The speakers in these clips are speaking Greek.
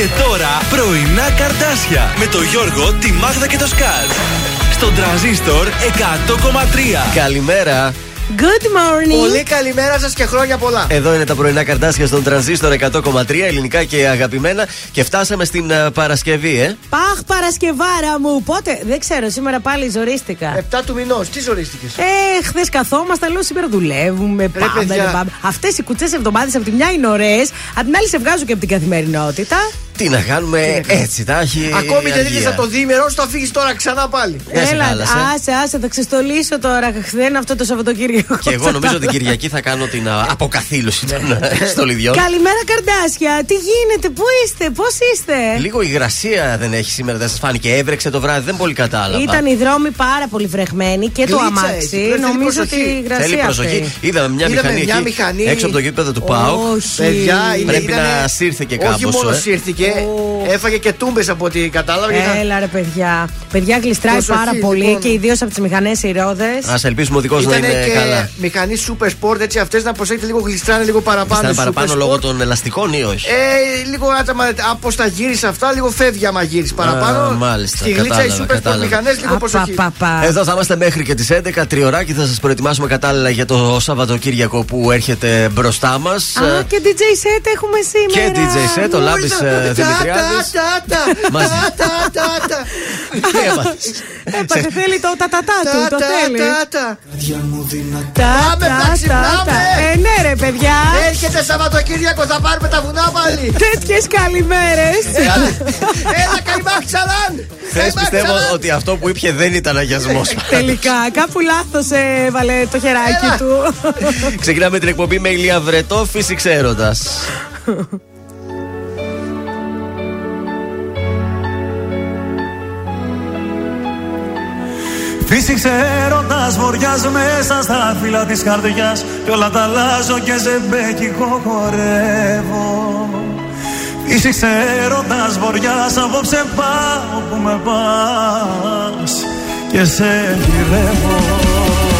Και τώρα πρωινά καρτάσια με το Γιώργο, τη Μάγδα και το Σκάτ. Στον τραζίστορ 100,3. Καλημέρα. Good morning. Πολύ καλημέρα σας και χρόνια πολλά. Εδώ είναι τα πρωινά καρτάσια στον τρανζίστορ 100,3 ελληνικά και αγαπημένα. Και φτάσαμε στην uh, Παρασκευή, ε. Παχ, Παρασκευάρα μου. Πότε, δεν ξέρω, σήμερα πάλι ζορίστηκα. 7 του μηνός, τι ζορίστηκες; Ε, χθες καθόμαστε, λέω σήμερα δουλεύουμε. Πάμε, παιδιά. δεν πάμε. Αυτές οι κουτσές εβδομάδες από τη μια είναι ωραίες, απ' την άλλη σε βγάζω και από την καθημερινότητα. Τι να κάνουμε, έτσι τα έχει. Ακόμη δεν αργία. είδε το διήμερο, σου θα φύγει τώρα ξανά πάλι. Δεν σε Έλα, χάλασε. άσε, άσε, θα ξεστολίσω τώρα. Χθε αυτό το Σαββατοκύριακο. Και εγώ νομίζω ότι Κυριακή θα κάνω την α, αποκαθήλωση των ε, στολιδιών. Καλημέρα, Καρδάσια. Τι γίνεται, πού είστε, πώς είστε; Λίγο υγρασία δεν έχει σήμερα, δεν σας φάνηκε. Έβρεξε το βράδυ, δεν πολύ κατάλαβα. Ήταν οι δρόμοι πάρα πολύ βρεχμένοι και το Γλίτσα αμάξι. έχει, πρέπει να θέλει Νομίζω ότι προσοχή. η υγρασία. Θέλει προσοχή. αυτή. Είδαμε μια Είδαμε μηχανή, μια εκεί, μηχανή. έξω από το γήπεδο του ΠΑΟΚ. Όχι. Παιδιά, είναι, Πρέπει ήτανε- να σύρθηκε Όχι κάπως, μόνος ε. σύρθηκε, Ω. έφαγε και τούμπες από ό,τι κατάλαβα. γιατί ήταν- Έλα ρε παιδιά. Παιδιά γλιστράει Προσοχή, πάρα πολύ λοιπόν. και ιδίως από τις μηχανές οι ρόδες. Α ελπίσουμε ο δικός να Ήτανε είναι και καλά. μηχανή super sport, έτσι αυτές να προσέχετε λίγο γλιστράνε λίγο παραπάνω. Ήταν super παραπάνω sport. λόγω των ελαστικών ή όχι; Ε, λίγο από τα γύρει αυτά, λίγο φεύγει άμα γύρει παραπάνω. Α, μάλιστα, Στη γλίτσα οι κατάλαβα, super sport κατάλαβα. μηχανές, λίγο προσοχή. Εδώ θα είμαστε μέχρι και τις 11 τριωράκι. Θα σας προετοιμάσουμε κατάλληλα για το Σαββατοκύριακο που έρχεται μπροστά μας. Α, και DJ set έχουμε σήμερα. Και DJ set, ο Λάμπης ε, Δημητριάδης. Μαζί. Τι έμαθες; Έπαθε, θέλει το τατατά του. Το θέλει. Τα, Πάμε, τα, τα τα, ξυπνάμε. τα. Ε, ναι, ρε παιδιά. Έρχεται Σαββατοκύριακος, θα πάρουμε τα βουνά πάλι. Τέτοιες καλημέρες. Έλα, καημά ξαλάν. Χθε πιστεύω ότι αυτό που ήπια δεν ήταν αγιασμός. Τελικά, κάπου λάθος έβαλε το χεράκι Έλα. του. Ξεκινάμε την εκπομπή με ηλία βρετό, φύσηξε έρωτας. Φύσηξε έρωτας βοριάς μέσα στα φύλλα της καρδιάς. Κι όλα τα αλλάζω και ζεμπέκικο χορεύω. Φύσηξε έρωτας βοριάς απόψε πάω που με πας. Και σε γυρεύω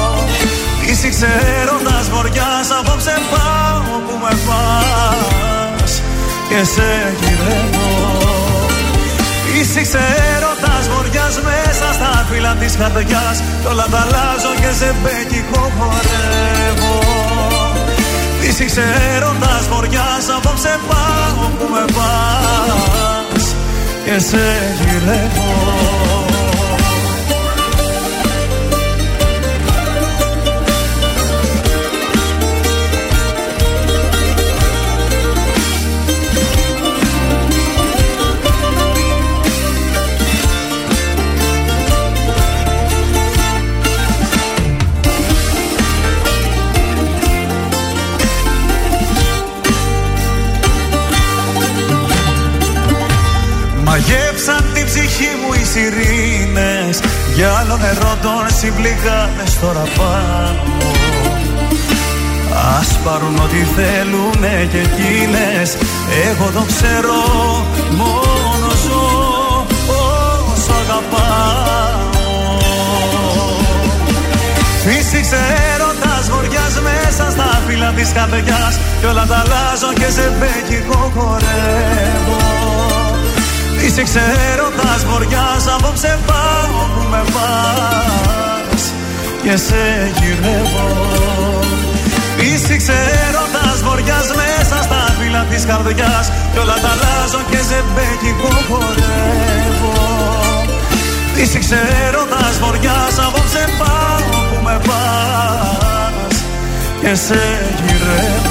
Φύσηξε έρωτας βοριάς απόψε πάω που με πας Και σε γυρεύω. Φύσηξε έρωτας βοριάς μέσα στα φύλλα της καρδιάς Κι όλα τα αλλάζω και ζεμπέκικο χορεύω. Φύσηξε έρωτας βοριάς απόψε πάω που με πας Και σε γυρεύω ψυχή μου οι σιρήνες Για άλλο νερό των συμπληγάδες τώρα πάνω Ας πάρουν ό,τι θέλουνε και εκείνες Εγώ το ξέρω μόνο ζω όσο αγαπάω. Φύσηξε έρωτας βοριάς μέσα στα φύλλα της καρδιάς Κι όλα τα αλλάζω και σε μπέκικο χορεύω Φύσηξε έρωτας βοριάς απόψε πάω που με πας. Και σε γυρεύω. Φύσηξε έρωτας βοριάς μέσα στα φύλλα της καρδιάς. Κι όλα τα αλλάζω και σε μπέκικο χορεύω. Φύσηξε έρωτας βοριάς Απόψε πάω που με πας. Και σε γυρεύω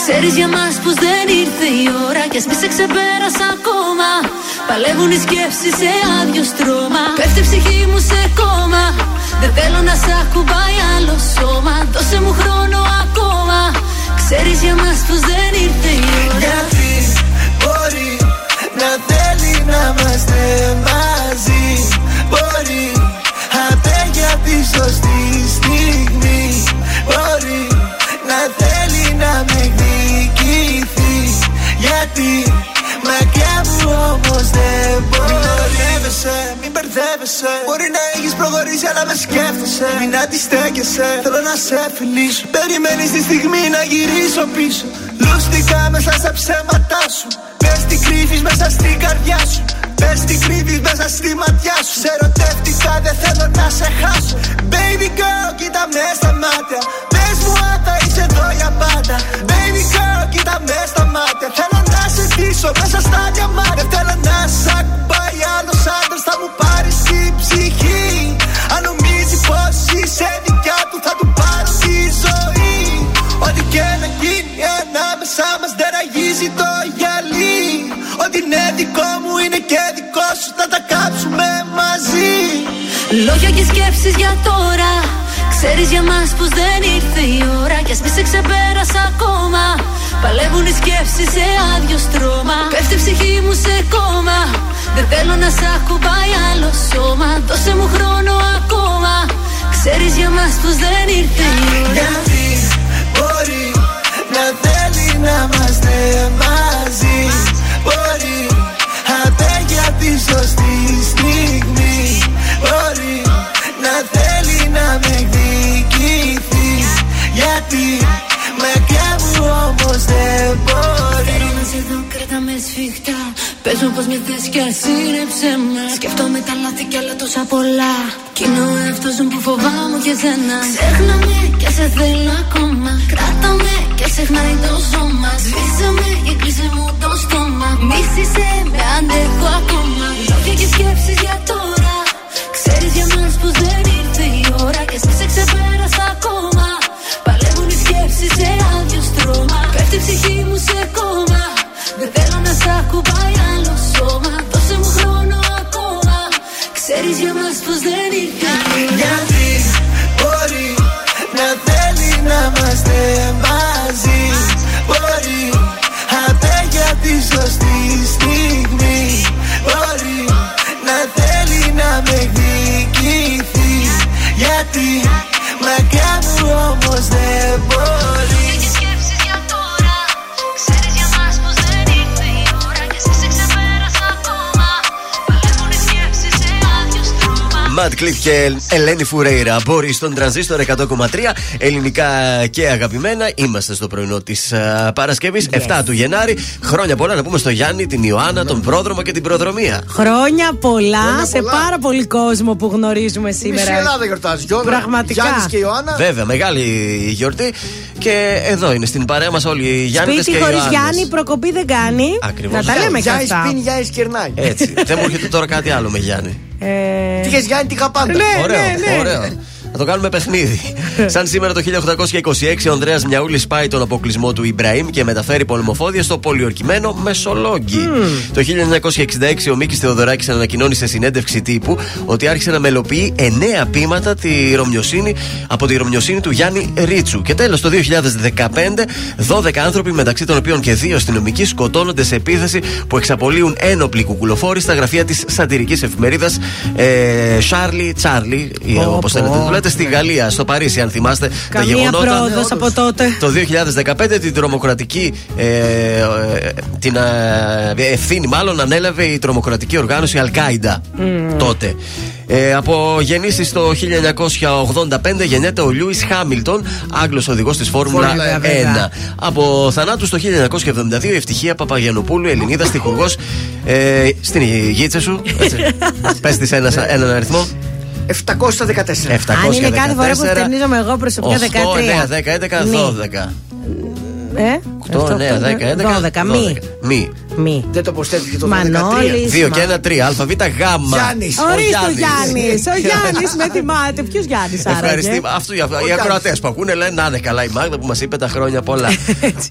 Ξέρεις για μας πως δεν ήρθε η ώρα Κι ας μη σε ξεπέρασα ακόμα. Παλεύουν οι σκέψεις σε άδειο στρώμα. Πέφτει η ψυχή μου σε κόμμα. Δεν θέλω να σ' ακουμπάει άλλο σώμα. Δώσε μου χρόνο ακόμα. Ξέρεις για μας πως δεν ήρθε η ώρα. Γιατί μπορεί να θέλει να είμαστε μαζί. Μπορεί απέ για τη σωστή μακριά μου όμως δεν μπορεί. Μην μπερδεύεσαι, μην μπερδεύεσαι. Μπορεί να έχεις προχωρήσει αλλά με σκέφτεσαι. Μην αντιστέκεσαι, θέλω να σε φιλήσω. Περιμένεις τη στιγμή να γυρίσω πίσω. Λούστηκα μέσα στα ψέματά σου. Πες τι κρύβεις μέσα στην καρδιά σου. Πες τι κρύβεις μέσα στη ματιά σου. Σε ερωτεύτηκα δεν θέλω να σε χάσω. Baby girl κοίτα με στα μάτια. Πες μου αν θα είσαι εδώ για πάντα. Baby girl κοίτα με στα μάτια. Θέλω να σε ντύσω μέσα στα διαμάτια Θέλω να σ' ακουμπάει άλλος άντρας. Θα μου πάρεις την ψυχή. Αν νομίζεις πως είσαι δικιά του Θα του πάρω τη ζωή. Ό,τι και να γίνει ανάμεσά μας δεν ραγίζει το γυαλί. Ό,τι είναι δικό μου είναι και δικό σου. Θα τα κάψουμε μαζί. Λόγια και σκέψεις για τώρα Ξέρεις για μας πως δεν ήρθε η ώρα Κι ας μη σε ξεπέρασα ακόμα. Παλεύουν οι σκέψεις σε άδειο στρώμα. Πέφτει η ψυχή μου σε κόμμα. Δεν θέλω να σ' ακουμπάει άλλο σώμα. Δώσε μου χρόνο ακόμα. Ξέρεις για μας πως δεν ήρθε η ώρα. Γιατί μπορεί να θέλει να είμαστε μαζί; Μπορεί απέ για τη σωστή στιγμή μου όμως δεν μπορεί. Θέλω να σε δω, κρατά με σφιχτά. Πες μου πως με θες και ασύρεψε με. Σκέφτομαι τα λάθη κι άλλα τόσα πολλά. Κι είναι ο εαυτός μου που φοβάμαι και σένα. Ξέχνα με και σε θέλω ακόμα. Κράτα με και ξεχνάει το σώμα. Σβήσε με και κλείσε μου το στόμα. Μίσησε με αντέχω ακόμα. Λόγια και σκέψεις για τώρα. Ξέρεις για μας πως δεν ήρθε η ώρα. Και εσύ σε ξεπέρασα ακόμα Παλεύουν οι σκέψεις σε άδειο στρώμα. Πέφτει η ψυχή μου σε κόμμα. Δεν θέλω να σ' ακουμπάει άλλο σώμα. Δώσε μου χρόνο ακόμα. Ξέρεις για μας πως δεν ήρθε η ώρα Γιατί μπορεί να θέλει να είμαστε μαζί. Μπορεί απέ για τη σωστή στιγμή. Μπορεί να θέλει να με εκδικηθεί Γιατί μακριά μου όμως δεν μπορεί στρώμα Ματ Κλειφ και Ελένη Φουρέιρα. Μπορεί στον τρανζίστορ 100,3 ελληνικά και αγαπημένα. Είμαστε στο πρωινό της Παρασκευής, 7 του Γενάρη. Χρόνια πολλά να πούμε στο Γιάννη, την Ιωάννα, τον πρόδρομο και την προδρομία. Χρόνια πολλά Χρόνια σε πολλά. πάρα πολύ κόσμο που γνωρίζουμε Μισή σήμερα. Ελλάδα γιορτάζει. Γιώργο, Πραγματικά. Γιάννης και Ιωάννα. Βέβαια, μεγάλη γιορτή. Και εδώ είναι στην παρέα μας όλοι οι Γιάννη και οι Σπίτι χωρίς Ιωάννες. Γιάννη προκοπή δεν κάνει. Ακριβώς. Να τα λέμε και Γιάννη αυτά. πίνει, Γιάννη κερνάει. Έτσι. Δεν μου έρχεται τώρα κάτι άλλο με Γιάννη. Ε, Τι είχες Γιάννη, τι είχα πάντα. Ναι. ωραίο, ναι. ωραίο. Να το κάνουμε παιχνίδι. Σαν σήμερα το 1826 ο Ανδρέας Μιαούλης πάει τον αποκλεισμό του Ιμπραήμ και μεταφέρει πολεμοφόδια στο πολιορκημένο Μεσολόγγι. Το 1966 ο Μίκης Θεοδωράκης ανακοινώνει σε συνέντευξη τύπου ότι άρχισε να μελοποιεί 9 πείματα τη ρωμιοσύνη, από τη ρωμιοσύνη του Γιάννη Ρίτσου. Και τέλος το 2015 12 άνθρωποι μεταξύ των οποίων και δύο αστυνομικοί σκοτώνονται σε επίθεση που εξαπολύουν ένοπλοι κουκουλοφόροι στα γραφεία της σατυρικής εφημερίδας ε, Charlie Charlie, Πω, όπως θέλετε πω. το λέτε. λέτε στη Γαλλία, στο Παρίσι, αν θυμάστε τα Καμία γεγονότα. πρόοδος από τότε. Το 2015 την τρομοκρατική ε, ε, την ε, ευθύνη μάλλον ανέλαβε η τρομοκρατική οργάνωση Al-Qaeda τότε. Ε, από γεννήσεις το 1985 γεννιέται ο Λιούι Χάμιλτον, Άγγλος οδηγός της Φόρμουλα Φόρμουλα, 1. βέβαια. Από θανάτους το 1972 η Ευτυχία Παπαγιανοπούλου, Ελληνίδας τυχουργός ε, στην γίτσα σου. Πες της ένας, έναν αριθμό. 714. 714. Αν είναι κάθε φορά που φτενίζομαι εγώ προσωπικά 8, 9, 13. 10, 11, Μη. 12. Ε, 8, 9, 10, 11, 12. Μη. Μη. Μη. Δεν το προσθέτει και το 13. Μανώλης. 2 και 1, 3. ΑΒ γάμα. Γιάννης. Ορίστε ο Γιάννης. Γιάννης. Ο Γιάννης με θυμάται. Ποιος Γιάννης άραγε; Ευχαριστούμε. Αυτό για Οι ακροατές που ακούνε λένε να είναι καλά η Μάγδα που μας είπε τα χρόνια πολλά.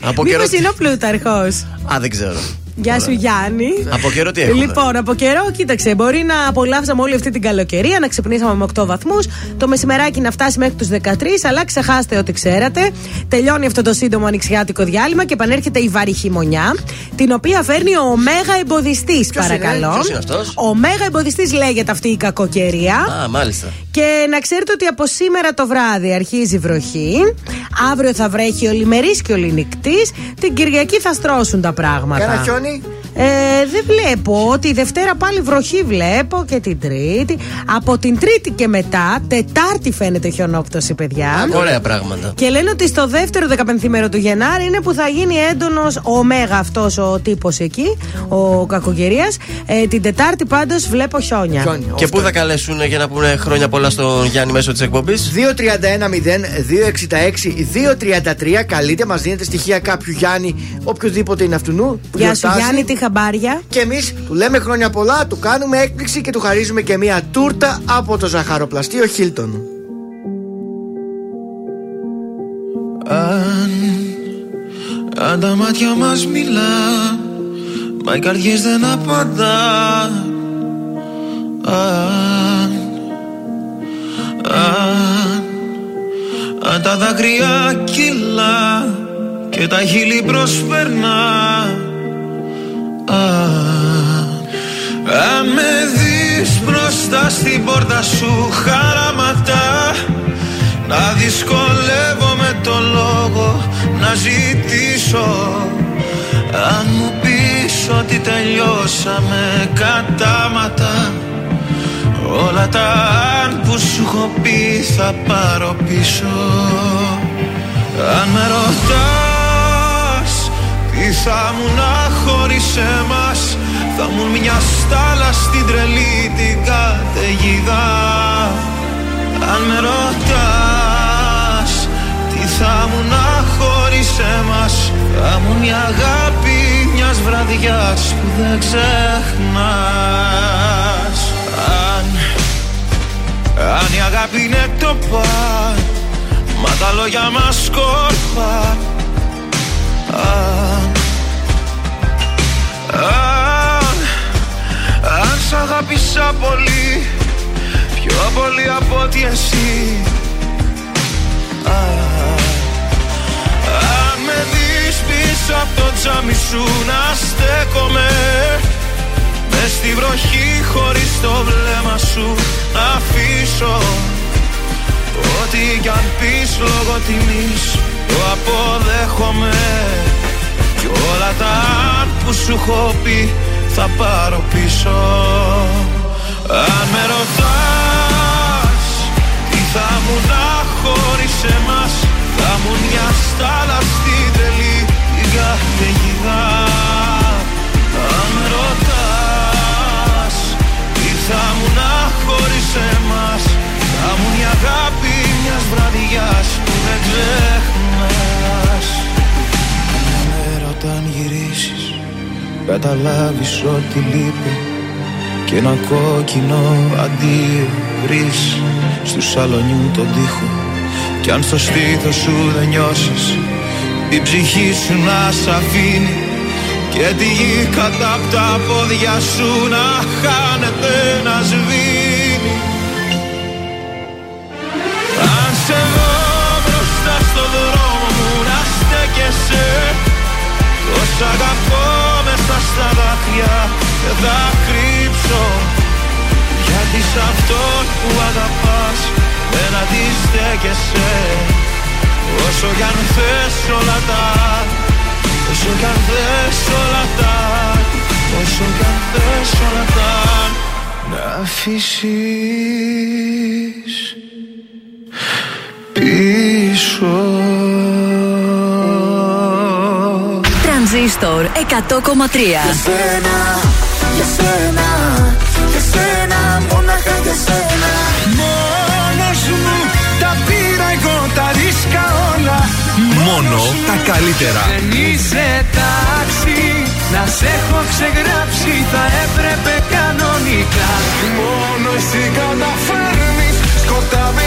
Από Μήπως καιρό. είναι ο Πλούταρχος; Α, δεν ξέρω. Γεια σου Γιάννη. Από καιρό τι έχουμε; Λοιπόν, από καιρό, κοίταξε, μπορεί να απολαύσαμε όλη αυτή την καλοκαιρία, να ξυπνήσαμε με 8 βαθμούς, το μεσημεράκι να φτάσει μέχρι τους 13, αλλά ξεχάστε ό,τι ξέρατε. Τελειώνει αυτό το σύντομο ανοιξιάτικο διάλειμμα και επανέρχεται η βαρύ χειμωνιά, την οποία φέρνει ο Μέγα Εμποδιστής, παρακαλώ. Ποιος είναι αυτός; Ο Μέγα Εμποδιστής λέγεται αυτή η κακοκαιρία. Α, μάλιστα. Και να ξέρετε ότι από σήμερα το βράδυ αρχίζει βροχή. Αύριο θα βρέχει ολημερή και ολινικτή. Την Κυριακή θα στρώσουν τα πράγματα. Κάνα χιόνι. Ε, δεν βλέπω. Τη Δευτέρα πάλι βροχή βλέπω και την Τρίτη. Από την Τρίτη και μετά, Τετάρτη φαίνεται χιονόπτωση, παιδιά. Ωραία πράγματα. Και λένε ότι στο δεύτερο 15 του Γενάρη είναι που θα γίνει έντονος ο Μέγα αυτός ο τύπος εκεί, ο κακοκαιρία. Ε, την Τετάρτη πάντως βλέπω χιόνια. Χιόνι. Και πού θα καλέσουν για να πούνε χρόνια πολλά στον Γιάννη μέσω της εκπομπής; 231-0-263 καλείτε, μας δίνετε στοιχεία κάποιου Γιάννη, οποιοδήποτε είναι αυτού νου. που Γεια σου γιορτάζει. Γιάννη, τι χαμπάρια. Και εμείς του λέμε χρόνια πολλά, του κάνουμε έκπληξη και του χαρίζουμε και μία τούρτα από το ζαχαροπλαστείο Χίλτον. Αν, αν τα μάτια μας μιλά Μα οι καρδιές δεν απαντά Αν, αν, αν τα δάκρυα κυλά Και τα χείλη προσπερνά Αν, αν με δεις μπροστά στην πόρτα σου χαραματά να δυσκολεύομαι το λόγο να ζητήσω. Αν μου πεις ότι τελειώσαμε κατάματα Όλα τα αν που σου έχω πει θα πάρω πίσω. Αν με ρωτάς τι θα μου να χωρίς εμάς Θα μου μια στάλα στην τρελή την καταιγίδα. Αν με ρωτάς Τι θα μου να χωρίς εμάς Θα μου μια αγάπη μιας βραδιάς Που δεν ξεχνάς. Αν, αν η αγάπη είναι το παν Μα τα λόγια μας σκόρπα Αν, αν, αν σ' αγάπησα πολύ Πιο πολύ από ότι εσύ. Α, Αν με δεις πίσω από το τζάμι σου να στέκομαι Μες στη βροχή χωρίς το βλέμμα σου να αφήσω. Ό,τι κι αν πεις λόγω τιμής το αποδέχομαι Κι όλα τα αν που σου έχω πει θα πάρω πίσω. Αν με ρωτάς τι θα μου να χωρίς εμάς Θα μου μια στάλα στην τρελή την καταιγίδα Αν με ρωτάς τι θα μου να χωρίς εμάς Θα μου μια αγάπη μιας βραδιάς που δεν ξεχνάς. Μέρα όταν γυρίσεις καταλάβεις ότι λείπει και ένα κόκκινο αντίο βρεις στου σαλονιού τον τοίχο κι αν στο στήθος σου δεν νιώσεις την ψυχή σου να σ' αφήνει. Και τη γη κατά απ' τα πόδια σου να χάνεται να σβήνει Αν σε δω μπροστά στο δρόμο μου να στέκεσαι. Τόσα αγαπώ μέσα στα δάκρυα και θα κρύψω. Γιατί σ' αυτόν που αγαπάς με απέναντι στέκεσαι Όσο κι αν θες όλα τα Όσο κι αν θες όλα τα Όσο κι αν θες όλα τα Να αφήσεις πίσω. Τρανζίστορ 100,3 Για σένα, για σένα, για σένα, μόναχα για σένα. Μόνος μου τα πήρα εγώ τα ρίσκα όλα. Μόνο τα καλύτερα. Δεν είσαι τάξη. Να σε έχω ξεγράψει θα έπρεπε κανονικά. Μόνος εσύ καταφέρνεις σκοτάδι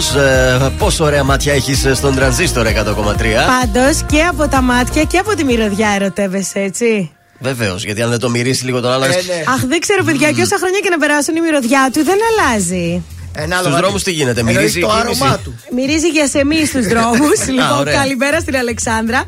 Γιάννη Πλούταρχο, πόσο ωραία μάτια έχεις στον τρανζίστορ 100,3. Πάντως και από τα μάτια και από τη μυρωδιά ερωτεύεσαι, έτσι. Βεβαίως, γιατί αν δεν το μυρίσει λίγο τον άλλο. Ε, ναι. Αχ, δεν ξέρω, παιδιά, και όσα χρόνια και να περάσουν η μυρωδιά του δεν αλλάζει. Ένα άλλο Στους βαρύ. δρόμους τι γίνεται, Εννοείς μυρίζει η το κίνηση; άρωμά του. Μυρίζει για σεμί στους δρόμους. λοιπόν, ωραία. καλημέρα στην Αλεξάνδρα.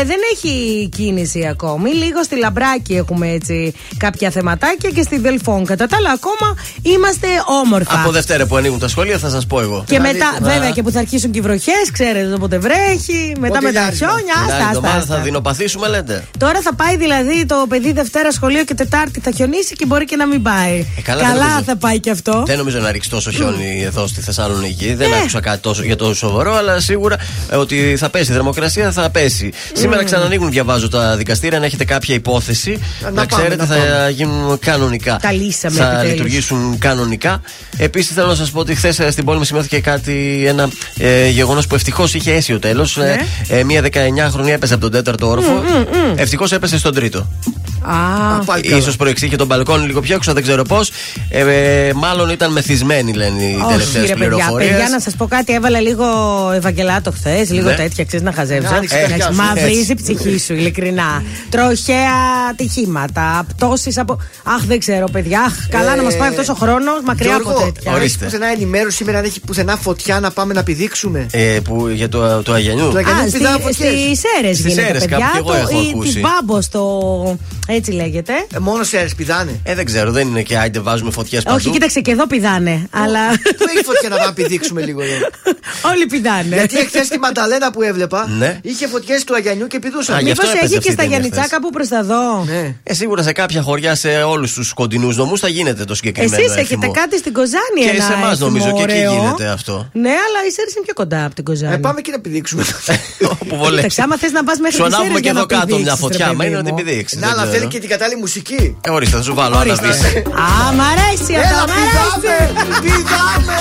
Ε, δεν έχει κίνηση ακόμη. Λίγο στη Λαμπράκη έχουμε έτσι κάποια θεματάκια και στη Δελφόν. Κατά τα άλλα, ακόμα είμαστε όμορφα. Από Δευτέρα που ανοίγουν τα σχόλια θα σας πω εγώ. Και μετά, δείτε, βέβαια, και που θα αρχίσουν και οι βροχές, ξέρετε, όποτε βρέχει. Μετά με τα λιάρισμα. χιόνια. Την Άστα, άλλη άστα, εβδομάδα άστα. θα δεινοπαθήσουμε, λέτε. Τώρα θα πάει δηλαδή το παιδί Δευτέρα σχολείο και Τετάρτη θα χιονίσει και μπορεί και να μην πάει. Ε, καλά, δεν νομίζω. θα πάει και αυτό. Δεν νομίζω να ρίξει τόσο χιόνι εδώ στη Θεσσαλονίκη. Δεν Ε. άκουσα κάτι τόσο, για το σοβαρό, αλλά σίγουρα ε, ότι θα πέσει. Η θερμοκρασία θα πέσει. Σήμερα ξανανοίγουν, διαβάζω τα δικαστήρια. Αν έχετε κάποια υπόθεση, Να να, πάμε, ξέρετε να θα πάμε. γίνουν κανονικά. Τα λύσαμε Θα επιτέλους. λειτουργήσουν κανονικά. Επίσης θέλω να σας πω ότι χθες στην πόλη μου σημειώθηκε κάτι, ένα ε, γεγονός που ευτυχώς είχε αίσιο τέλος. Ναι. Ε, ε, μία 19χρονη έπεσε από τον τέταρτο όροφο. Ευτυχώς έπεσε στον τρίτο. Α, πάλι καλά. σω προεξήχε τον μπαλκόνι λίγο πιο έξω, δεν ξέρω πώς. Ε, ε, μάλλον ήταν μεθυσμένη, λένε οι όχι, τελευταίες ρε παιδιά. πληροφορίες. Παιδιά, να σας πω κάτι. Έβαλα λίγο Ευαγγελάτο χθες, λίγο Ναι. τέτοια, ξέρεις να χαζεύει. Ναι, άνοιξε η καρδιά σου. Μαυρίζει η ψυχή σου, ειλικρινά. Τροχαία ατυχήματα, πτώσεις από. Αχ, δεν ξέρω, παιδιά. Αχ, καλά να μας πάει αυτός ο χρόνος μακριά από Γιώργο, τέτοια. ορίστε. Έχεις πουθενά ενημέρωση σήμερα αν έχει πουθενά φωτιά να πάμε να πηδήξουμε; Ε, που, για το, το Αγιανιού. Το Αγιανιού. Α, Γιατί πηδάω στι φωτιές. αίρες Στις γίνεται, Σέρρες παιδιά. κάπου κι εγώ έχω Τη ακούσει. Μπάμπο, το. Έτσι λέγεται. Ε, μόνο σε αέρες πηδάνε. Ε, δεν ξέρω, δεν είναι και άιντε βάζουμε φωτιές παντού. Όχι, κοίταξε και εδώ πηδάνε. Αλλά. Πού έχει φωτιά να πάμε να πηδήξουμε λίγο εδώ. Όλοι πηδάνε. Γιατί εχθές τη Μανταλένα που έβλεπα Ναι. είχε φωτιές του Αγιανιού και πηδούσαν. Α, γι' Μήπως αυτό έπαιζε έχει αυτή και η στα ταινία Γιάννητσά χθες. κάπου προς τα δω. Ναι. Ε, σίγουρα σε κάποια χωριά, σε όλους τους κοντινούς νομούς θα γίνεται το συγκεκριμένο. Εσείς έχετε έθιμο. κάτι στην Κοζάνη, Και ένα σε εμάς έθιμο νομίζω, και εκεί ωραίο; γίνεται αυτό. Ναι, αλλά η Σέρις είναι πιο κοντά από την Κοζάνη. Ε, πάμε και να πηδήξουμε. Όπου βολεύεις. Κοίταξε, άμα θες να πας μέχρι Σου τη Σέρις. ανάβουμε και για να εδώ κάτω μια πηδήξεις, φωτιά. ρε παιδί Μένει να την μου. πηδήξεις. Να, αλλά θέλει και την κατάλληλη μουσική. Ε, ορίστε, θα σου βάλω άλλα Ορίστε. βίση. Α, μ' αρέσει αυτό, Έλα, μ' αρέσει. πηδάμε! Πηδάμε!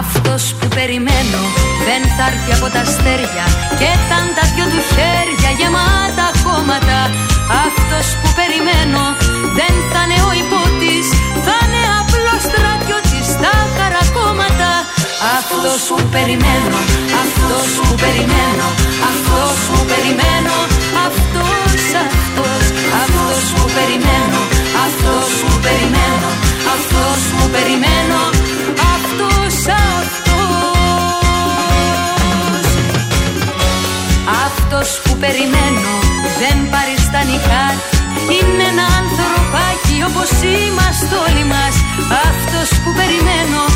Αυτός που περιμένω δεν θα έρθει από τα αστέρια και θα είναι τα δυο του χέρια γεμάτα χώματα. Αυτός που περιμένω δεν θα είναι ο υπότης, Αυτός που περιμένω, αυτός που περιμένω, αυτός που περιμένω, αυτός, αυτός, αυτός που περιμένω, αυτός που περιμένω, αυτός που περιμένω, αυτός, αυτός. Αυτός που περιμένω δεν παριστάνει κάτι Είναι ένα ανθρωπάκι όπως είμαστε όλοι μας Αυτός που περιμένω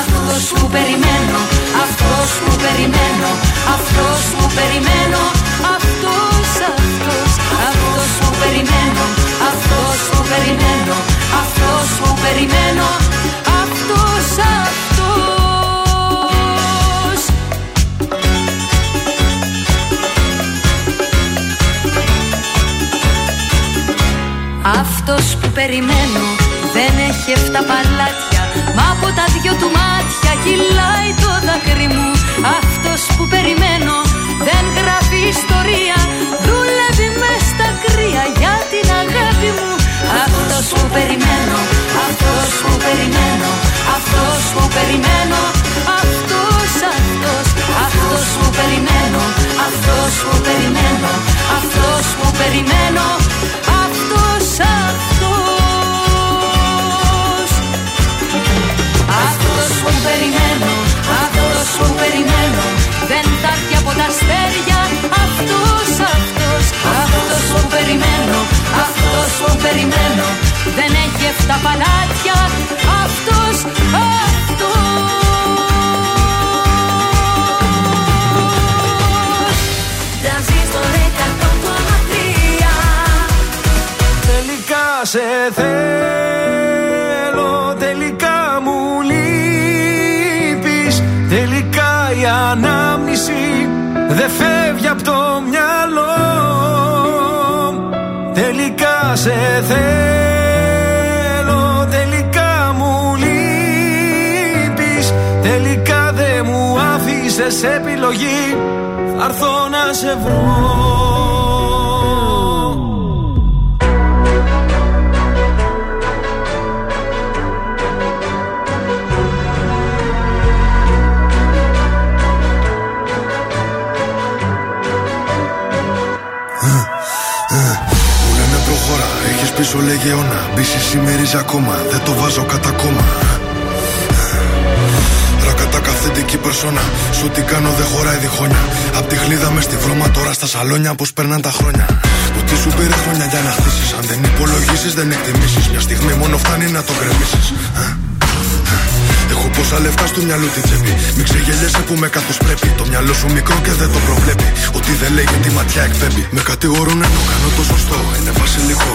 Αυτός που περιμένω, αυτός που περιμένω Αυτός που περιμένω, αυτός, αυτός Αυτός που περιμένω, αυτός που περιμένω Αυτός που περιμένω, αυτός, αυτός. Αυτός που περιμένω δεν έχει εφτά παλάτια Μα από τα δυο του μάτια κυλάει το δάκρυ μου. Αυτός που περιμένω δεν γράφει ιστορία. Δούλευε μες στα κρύα για την αγάπη μου. Αυτός που περιμένω, αυτός που περιμένω Αυτός που περιμένω, αυτός, αυτός Αυτός που περιμένω, αυτός που περιμένω Αυτός που περιμένω, που περιμένω, αυτός που περιμένω Δεν θα έρθει από τα αστέρια Αυτός, αυτός, αυτός που περιμένω Αυτός που περιμένω Δεν έχει εφτά παλάτια Αυτός, αυτός. Τρανζίστορ 100,3 Τελικά σε θέλω, τελικά μου λείπεις. Τελικά η ανάμνηση δεν φεύγει από το μυαλό. Τελικά σε θέλω, τελικά μου λείπεις. Τελικά δεν μου άφησες επιλογή Θα έρθω να σε βρω έχεις πίσω λεγεώνα Μπίση σημερίζει ακόμα, δεν το βάζω κατά κόμμα Ρακατά καθεντική περσόνα Σου τι κάνω δεν χωράει διχόνια Απ' τη χλίδα μες στη βρώμα τώρα στα σαλόνια Πως περνάνε τα χρόνια Που τι σου πήρε χρόνια για να χτίσεις Αν δεν υπολογίσεις δεν εκτιμήσεις Μια στιγμή μόνο φτάνει να το γκρεμίσεις Έχω πόσα λεφτά στο μυαλό τη τσέπη. Μην ξεγελιέσαι που με καθώ πρέπει. Το μυαλό σου μικρό και δεν το προβλέπει. Ότι δεν λέει τη ματιά εκπέμπει. Με κατηγορούν ενώ κάνω το σωστό. Είναι βασιλικό.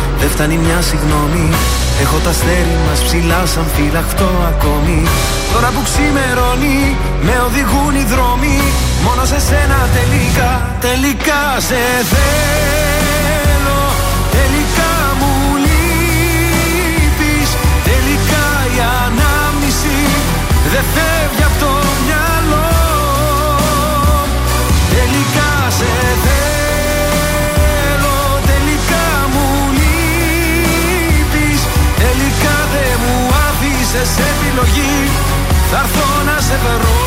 δεν φτάνει μια συγγνώμη. Έχω τα αστέρι μας ψηλά σαν φυλαχτό ακόμη. Τώρα που ξημερώνει με οδηγούν οι δρόμοι. Μόνο σε σένα τελικά, τελικά σε θέλω. Τελικά μου λείπεις. Τελικά η ανάμνηση δεν φεύγει από το μυαλό. Τελικά σε θέλω σε επιλογή Θα έρθω να σε βρω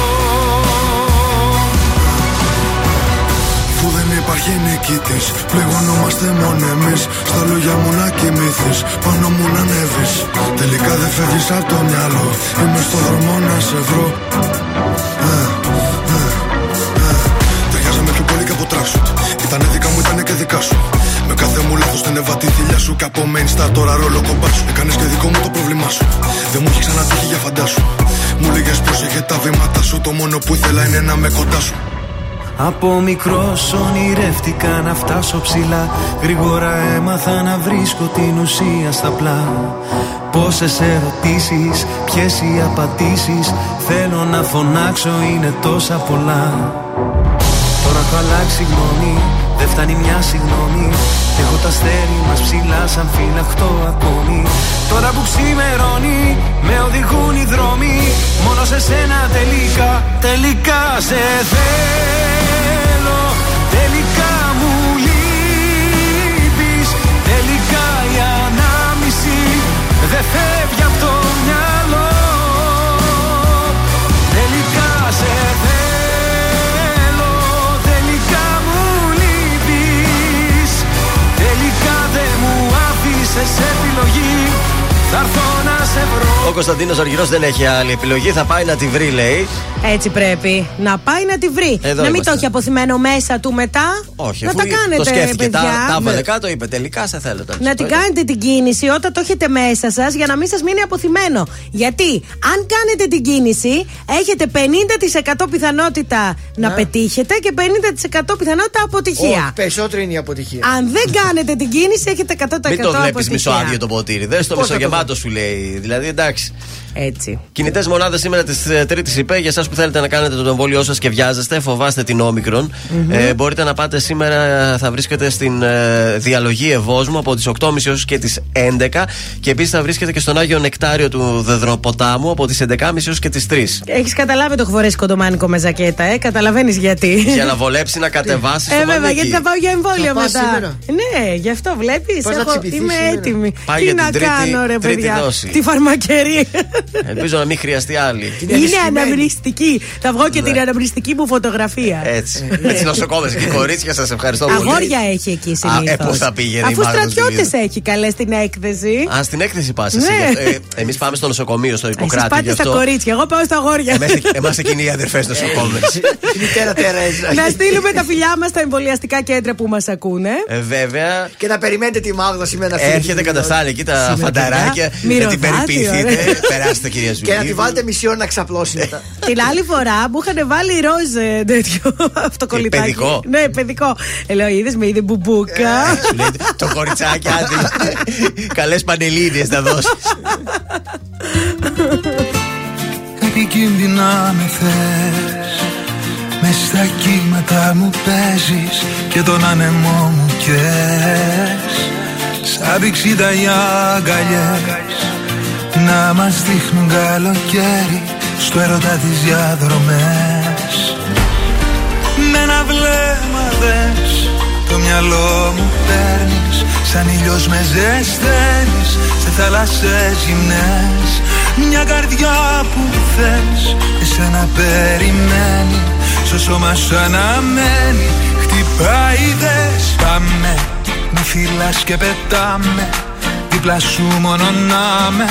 Που δεν υπάρχει νικητής. Πληγωνόμαστε μόνο εμείς. Στα λόγια μου να κοιμηθείς. Πάνω μου να ανέβεις. Τελικά δεν φεύγεις από το μυαλό. Είμαι στο δρόμο να σε βρω. Λάθο την εβατή θηλιά σου. Και από main star τώρα ρόλο κομπά σου. Έκανες και δικό μου το πρόβλημά σου. Δεν μου έχει ξανατύχει για φαντάσου. Μου λέγες πρόσεχε τα βήματα σου. Το μόνο που ήθελα είναι να με κοντά σου. Από μικρός ονειρεύτηκα να φτάσω ψηλά. Γρήγορα έμαθα να βρίσκω την ουσία στα πλά. Πόσες ερωτήσεις, ποιες οι απαντήσεις. Θέλω να φωνάξω, είναι τόσα πολλά. Τώρα έχω αλλάξει γνώμη δεν φτάνει μια συγγνώμη Έχω τα αστέρι μας ψηλά σαν φυλαχτό ακόμη. Τώρα που ξημερώνει με οδηγούν οι δρόμοι. Μόνο σε σένα τελικά, τελικά σε θέλω έρθω να σε βρω. Ο Κωνσταντίνος Αργυρός δεν έχει άλλη επιλογή. Θα πάει να τη βρει, λέει. Έτσι πρέπει. Να πάει να τη βρει. Εδώ να μην είμαστε. το έχει αποθυμένο μέσα του μετά. Όχι, να αφού τα κάνετε, το σκέφτηκε. παιδιά. Τα, τα έβαλε Ναι. κάτω, είπε τελικά σε θέλω. τώρα. Να την κάνετε την κίνηση όταν το έχετε μέσα σας για να μην σας μείνει αποθυμένο. Γιατί αν κάνετε την κίνηση, έχετε 50% πιθανότητα να Ναι. πετύχετε και 50% πιθανότητα αποτυχία. Όχι, περισσότερο είναι η αποτυχία. Αν δεν κάνετε την κίνηση, έχετε 100% Μην το βλέπεις αποτυχία. μισοάδιο το ποτήρι. Δες το Πώς θα το μισογεμάτο σου λέει. Δηλαδή εντάξει. Έτσι. Κινητές μονάδες σήμερα της Τρίτης είπε για εσάς που θέλετε να κάνετε το εμβόλιο σας και βιάζεστε, φοβάστε την ομικρον Ε, μπορείτε να πάτε σήμερα, θα βρίσκεται στην ε, διαλογή Ευόσμου από τις 8.30 έως και τις 11. Και επίσης θα βρίσκεται και στον Άγιο Νεκτάριο του Δεδροποτάμου από τις 11.30 έως και τις 3. Έχεις καταλάβει το έχω φορέσει κοντομάνικο με ζακέτα, ε; Καταλαβαίνεις γιατί. για να βολέψει να κατεβάσει Ε, το βέβαια, μανίκι. γιατί θα πάω για εμβόλιο Θα πας μετά. σήμερα; Ναι, γι' αυτό βλέπεις. Πας να τσιμπηθείς Είμαι σήμερα; έτοιμη. Πάει Τι για να την τρίτη- κάνω, ρε τρίτη παιδιά; δόση. Τη φαρμακερή. Ελπίζω να μην χρειαστεί άλλη. Είναι ενισχυμένη. αναμνηστική. Θα βγω και την αναμνηστική μου φωτογραφία. Έτσι. Έτσι νοσοκόμες και κορίτσια, σας ευχαριστώ πολύ. Αγόρια έχει εκεί Α, συνήθως. ε, πού θα πήγαινε η Αφού Μάγδα στρατιώτες Ζηλίδου. έχει καλέ στην έκθεση. Α, στην έκθεση πας εσύ. Ναι. Ε, Εμείς πάμε στο νοσοκομείο, στο Εσείς Ιπποκράτη. πάτε στα κορίτσια, εγώ πάω στα αγόρια. Εμά εκείνοι οι αδερφές νοσοκόμες. Η μητέρα Τερέζα. Να στείλουμε τα φιλιά μας στα εμβολιαστικά κέντρα που μας ακούνε. Ε, βέβαια, Και να περιμένετε τη Μάγδα σήμερα να φύγει. έρχεται καταστάλει εκεί τα Σήμερα, φανταράκια. παιδιά, Να την μυρωδάτι, περιποιηθείτε. Ωραία. Περάστε, κυρία Ζουλή. Και να τη βάλετε μισή ώρα να ξαπλώσει μετά. Την άλλη φορά μου είχαν βάλει ροζ ε, τέτοιο αυτοκολλητάκι. παιδικό; Ναι, παιδικό. Ε, Λέω, είδες με είδε μπουμπούκα. Σου λέει, Το κοριτσάκι, άντε. Καλές πανελίδες να δώσεις. Επικίνδυνα με θες μες στα κύματα μου παίζεις Και τον άνεμό μου καίς Σαν πηξίδα οι αγκαλιές Να μας δείχνουν καλοκαίρι Στο έρωτα τις διαδρομές. Με ένα βλέμμα δες Το μυαλό μου παίρνεις Σαν ήλιος με ζεσταίνεις Σε θάλασσες γυμνές. Μια καρδιά που θες Εσένα περιμένει Στο σώμα σου αναμένει Χτυπάει δες Πάμε Με φυλάς και πετάμε Δίπλα σου μόνο να με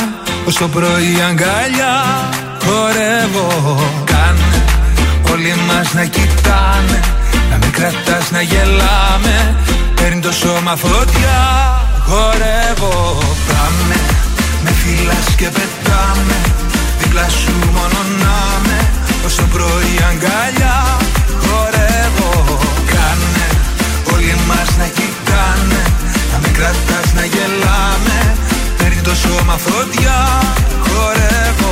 Ως το πρωί αγκαλιά Χορεύω. Κάνε Όλοι μας να κοιτάνε Να με κρατάς να γελάμε. Παίρνει το σώμα φωτιά Χορεύω. Πάμε Με και πετάμε Δίπλα σου μόνο να με Ως το πρωί αγκαλιά χορεύω. Κάνε όλοι μας να κοιτάνε Να με κρατάς να γελάμε. Παίρνει το σώμα φωτιά χορεύω.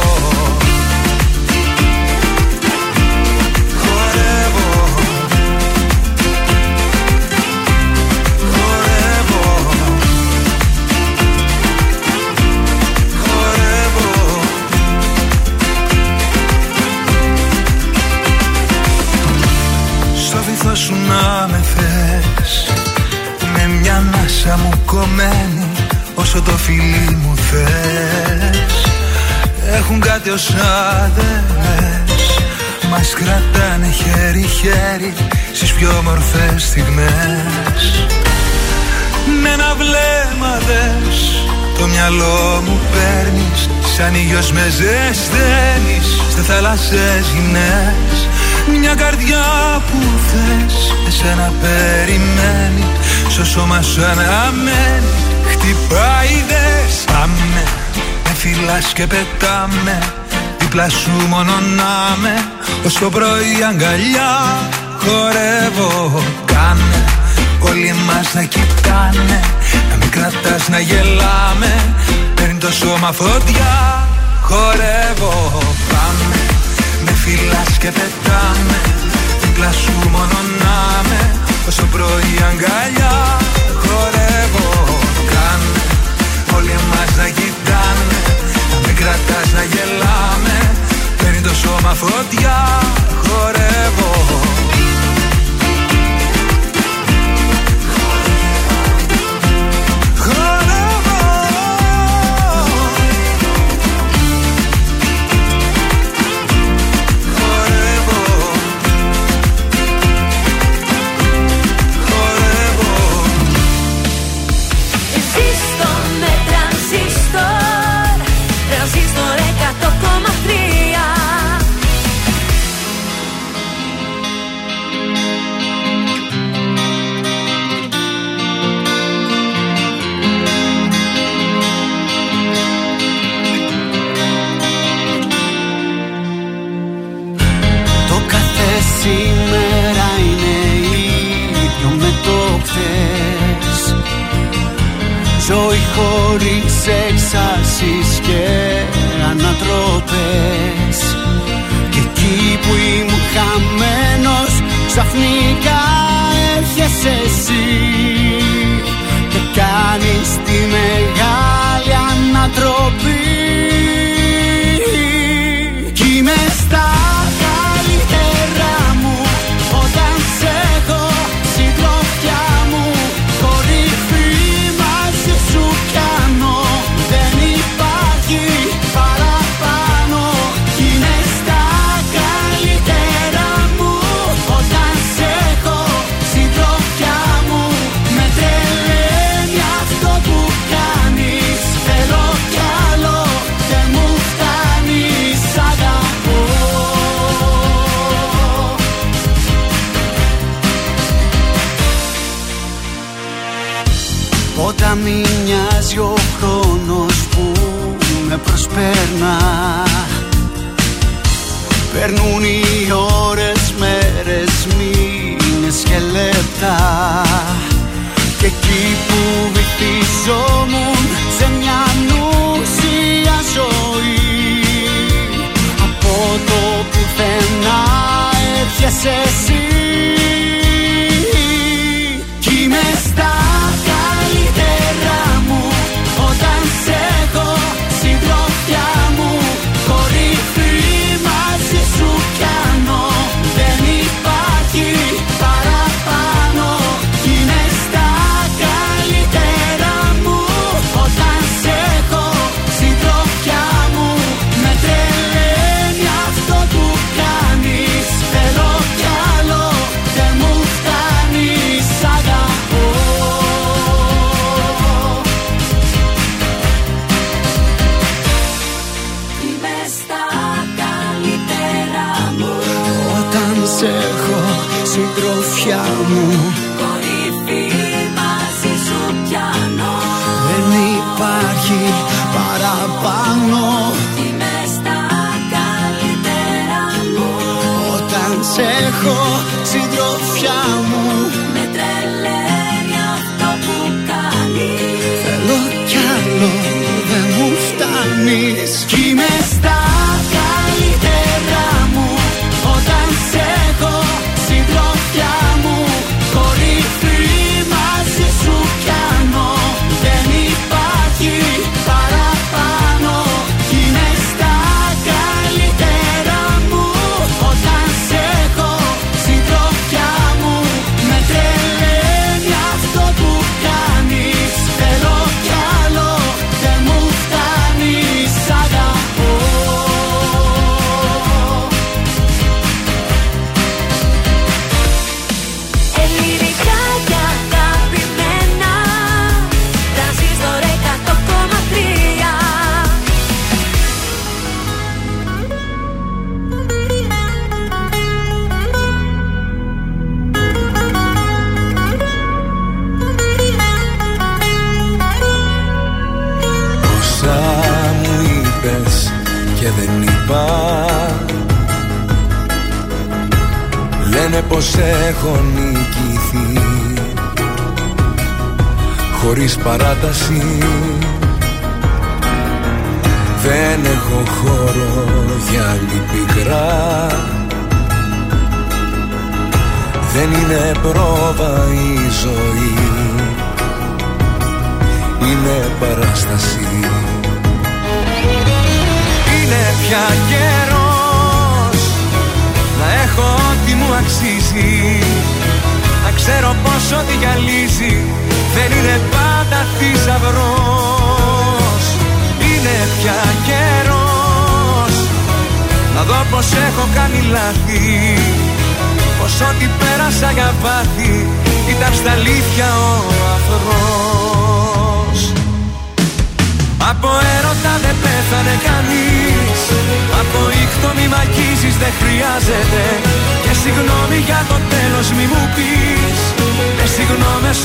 Σου να με θες Με μια ανάσα μου κομμένη Όσο το φιλί μου θες Έχουν κάτι ως άδελες Μας κρατάνε χέρι-χέρι Στις πιο όμορφες στιγμές. Με ένα βλέμμα δες Το μυαλό μου παίρνεις. Σαν ήλιος με ζεσταίνεις Σε θάλασσες γυμνές μια καρδιά που θες Εσένα περιμένει. Στο σώμα σου αναμένεις Χτυπάει δες Πάμε Με φυλάς και πετάμε. Δίπλα σου μόνο να με Ως το πρωί αγκαλιά Χορεύω. Κάνε Όλοι μας να κοιτάνε. Να μην κρατάς να γελάμε. Παίρνει το σώμα φωτιά Χορεύω. Πάμε με φυλάς και πετάμε. Δίπλα σου μόνο να με Όσο πρωί αγκαλιά όλοι εμάς να κοιτάνε Να μην κρατάς να γελάμε. Παίρνει το σώμα φωτιά χορεύω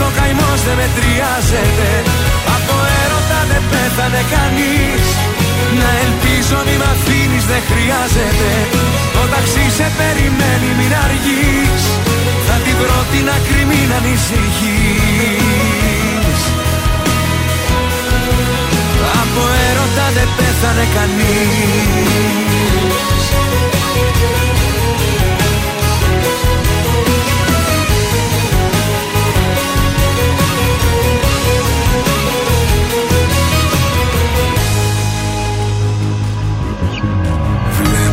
ο καημός δεν μετριάζεται. Από έρωτα δεν πέθανε κανείς. Να ελπίζω μη μ' αφήνεις δεν χρειάζεται. Το ταξί σε περιμένει μην αργείς. Θα την βρω την άκρη μην ανησυχείς. Από έρωτα δεν πέθανε κανείς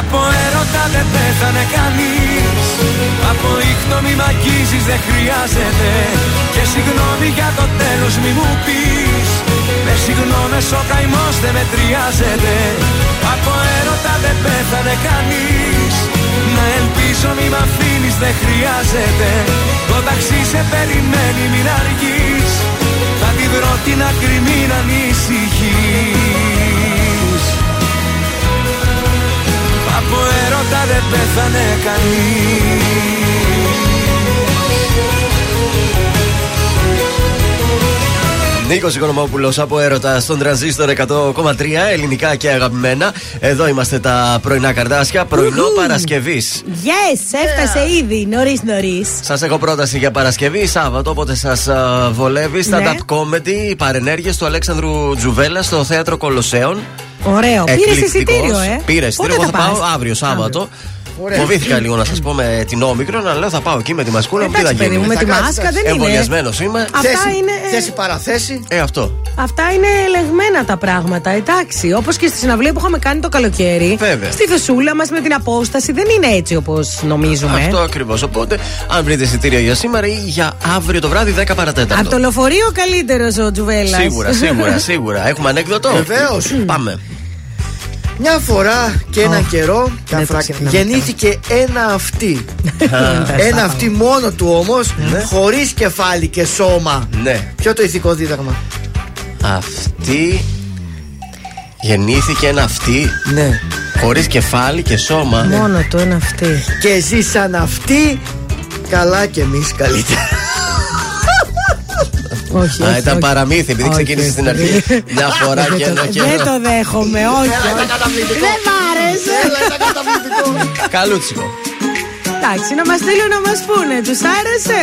Από έρωτα δεν πέθανε κανείς. Από ήχτο μη μ' αγγίζεις δεν χρειάζεται. Και συγγνώμη για το τέλος μη μου πεις. Με συγγνώμες ο καημός δεν μετριάζεται. Από έρωτα δεν πέθανε κανείς. Να ελπίζω μη μ' αφήνεις δεν χρειάζεται. Το ταξί σε περιμένει μην αργείς. Θα την βρω την άκρη μην ανησυχείς Από έρωτα δεν πέθανε κανείς Νίκος Οικονομόπουλος από έρωτα στον τρανζίστορ 100,3 ελληνικά και αγαπημένα. Εδώ είμαστε τα πρωινά καρδάσια. Πρωινό Παρασκευής. Yes, έφτασε ήδη νωρίς νωρίς. Σας έχω πρόταση για Παρασκευή, Σάββατο, όποτε σας βολεύει. Ναι. Stand-up comedy, παρενέργειες του Αλέξανδρου Τζουβέλα στο θέατρο Κολοσσέων. Ωραίο. Πήρες Εκπληκτικός. εισιτήριο, ε. Πήρα εισιτήριο. Πότε Εγώ θα θα πάω πας; αύριο Σάββατο. Ωραία. Φοβήθηκα λίγο να σας πω με την όμικρο, αλλά λέω θα πάω εκεί με τη μασκούλα μου. Τι θα Εντάξει, παιδί μου, γίνει. με τη Θα κάτσεις, μάσκα δεν είναι. Εμβολιασμένος είμαι. Αυτά Θέση- είναι. Θέση παραθέση. Ε, αυτό. Αυτά είναι ελεγμένα τα πράγματα, εντάξει. Όπως και στη συναυλία που είχαμε κάνει το καλοκαίρι. Βέβαια. Στη θεσούλα μας με την απόσταση δεν είναι έτσι όπως νομίζουμε. Αυτό ακριβώς. Οπότε, αν βρείτε εισιτήρια για σήμερα ή για αύριο το βράδυ 10 παρατέταρτο. Από το λεωφορείο καλύτερος ο Τζουβέλλα. Σίγουρα, σίγουρα, σίγουρα. Έχουμε ανέκδοτο. Βεβαίως. Πάμε. Μια φορά και ένα καιρό δεν το καφρά- ξεχνάμε γεννήθηκε ένα αυτή. Ε, ένα αυτή μόνο του όμως, χωρίς κεφάλι και σώμα. Ναι. Ποιο το ηθικό δίδαγμα; Αυτή γεννήθηκε ένα αυτή Ναι. χωρίς κεφάλι και σώμα. Μόνο του ένα αυτή. Και ζήσαν αυτοί καλά και εμείς καλύτερα. Όχι. Α, όχι, ήταν όχι. παραμύθι, επειδή Όχι, ξεκίνησε στην όχι. αρχή. Μια φορά και ένα Δεν καιρό. το δέχομαι, όχι. όχι. Δεν μ' άρεσε. Καλούτσικο. Εντάξει, να μας στείλουν να μας πούνε, τους άρεσε;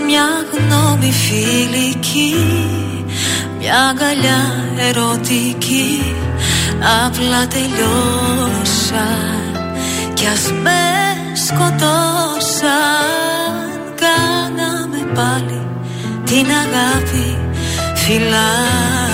μια γνώμη φιλική Μια αγκαλιά ερωτική. Απλά τελειώσα Κι ας με σκοτώσαν. Κάναμε πάλι την αγάπη φυλάκι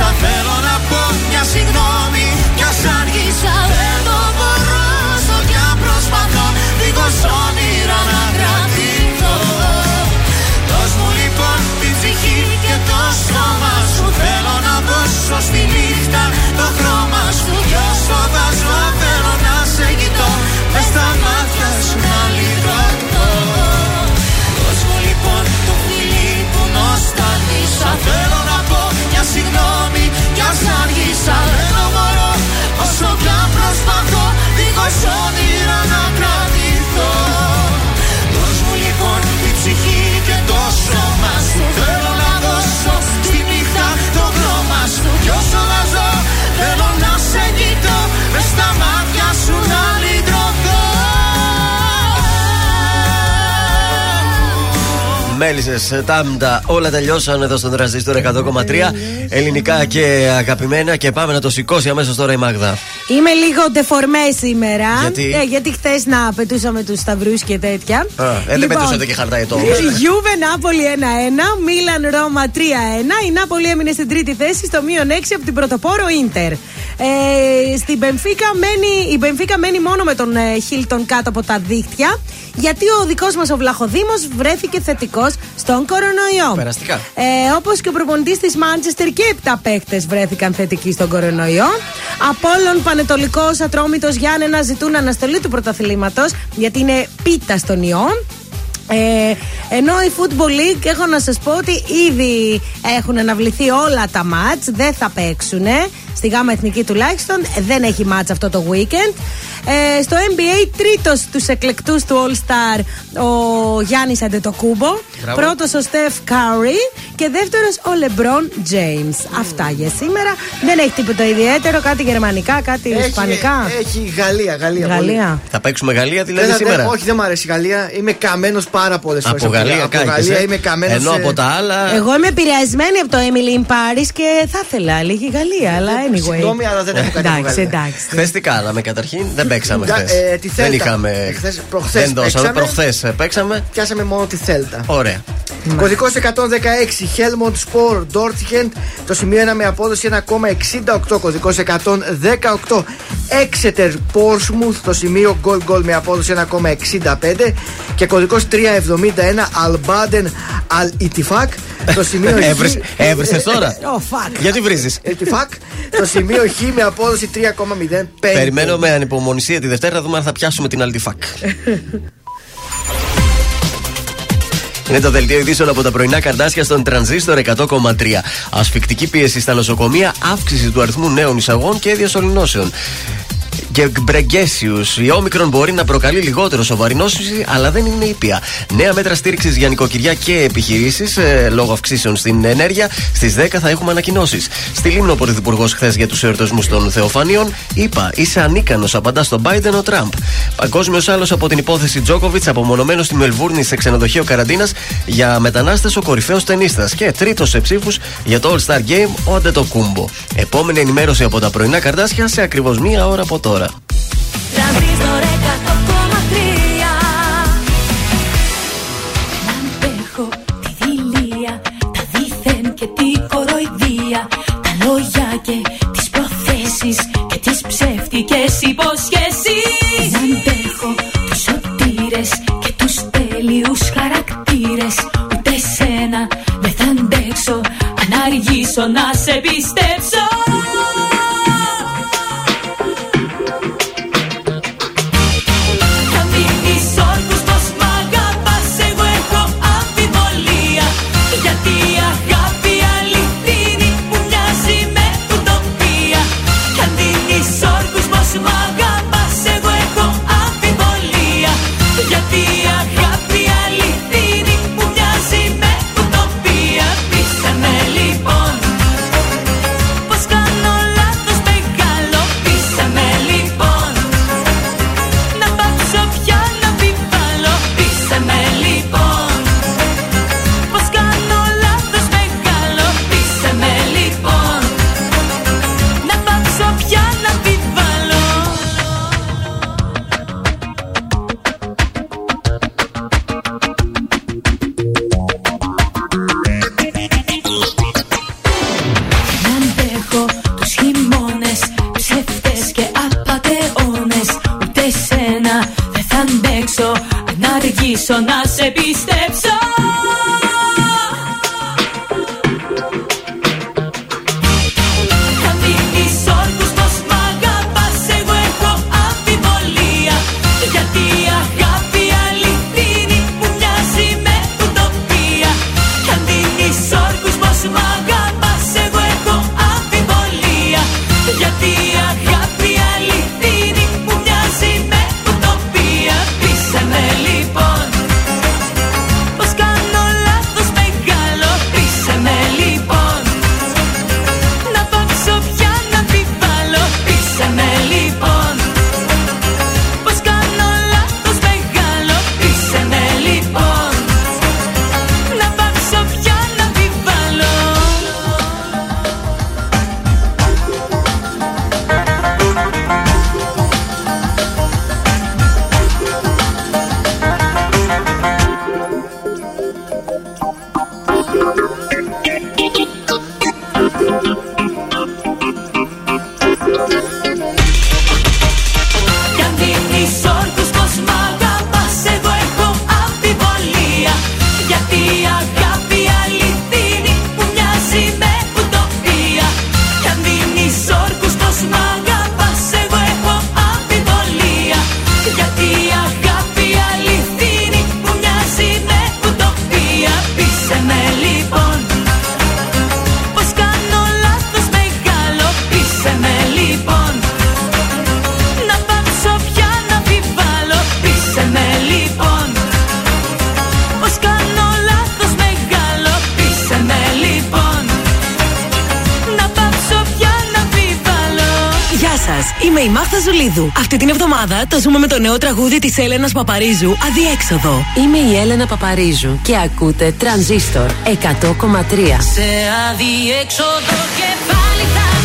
νοσταλγήσα Θέλω να πω μια συγγνώμη Κι ας άργησα δεν το μπορώ Όσο κι αν προσπαθώ Δίχως όνειρα να κρατηθώ Δώσ' μου λοιπόν την ψυχή και το σώμα σου. Θέλω να δώσω στη νύχτα το χρώμα σου. Κι όσο θα Δίχως όνειρα να κρατηθώ Μέλισσες, τάμτα, όλα τελειώσαν εδώ στον τραζίστορ 100,3. Ελληνικά και αγαπημένα. Και πάμε να το σηκώσει αμέσως τώρα η Μάγδα. Είμαι λίγο ντεφορμέ σήμερα. Γιατί; Ε, γιατί χθες να πετούσαμε τους σταυρού και τέτοια. Α, ε, δεν πετούσατε και χαρτάει το Γιούβε Νάπολη 1-1, Μίλαν Ρώμα 3-1. Η Νάπολη έμεινε στην τρίτη θέση στο μείον 6 από την πρωτοπόρο Ίντερ. Ε, στην Μπενφίκα μένει, η Μπενφίκα μένει μόνο με τον ε, Χίλτον κάτω από τα δίχτυα. Γιατί ο δικός μας ο Βλαχοδήμος βρέθηκε θετικός στον κορονοϊό. Περαστικά. Ε, Όπως και ο προπονητής της Μάντσεστερ και 7 παίχτε βρέθηκαν θετικοί στον κορονοϊό. Απόλλων Πανετολικός Ατρόμητος Γιάννενα ζητούν αναστολή του πρωταθλήματος γιατί είναι πίτα στον ιό. Ε, ενώ η Football League έχω να σας πω ότι ήδη έχουν αναβληθεί όλα τα μάτς Δεν θα παίξουν Στη γάμα εθνική τουλάχιστον Δεν έχει μάτς αυτό το weekend ε, Στο NBA τρίτος τους εκλεκτούς του All Star Ο Γιάννης Αντετοκούμπο Μπράβο. Πρώτος ο Steph Curry Και δεύτερος ο LeBron James Αυτά για σήμερα Δεν έχει τίποτα ιδιαίτερο Κάτι γερμανικά, κάτι Έχει- ισπανικά Έχει Γαλλία, Γαλλία. πολύ. Γαλλία Θα παίξουμε Γαλλία Δεν δηλαδή θα- σήμερα; δεν- όχι, δεν μου αρέσει η Γαλλία. Είμαι καμένος πάρα πολλές φορές. Από Γαλλία Από κάγεσαι. Γαλλία είμαι καμένος. Ενώ από τα άλλα. Εγώ είμαι επηρεασμένη από το Emily in Paris και θα ήθελα λίγη Γαλλία, αλλά Δεν Anyway. Συγγνώμη, αλλά δεν έχω κάτι Εντάξει, βγάλει. εντάξει. Χθες τι κάναμε καταρχήν, δεν παίξαμε Για, χθες. ε, τη Θέλτα. δεν είχαμε. Εχθές- προχθές δεν δώσαμε. παίξαμε. Προχθές παίξαμε. Πιάσαμε μόνο τη Θέλτα. Ωραία. Κωδικός 116 Helmont Sport Dortmund. Το σημείο 1 με απόδοση 1,68. Κωδικός 118 Exeter Portsmouth. Το σημείο goal goal με απόδοση 1,65. Και κωδικός 371 Albaden Al Itifak. Το σημείο Χ- Έβρισε- Έβρισες τώρα; Oh, fuck. Γιατί βρίζεις; Itifak. Το σημείο Χ με απόδοση 3,05. Περιμένω με ανυπομονησία τη Δευτέρα να δούμε αν θα πιάσουμε την Αλτιφάκ. Είναι το δελτίο ειδήσεων από τα πρωινά καρτάσια στον τρανζίστορ 100,3. Ασφικτική πίεση στα νοσοκομεία, αύξηση του αριθμού νέων εισαγών και διασωληνώσεων. Και Γκμπρεγκέσιου. Η όμικρον μπορεί να προκαλεί λιγότερο σοβαρή νόσηση, αλλά δεν είναι ήπια. Νέα μέτρα στήριξης για νοικοκυριά και επιχειρήσεις λόγω αυξήσεων στην ενέργεια. Στις 10 θα έχουμε ανακοινώσεις. Στη Λίμνο ο Πρωθυπουργός χθες για τους εορτασμούς των Θεοφανίων. Είπα, είσαι ανίκανος, απαντά στον Biden ο Τραμπ. Παγκόσμιος άλλος από την υπόθεση Τζόκοβιτς, απομονωμένος στη Μελβούρνη σε ξενοδοχείο καραντίνας για μετανάστες ο κορυφαίος ταινίστα. Και τρίτος σε ψήφους για το All Star Game ο Αντετοκούμπο. Επόμενη ενημέρωση από τα πρωινά καρτάσια σε ακριβώς μία ώρα από τώρα. Τρανζίστορ 100,3 Να αντέχω τη δειλία Τα δίθεν και τη κοροϊδία. Τα λόγια και τις προθέσεις Και τις ψεύτικες υποσχέσεις. Να αντέχω τους σωτήρες Και τους τέλειους χαρακτήρες. Ούτε σένα δεν θα αντέξω Αν αργήσω να σε πιστέψω αργήσω να σε πιστέψω Μάχτα Ζουλίδου. Αυτή την εβδομάδα το ζούμε με το νέο τραγούδι της Έλενας Παπαρίζου, Αδιέξοδο. Είμαι η Έλενα Παπαρίζου και ακούτε Τρανζίστορ 100,3. Σε αδιέξοδο και πάλι θα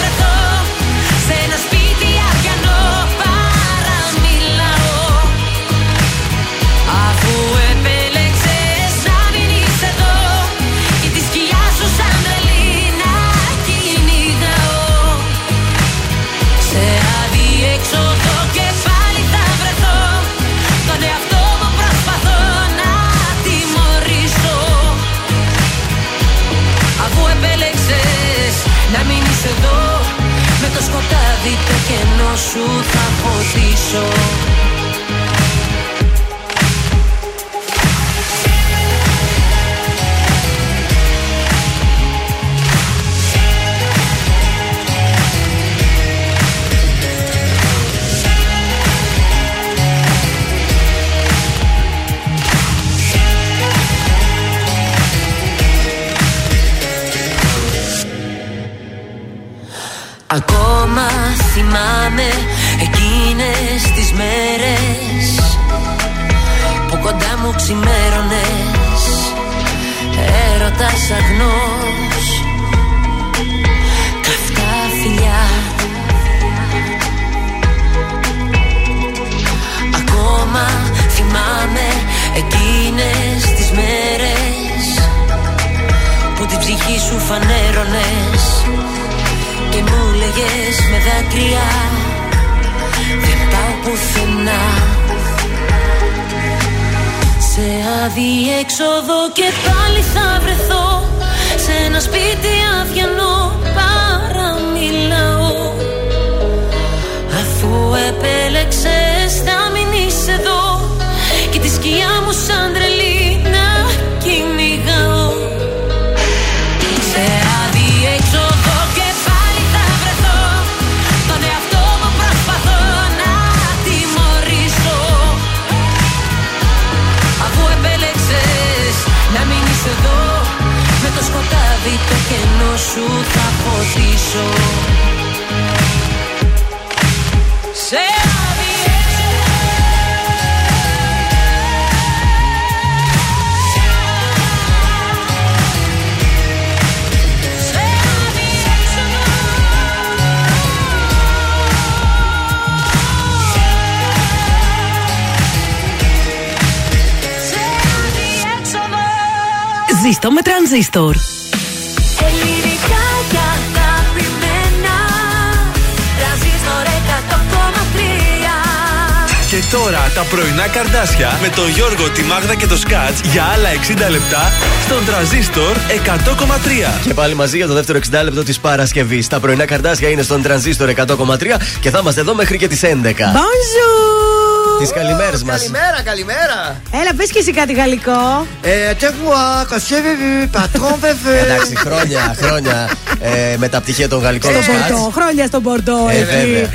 σκοτάδι το κενό σου θα φωτίσω. Ακόμα θυμάμαι εκείνες τις μέρες Που κοντά μου ξημέρωνες. Έρωτας αγνός Καυτά φιλιά. Ακόμα θυμάμαι εκείνες τις μέρες Που την ψυχή σου φανέρωνες και μου λέγες με δάκρυα. Δεν πάω πουθενά. Σε αδιέξοδο και πάλι θα βρεθώ. Σε ένα σπίτι αδιανό παραμιλάω. Αφού επέλεξες να μην είσαι εδώ Και τη σκιά μου σαν σκοτάδι το κενό σου θα φωτίσω. Σε Ζήστο με τρανζίστορ. Ελληνικά και αγαπημένα Τρανζίστορ 100,3 Και τώρα τα πρωινά καρδάσια με τον Γιώργο, τη Μάγδα και το Σκάτς για άλλα 60 λεπτά στον τραζίστορ 100,3. Και πάλι μαζί για το δεύτερο 60 λεπτό της Παρασκευής. Τα πρωινά καρτάσια είναι στον τρανζίστορ 100,3 και θα είμαστε εδώ μέχρι και τις 11. Bonjour! Τις καλημέρες μας. Καλημέρα, καλημέρα. Έλα, πες και εσύ κάτι γαλλικό. Ε, τεγουά, κασέβεβι, πατρόν βεβέ. Εντάξει, χρόνια, χρόνια ε, με τα πτυχία των γαλλικών Στον σκάτς. Μπορντό, χρόνια στον Μπορντό, Ε, εκεί. βέβαια.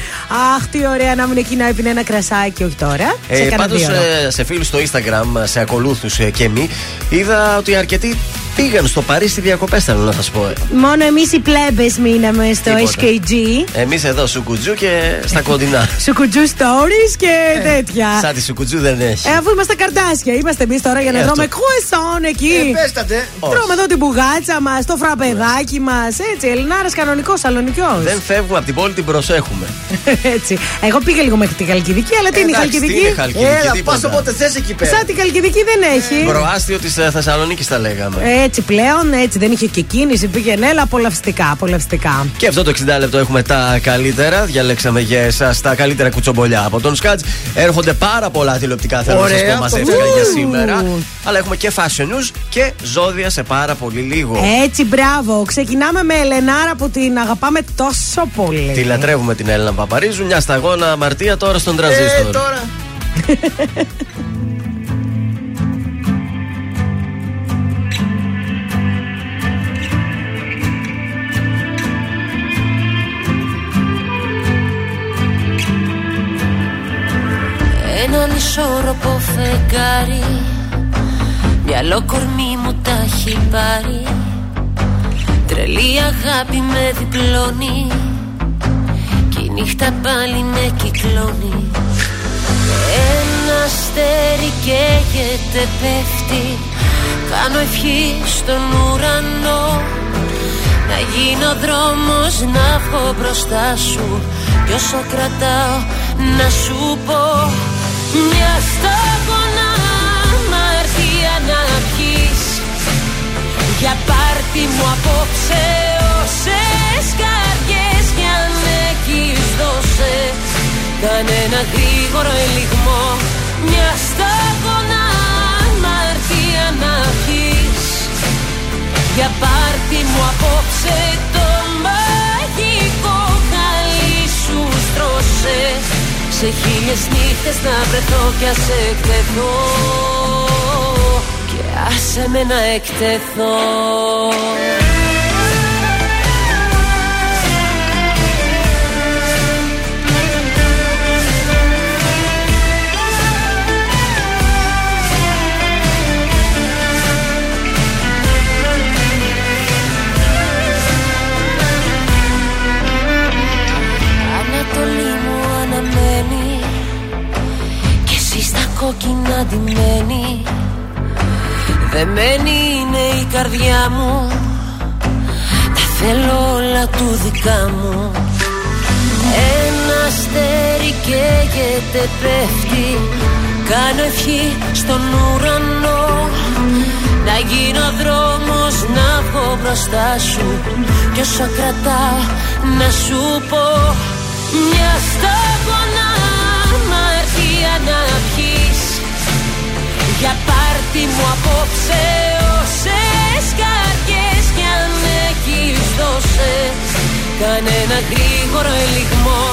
Αχ, τι ωραία να μην εκεί να έπινε ένα κρασάκι, όχι τώρα. σε Ε, κάνα Πάντως δύο ώρα. σε φίλους στο Instagram, σε ακολούθους και μη, είδα ότι αρκετοί πήγαν στο Παρίσι διακοπές, θέλω να σας πω. Μόνο εμείς οι πλέμπες μείναμε στο Τίποτα. HKG. Εμείς εδώ σουκουτζού και στα κοντινά. Σουκουτζού stories και τέτοια. Σαν τη σουκουτζού δεν έχει. Ε, αφού είμαστε καρτάσια, είμαστε εμείς τώρα για να Ε, τρώμε αυτό. κρουεσόν εκεί. Ε, πέστατε. Τρώμε εδώ την μπουγάτσα μας, το φραπεδάκι μας. Έτσι, Ελληνάρας κανονικός, σαλονικιός. Δεν φεύγουμε από την πόλη, την προσέχουμε. Έτσι. Εγώ πήγα λίγο μέχρι τη Χαλκιδική, αλλά τι είναι η Εντάξει, τι Χαλκιδική. είναι Χαλκιδική, Έλα, τίποτα. πα όποτε θες εκεί πέρα. Σαν τη Χαλκιδική δεν έχει. Προάστιο της Θεσσαλονίκης τα λέγαμε. Έτσι πλέον, έτσι δεν είχε και κίνηση, πήγαινε έλα απολαυστικά, απολαυστικά. Και αυτό το 60 λεπτό έχουμε τα καλύτερα. Διαλέξαμε για εσάς τα καλύτερα κουτσομπολιά από τον Σκάτζ. Έρχονται πάρα πολλά τηλεοπτικά θέλω να σας Ωραία, πω αυτό. μαζεύτηκαν Ου. για σήμερα. Αλλά έχουμε και fashion news και ζώδια σε πάρα πολύ λίγο. Έτσι, μπράβο. Ξεκινάμε με Ελενάρα που την αγαπάμε τόσο πολύ. Τη λατρεύουμε την Έλληνα Παπαρίζου. Μια σταγόνα αμαρτία τώρα στον Ε, τραζίστορ. τώρα. ισόρροπο φεγγάρι. Μυαλό κορμί μου τα έχει πάρει. Τρελή αγάπη με διπλώνει. Κι η νύχτα πάλι με κυκλώνει. Ένα αστέρι καίγεται πέφτει. Κάνω ευχή στον ουρανό. Να γίνω δρόμος να βγω μπροστά σου. Κι όσο κρατάω να σου πω μια σταγόνα αμαρτία να πεις Για πάρτι μου απόψε όσες καρδιές κι αν έχεις δώσε Κανένα γρήγορο ελιγμό. Μια σταγόνα αμαρτία να πεις Για πάρτι μου απόψε το μαγικό χαλί σου στρώσες. Σε χίλιες νύχτες να βρεθώ κι ας εκτεθώ. Και άσε με να εκτεθώ κόκκινα ντυμένη. Δεμένη είναι η καρδιά μου. Τα θέλω όλα του δικά μου. Ένα αστέρι καίγεται πέφτει. Κάνω ευχή στον ουρανό. Να γίνω δρόμος να βγω μπροστά σου. Κι όσο κρατάω να σου πω Μιας σταγόνα Για πάρτι μου απόψε όσες καρδιές κι αν έχεις δώσε Κάνε ένα γρήγορο ελιγμό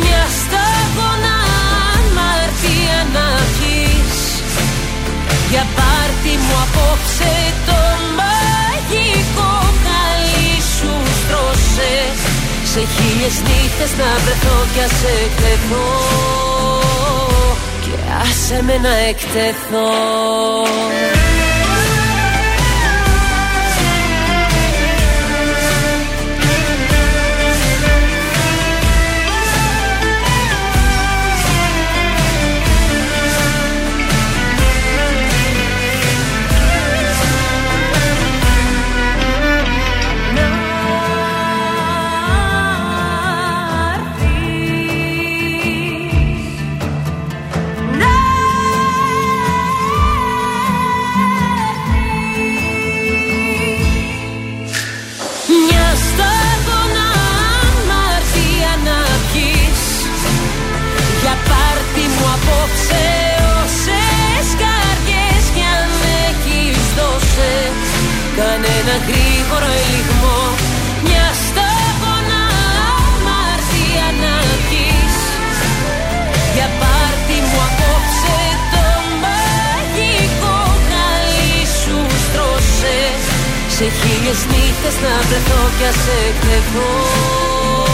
Μια σταγόνα αμαρτία να πιείς Για πάρτι μου απόψε το μαγικό χαλί σου στρώσε. Σε χίλιες νύχτες να βρεθώ κι ας εκτεθώ Και άσε με να εκτεθώ ένα γρήγορο ελιγμό. Μια σταγόνα αμαρτία να πιείς Για πάρτι μου απόψε το μαγικό χαλί σου στρώσε. Σε χίλιες νύχτες να βρεθώ κι ας εκτεθώ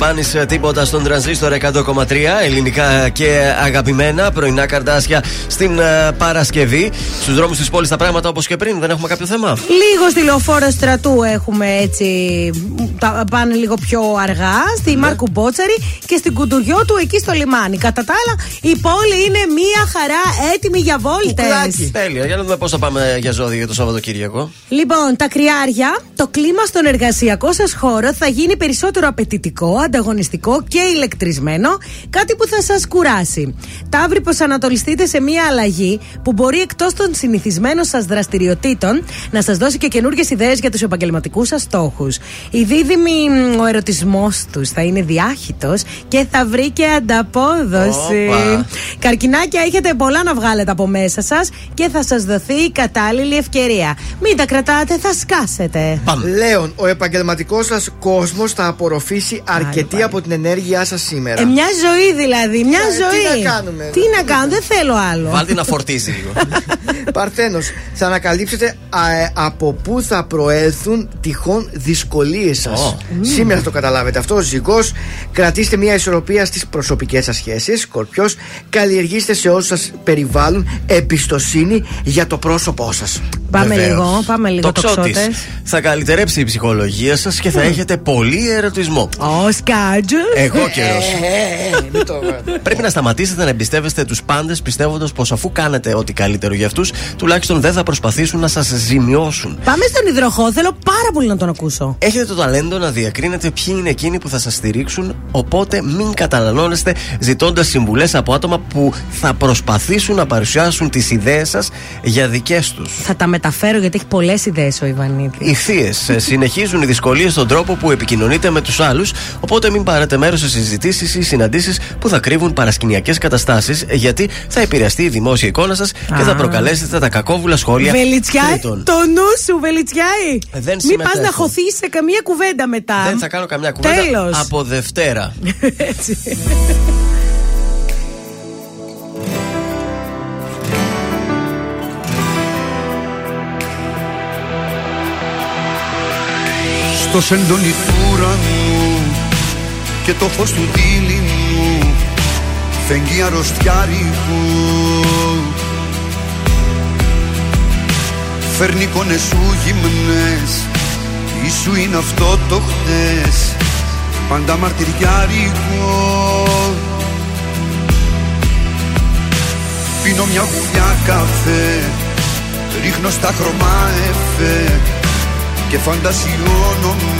Γιώργο Σαμπάνη, τίποτα στον τρανζίστορ 100,3 ελληνικά και αγαπημένα. Πρωινά καρτάσια στην ε, Παρασκευή. Στους δρόμους της πόλης τα πράγματα όπως και πριν, δεν έχουμε κάποιο θέμα; Λίγο στη λεωφόρο στρατού έχουμε έτσι. τα- Πάνε λίγο πιο αργά. Στη Μάρκου Μπότσαρη και στην Κουντουριό του εκεί στο λιμάνι. Κατά τα άλλα, η πόλη είναι μία χαρά έτοιμη για βόλτες. Τέλεια, για να δούμε πώς θα πάμε για ζώδιο για το Σαββατοκύριακο. Λοιπόν, τα κρυάρια, το κλίμα στον εργασιακό σας χώρο θα γίνει περισσότερο απαιτητικό, ανταγωνιστικό και ηλεκτρισμένο, κάτι που θα σας κουράσει. Ταύροι, προσανατολιστείτε σε μία αλλαγή που μπορεί εκτός των συνηθισμένων σας δραστηριοτήτων να σας δώσει και καινούργιες ιδέες για τους επαγγελματικούς σας στόχους. Οι δίδυμοι, μ, ο ερωτισμός τους θα είναι διάχυτος και θα βρει και ανταπόδοση. Όπα. Καρκινάκια, έχετε πολλά να βγάλετε από μέσα σας και θα σας δοθεί η κατάλληλη ευκαιρία. Μην τα κρατάτε, θα σκάσετε. Λέων, ο επαγγελματικός σας κόσμος θα απορροφήσει αρκετή από την ενέργειά σας σήμερα; Ε, μια ζωή δηλαδή, μια Ε, τι ζωή. να κάνουμε. Τι να κάνω, δεν θέλω άλλο. Βάλτε να φορτίσει λίγο. Παρθένος, θα ανακαλύψετε α, ε, από πού θα προέλθουν τυχόν δυσκολίες σας. Ω. Σήμερα θα το καταλάβετε αυτό. Ζυγός, κρατήστε μια ισορροπία στις προσωπικές σας σχέσεις. Σκορπιός, καλλιεργήστε σε όσους σας περιβάλλουν εμπιστοσύνη για το πρόσωπό σας. Πάμε λίγο, πάμε λίγο Το τοξότες. ξώτης. Θα καλυτερέψει η ψυχολογία σας και θα έχετε πολύ ερωτισμό. Ω, σκάτζο. Εγώ καιρός. Ε, Πρέπει να σταματήσετε να εμπιστεύεστε τους πάντες πιστεύοντας πως αφού κάνετε ό,τι καλύτερο για αυτούς, τουλάχιστον δεν θα προσπαθήσουν να σας ζημιώσουν. Πάμε στον υδροχό, θέλω πάρα πολύ να τον ακούσω. Έχετε το ταλέντο να διακρίνετε ποιοι είναι εκείνοι που θα σας στηρίξουν, οπότε μην καταναλώνεστε ζητώντας συμβουλές από άτομα που θα προσπαθήσουν να παρουσιάσουν τις ιδέες σας για δικές τους. Θα τα μεταφέρω γιατί έχει πολλές ιδέες ο Ιβανίτη. Οι θείες συνεχίζουν οι δυσκολίες στον τρόπο που επικοινωνείτε με τους άλλους, οπότε μην πάρετε μέρος σε συζητήσεις ή συναντήσεις που θα κρύβουν παρασκηνιακές καταστάσεις, γιατί θα επηρεαστεί η δημόσια εικόνα σας και θα Α. προκαλέσετε τα κακόβουλα σχόλια. Βελιτσιάη, τρίτων. το νου σου, Βελιτσιάη. Δεν Μην πας συμμετέχω. να χωθεί σε καμία κουβέντα μετά. Δεν θα κάνω καμιά κουβέντα Τέλος. από Δευτέρα. Έτσι. Στο σεντόνι του ουρανού και το φως του δίληνου φεγγεί αρρωστιάρικου. Φέρνει εικόνες σου γυμνές. Ήσου είναι αυτό το χτες. Πάντα μαρτυριάρικο Πίνω μια γουλιά καφέ. Ρίχνω στα χρώμα εφέ. Και φαντασιώνομαι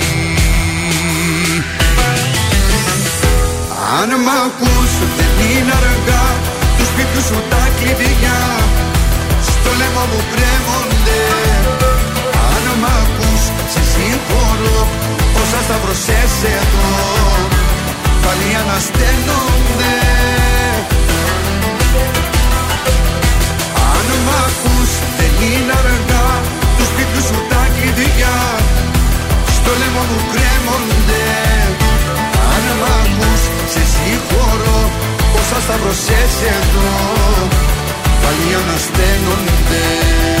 Αν μ' ακούς δεν είναι αργά. Τους σπίτου σου τα κλειδιά. Στο λαιμό μου κρέμονται. Αν μ' ακούς σε συγχωρώ. Όσα σταυρωσές εδώ Πάλι ανασταίνονται. Αν μ' ακούς δεν είναι αργά. Τους σπίτου σου τα κλειδιά. Στο λαιμό μου κρέμονται. Αν μ' ακούς σε συγχωρώ Όσα σταυρωσές εδώ. Πάλι ανασταίνονται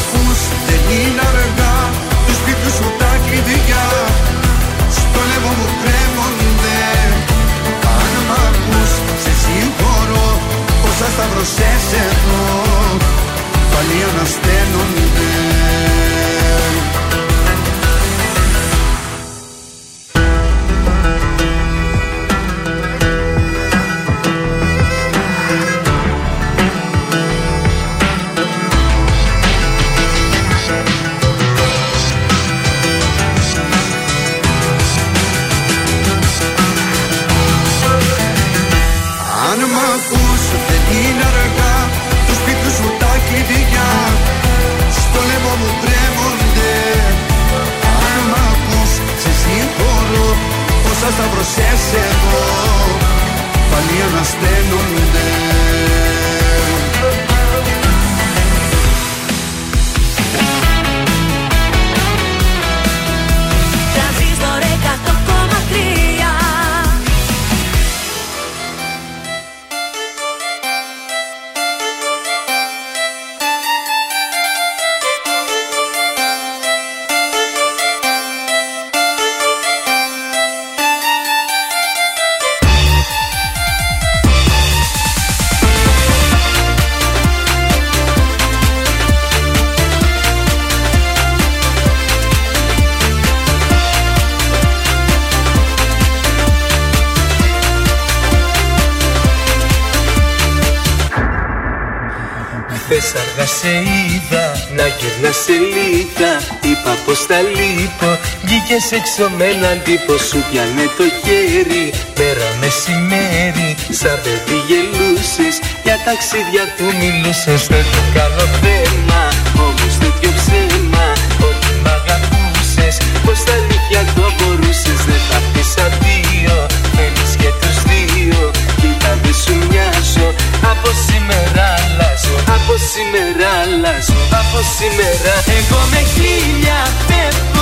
ακούς δεν είναι αργά. Τους σπίτου σου τα κλειδιά. Στο λαιμό μου κρέμονται. Αν μ' ακούς σε συγχωρώ. Όσα σταυρωσές εδώ Πάλι ανασταίνονται πως τα λείπω Βγήκες έξω με έναν τύπο σου πιάνε το χέρι. Πέρα μεσημέρι σαν παιδί γελούσες Για ταξίδια του μιλούσες Δεν το κάνω θέμα. Όμως τέτοιο ψέμα Ότι μ' αγαπούσες. Πως τα αλήθεια το μπορούσες Δεν θα πεις αντίο. Θέλεις και τους δύο Κοίτα δεν σου μοιάζω Από σήμερα αλλάζω Από σήμερα αλλάζω Από σήμερα. Εγώ με χίλια φεύγω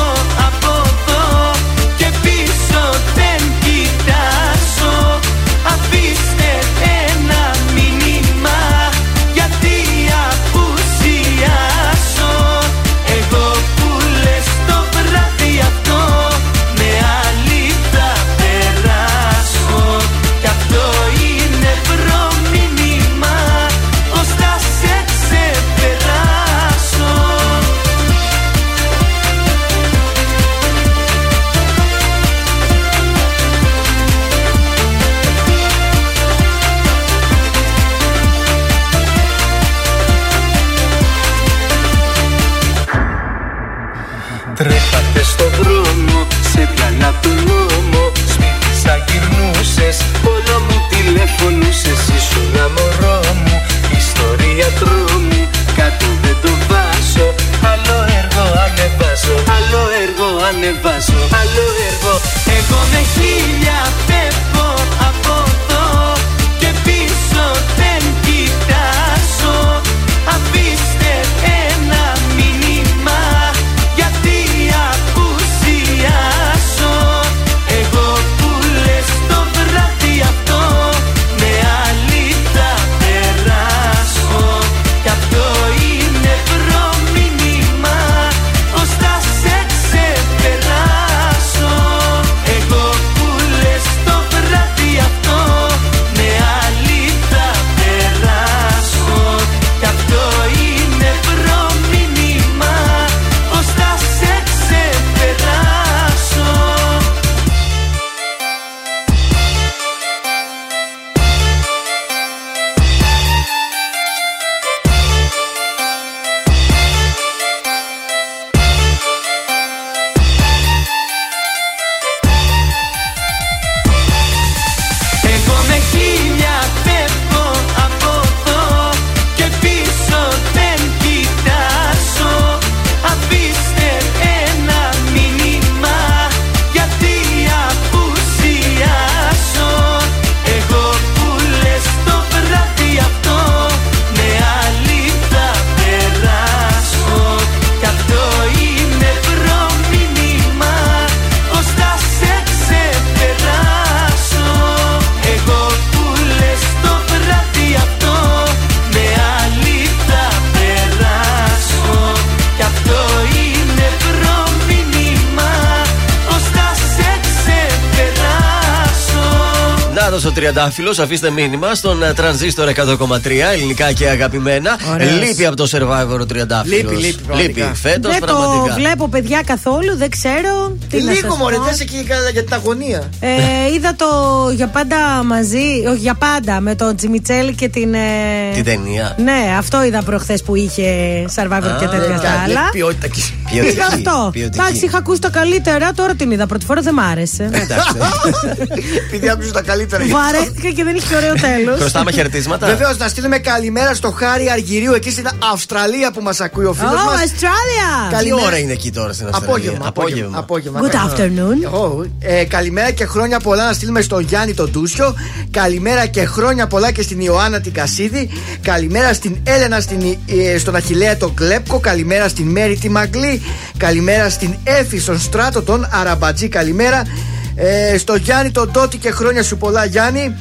τριαντάφυλλο, αφήστε μήνυμα στον ε, τρανζίστορ 100,3 ελληνικά και αγαπημένα. Ωραίος. Λείπει από το survivor ο τριαντάφυλλος. Λείπει, λείπει, πραγματικά. Φέτος δεν το πραγματικά. βλέπω παιδιά καθόλου, δεν ξέρω. Τι να Λίγο σας μωρέ, πω. δες εκεί για- για την αγωνία. Ε, είδα το για πάντα μαζί, όχι για πάντα, με τον Τζιμιτσέλη και την. ε, Την ταινία. Ναι, αυτό είδα προχθές που είχε Survivor και Α, τέτοια ναι, τα άλλα. Ποιότητα και Ποιοτική, Αυτό. ποιοτική. Εντάξει, είχα ακούσει τα καλύτερα, τώρα την είδα πρώτη φορά, δεν μ' άρεσε. Εντάξει. Επειδή άκουσες τα καλύτερα. Βαρέθηκα και δεν είχε ωραίο τέλος. Χρωστάμε χαιρετίσματα. Βεβαίως, να στείλουμε καλημέρα στο Χάρη Αργυρίου εκεί στην Αυστραλία που μας ακούει ο φίλος Oh, μα. Australia! Τι ώρα είναι εκεί τώρα στην Αυστραλία; Απόγευμα. Απόγευμα. απόγευμα. Good afternoon. Oh, ε, καλημέρα και χρόνια πολλά να στείλουμε στον Γιάννη τον Τούσιο. Καλημέρα και χρόνια πολλά και στην Ιωάννα την Κασίδη. Καλημέρα στην Έλενα, στην, ε, στον Αχηλέα τον Κλέπκο. Καλημέρα στην Μέρη τη Μαγκλή. Καλημέρα στην Έφη, στον Στράτο τον Αραμπατζή. Καλημέρα ε, στον Γιάννη τον Τότι και χρόνια σου πολλά Γιάννη.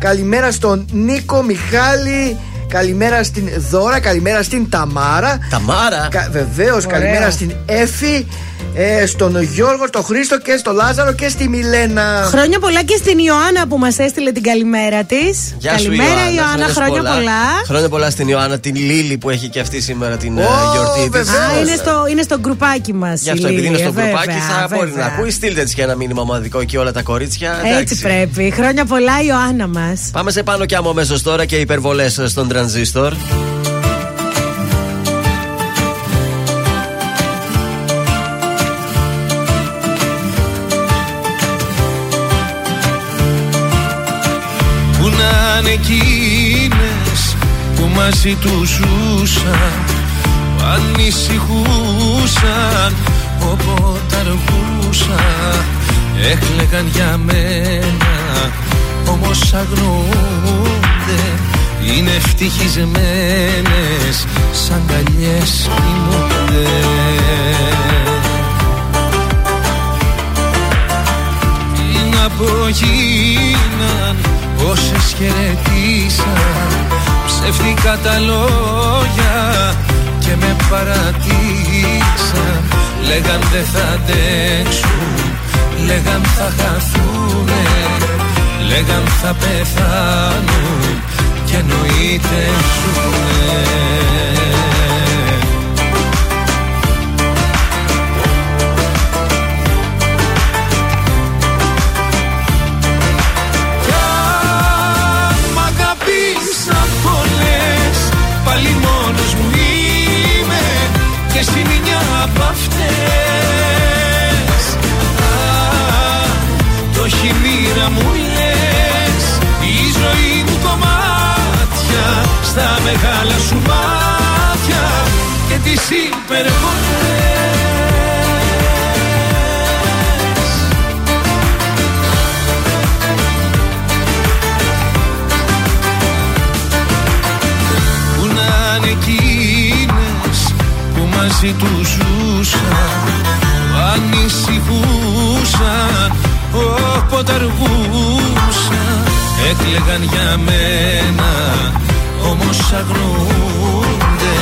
Καλημέρα στον Νίκο Μιχάλη. Καλημέρα στην Δώρα, καλημέρα στην Ταμάρα. Ταμάρα; Κα, Βεβαίως, καλημέρα στην Εφη, ε, στον Γιώργο, στον Χρήστο και στον Λάζαρο και στη Μιλένα. Χρόνια πολλά και στην Ιωάννα που μας έστειλε την καλημέρα της. Γεια σου, Καλημέρα, Ιωάννα, χρόνια πολλά. Χρόνια πολλά στην Ιωάννα, την Λίλη που έχει και αυτή σήμερα την ε, Ω, γιορτή της. βεβαίως. Α, είναι στο, είναι στο γκρουπάκι μας. Γι' αυτό επειδή είναι στο γκρουπάκι θα μπορεί να ακούει. Στείλτε της και ένα μήνυμα ομαδικό εκεί όλα τα κορίτσια. Έτσι Εντάξει. πρέπει. Χρόνια πολλά, Ιωάννα μας. Πάμε σε πάνω και άμμο αμέσω τώρα και υπερβολές στον τρανζίστορ. Που να είναι εκείνες που μαζί τους ζούσαν που ανησυχούσαν όποτε αργούσαν έκλεγαν για μένα όμως αγνοούνται είναι ευτυχισμένες σαν καλιές κοιμούνται Τι να πω γίναν Όσες χαιρετήσαν Ψεύτικα τα λόγια Και με παρατήσαν. Λέγαν δεν θα αντέξουν Λέγαν θα χαθούνε Λέγαν θα πεθάνουν Και εννοείται ζουνε Κι αν μ' αγαπήσαν πολλές Πάλι μόνος μου είμαι Και στη μια από αυτές. Α, Το έχει η μοίρα μου υπερβολές Που να είναι που μαζί τους ζούσαν που ανησυχούσαν όποτε αργούσαν έκλεγαν για μένα όμως αγνούνται.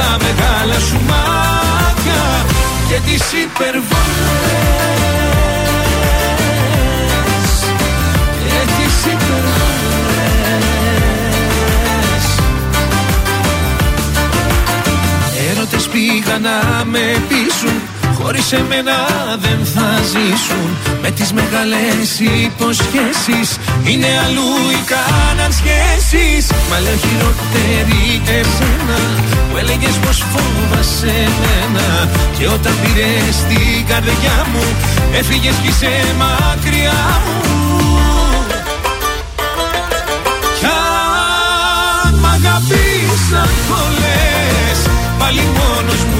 στα μεγάλα σου μάτια και τις υπερβολές. Και τις υπερβολές. Έρωτες πήγαν να με πείσουν Χωρίς εμένα δεν θα ζήσουν. Με τις μεγάλες υποσχέσεις. Είναι αλλού οι κάναν σχέσεις. Μα λέω χειρότερη εσένα Που έλεγες πως φόβασαι εμένα Και όταν πήρες την καρδιά μου Έφυγες κι είσαι μακριά μου. Κι αν μ' αγαπήσαν πολλές Πάλι μόνος μου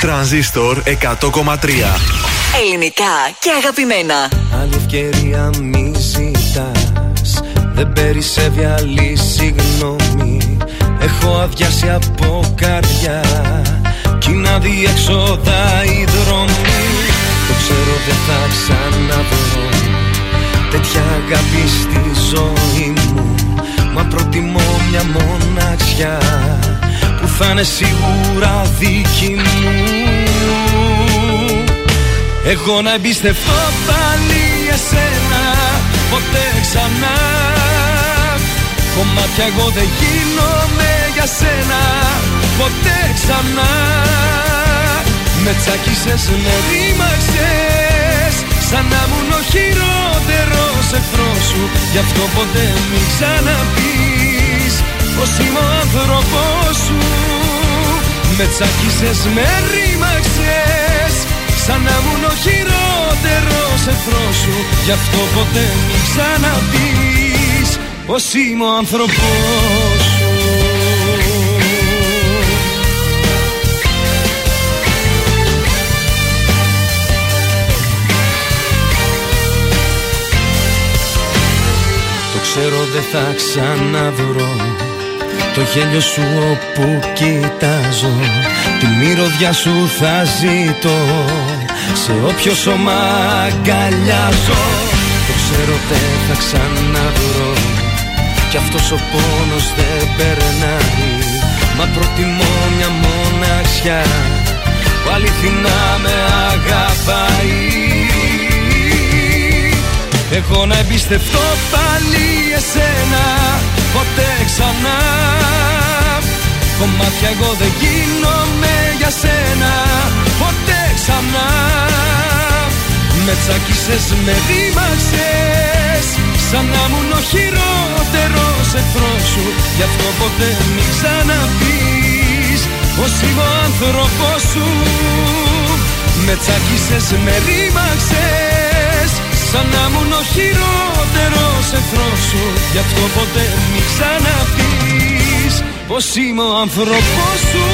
Τρανζίστορ 100,3 Ελληνικά και αγαπημένα. Άλλη ευκαιρία μη ζητάς. Δεν περισσεύει άλλη συγγνώμη. Έχω αδειάσει από καρδιά. Κι είναι αδιέξοδα οι δρόμοι. Το ξέρω δεν θα ξαναβρω. Τέτοια αγάπη στη ζωή μου. Μα προτιμώ μια μοναξιά που θα είναι σίγουρα δική μου. Εγώ να εμπιστευτώ πάλι εσένα Ποτέ ξανά. Κομμάτια εγώ δεν γίνομαι για σένα Ποτέ ξανά. Με τσακίσες, με ρήμαξες Σαν να ήμουν ο χειρότερος εχθρός σου. Γι' αυτό ποτέ μην ξαναπείς Πως είμαι ο άνθρωπός σου. Με τσακίσες, με ρήμαξες Σαν να ήμουν ο χειρότερος εχθρός σου. Γι' αυτό ποτέ μην ξαναπείς Πως είμαι ο άνθρωπός σου. Το ξέρω δεν θα ξαναβρω το γέλιο σου όπου κοιτάζω Τη μυρωδιά σου θα ζητώ. Σε όποιο σώμα αγκαλιάζω Το ξέρω δεν θα ξαναβρω Κι αυτός ο πόνος δεν περνάει Μα προτιμώ μια μοναξιά. Που αληθινά με αγαπάει. Εγώ να εμπιστευτώ πάλι εσένα Ποτέ ξανά. Κομμάτια εγώ δεν γίνομαι για σένα. Ποτέ ξανά. Με τσακίσες, με ρήμαξες Σαν να ήμουν ο χειρότερος εχθρός σου. Γι' αυτό ποτέ μην ξαναπείς Πως είμαι ο άνθρωπός σου. Με τσακίσες, με ρήμαξες Σαν να ήμουν ο χειρότερος εχθρός σου. Γι' αυτό ποτέ μην ξαναπείς πως είμαι ο άνθρωπός σου.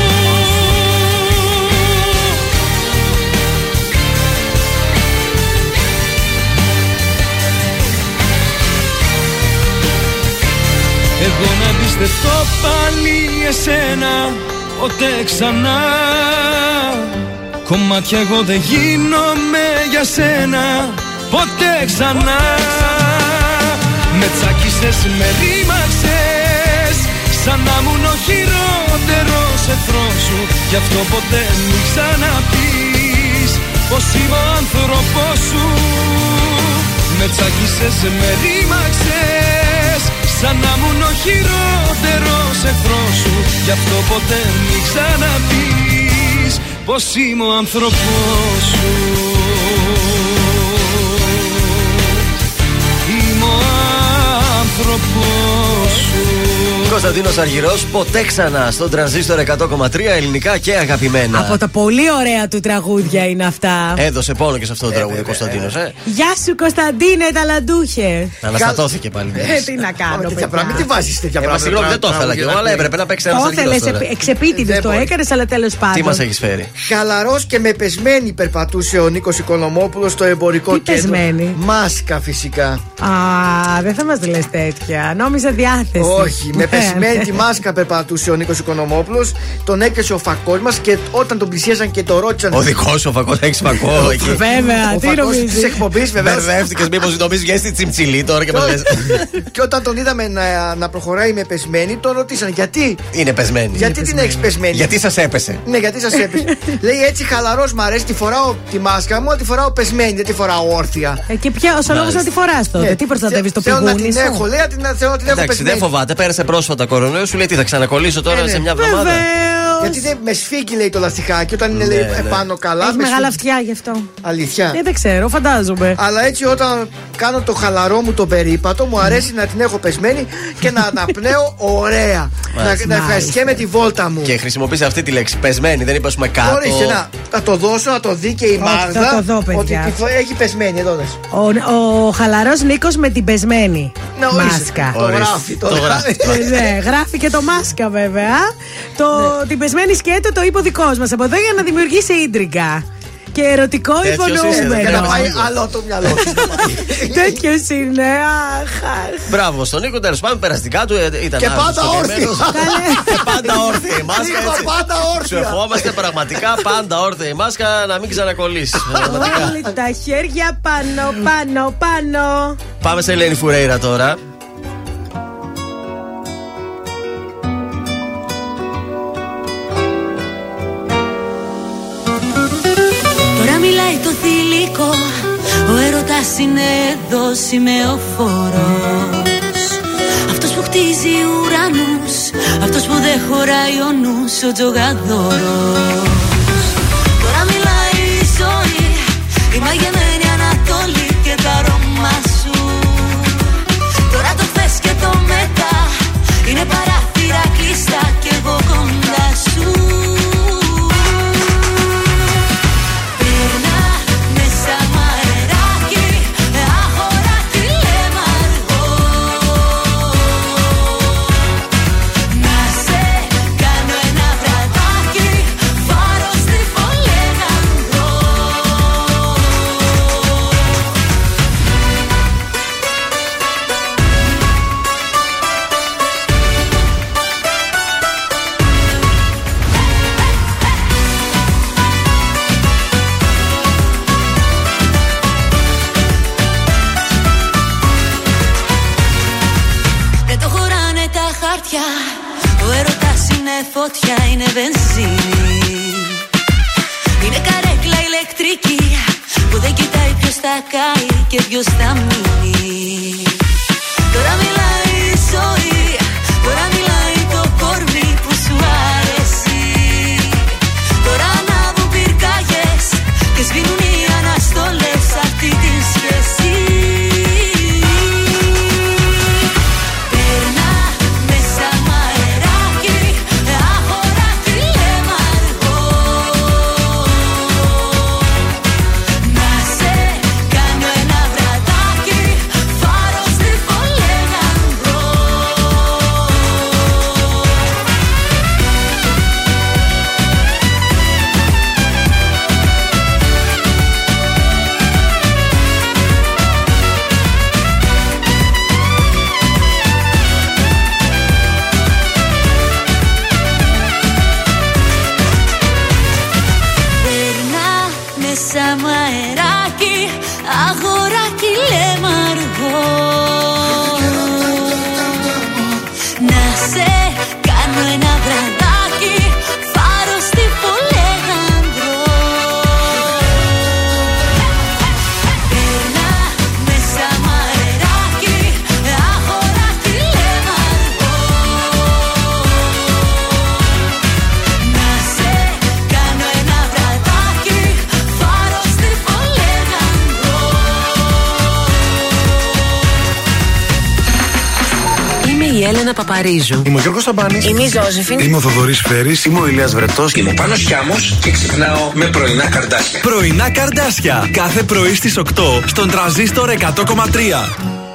Εγώ να εμπιστευτώ πάλι εσένα Ποτέ ξανά. Κομμάτια εγώ δεν γίνομαι για σένα Ποτέ ξανά. Με τσάκισες, με ρήμαξες Σαν να ήμουν ο χειρότερος εχθρός σου. Γι' αυτό ποτέ μην ξαναπείς Πως είμαι ο άνθρωπός σου. Με τσακίσες, με ρήμαξες Σαν να ήμουν ο χειρότερος εχθρός σου. Γι' αυτό ποτέ μην ξαναπείς Πως είμαι ο άνθρωπός σου άνθρωπός σου Κωνσταντίνος Αργυρός, ποτέ ξανά στον τρανζίστορ 100,3 ελληνικά και αγαπημένα. Από τα πολύ ωραία του τραγούδια είναι αυτά. Έδωσε πόνο και σε αυτό το τραγούδι ο Κωνσταντίνος, ε. Γεια σου Κωνσταντίνε, ταλαντούχε. Αναστατώθηκε πάλι. Ε, τι να κάνω, Τέτοια παιδιά. πράγματα, μην τη βάζεις τέτοια Ε, μα πράγματα. συγγνώμη, δεν το ήθελα κι εγώ, αλλά έπρεπε να παίξεις ένα Το αργυρό. ήθελε εξεπίτηδε, το έκανες, αλλά τέλος πάντων. Τι μας έχεις φέρει; Χαλαρός και με πεσμένη περπατούσε ο Νίκος Οικονομόπουλος στο εμπορικό Τι κέντρο. πεσμένη; Μάσκα φυσικά. Α, δεν θα μας λες τέτοια. Νόμιζα διάθεση. Όχι, με Ναι, πεσμένη ναι. τη μάσκα περπατούσε ο Νίκος Οικονομόπουλος. Τον έπιασε ο φακός μας και όταν τον πλησίασαν και το ρώτησαν. Ο δικός σου φακός, έχεις φακό εκεί. Βέβαια, Ο τι φακός νομίζεις; της εκπομπής βεβαίως Μπερδεύτηκες, μήπως νομίζεις βγαίνει στη τσιμψιλή τώρα και μα λες. και όταν τον είδαμε να, να προχωράει με πεσμένη, τον ρωτήσαν γιατί; Είναι πεσμένη. Γιατί την έχεις πεσμένη; Γιατί σας έπεσε; Ναι, γιατί σας έπεσε. Λέει έτσι χαλαρός μ' αρέσει, τη φοράω τη μάσκα μου, αλλά τη φοράω πεσμένη, δεν τη φοράω όρθια. Ε, και ποια, ο λόγος Μάλιστα. να τη φοράς τότε. Ναι. Τι προστατεύεις το Θέλω να πηγούνι την σου; έχω, λέει, να την- θέλω να την έχω Εντάξει, δεν πεσμένη. φοβάται. Πέρασε πρόσφατα κορονοϊό, σου λέει τι θα ξανακολλήσω τώρα Ε, ναι. σε μια εβδομάδα; Βεβαίως. Γιατί δεν με σφίγγει, λέει το λαστιχάκι, όταν είναι Ναι, λέει, ναι. επάνω καλά. Έχει με μεγάλα σφίγγει. αυτιά γι' αυτό. Αλήθεια. Ε, δεν ξέρω, φαντάζομαι. Αλλά έτσι όταν κάνω το χαλαρό μου το περίπατο, μου αρέσει να την έχω πεσμένη και να αναπνέω ωραία. να, Μάλιστα. να ευχαριστιέμαι τη βόλτα μου. Και χρησιμοποίησε αυτή τη λέξη. Πεσμένη, δεν είπα πούμε κάτω. Ορίστε να, θα το δώσω, να το δει και η Όχι, Μάγδα. θα το δω, παιδιά. Ότι τη φο- έχει πεσμένη, εδώ δες. Ο, ο χαλαρός Νίκος με την πεσμένη Να ορίστε. μάσκα. Το Ορίστε. γράφει, το Το γράφει. Γράφει. Ε, ναι, γράφει και το μάσκα βέβαια. Το, Την πεσμένη σκέτο το είπε ο δικός μας από εδώ για να δημιουργήσει ίντριγκα. Και ερωτικό Τέτοιος είσαι, δεν Για να Μπαίνω. πάει Μπαίνω. άλλο το μυαλό σου. Τέτοιος είναι. Αχ, αχ. Μπράβο στον Νίκο, τέλος πάντων περαστικά του ε, ήταν Και άρρωστος, πάντα στοχευμένος. Και πάντα όρθια η μάσκα Νίκο, έτσι. πάντα Σου όρθια. ευχόμαστε πραγματικά πάντα όρθια η μάσκα να μην ξανακολλήσεις. Πραγματικά. Όλοι τα χέρια πάνω, πάνω, πάνω. Πάμε σε Ελένη Φουρέιρα τώρα. Τώρα το θηλυκό Ο έρωτας είναι εδώ σημεοφόρος. Αυτός που χτίζει ουρανούς Αυτός που δεν χωράει ο νους Ο τζογαδόρος. Τώρα μιλάει η ζωή Η μαγεμένη Ανατολή και τα αρώμα σου. Τώρα το χθες και το μετά Είναι παράθυρα θα κάει και ποιος θα μείνει Έλενα Παπαρίζου. Είμαι ο Γιώργος Σαμπάνη. Είμαι η Ζώζεφιν. Είμαι ο Θοδωρής Φέρης. Είμαι ο Ηλίας Βρετός. Είμαι ο Πάνος Χιάμος και ξυπνάω με πρωινά καρδάσια. Πρωινά καρδάσια. Κάθε πρωί στις 8 στον τραζίστορ 100,3.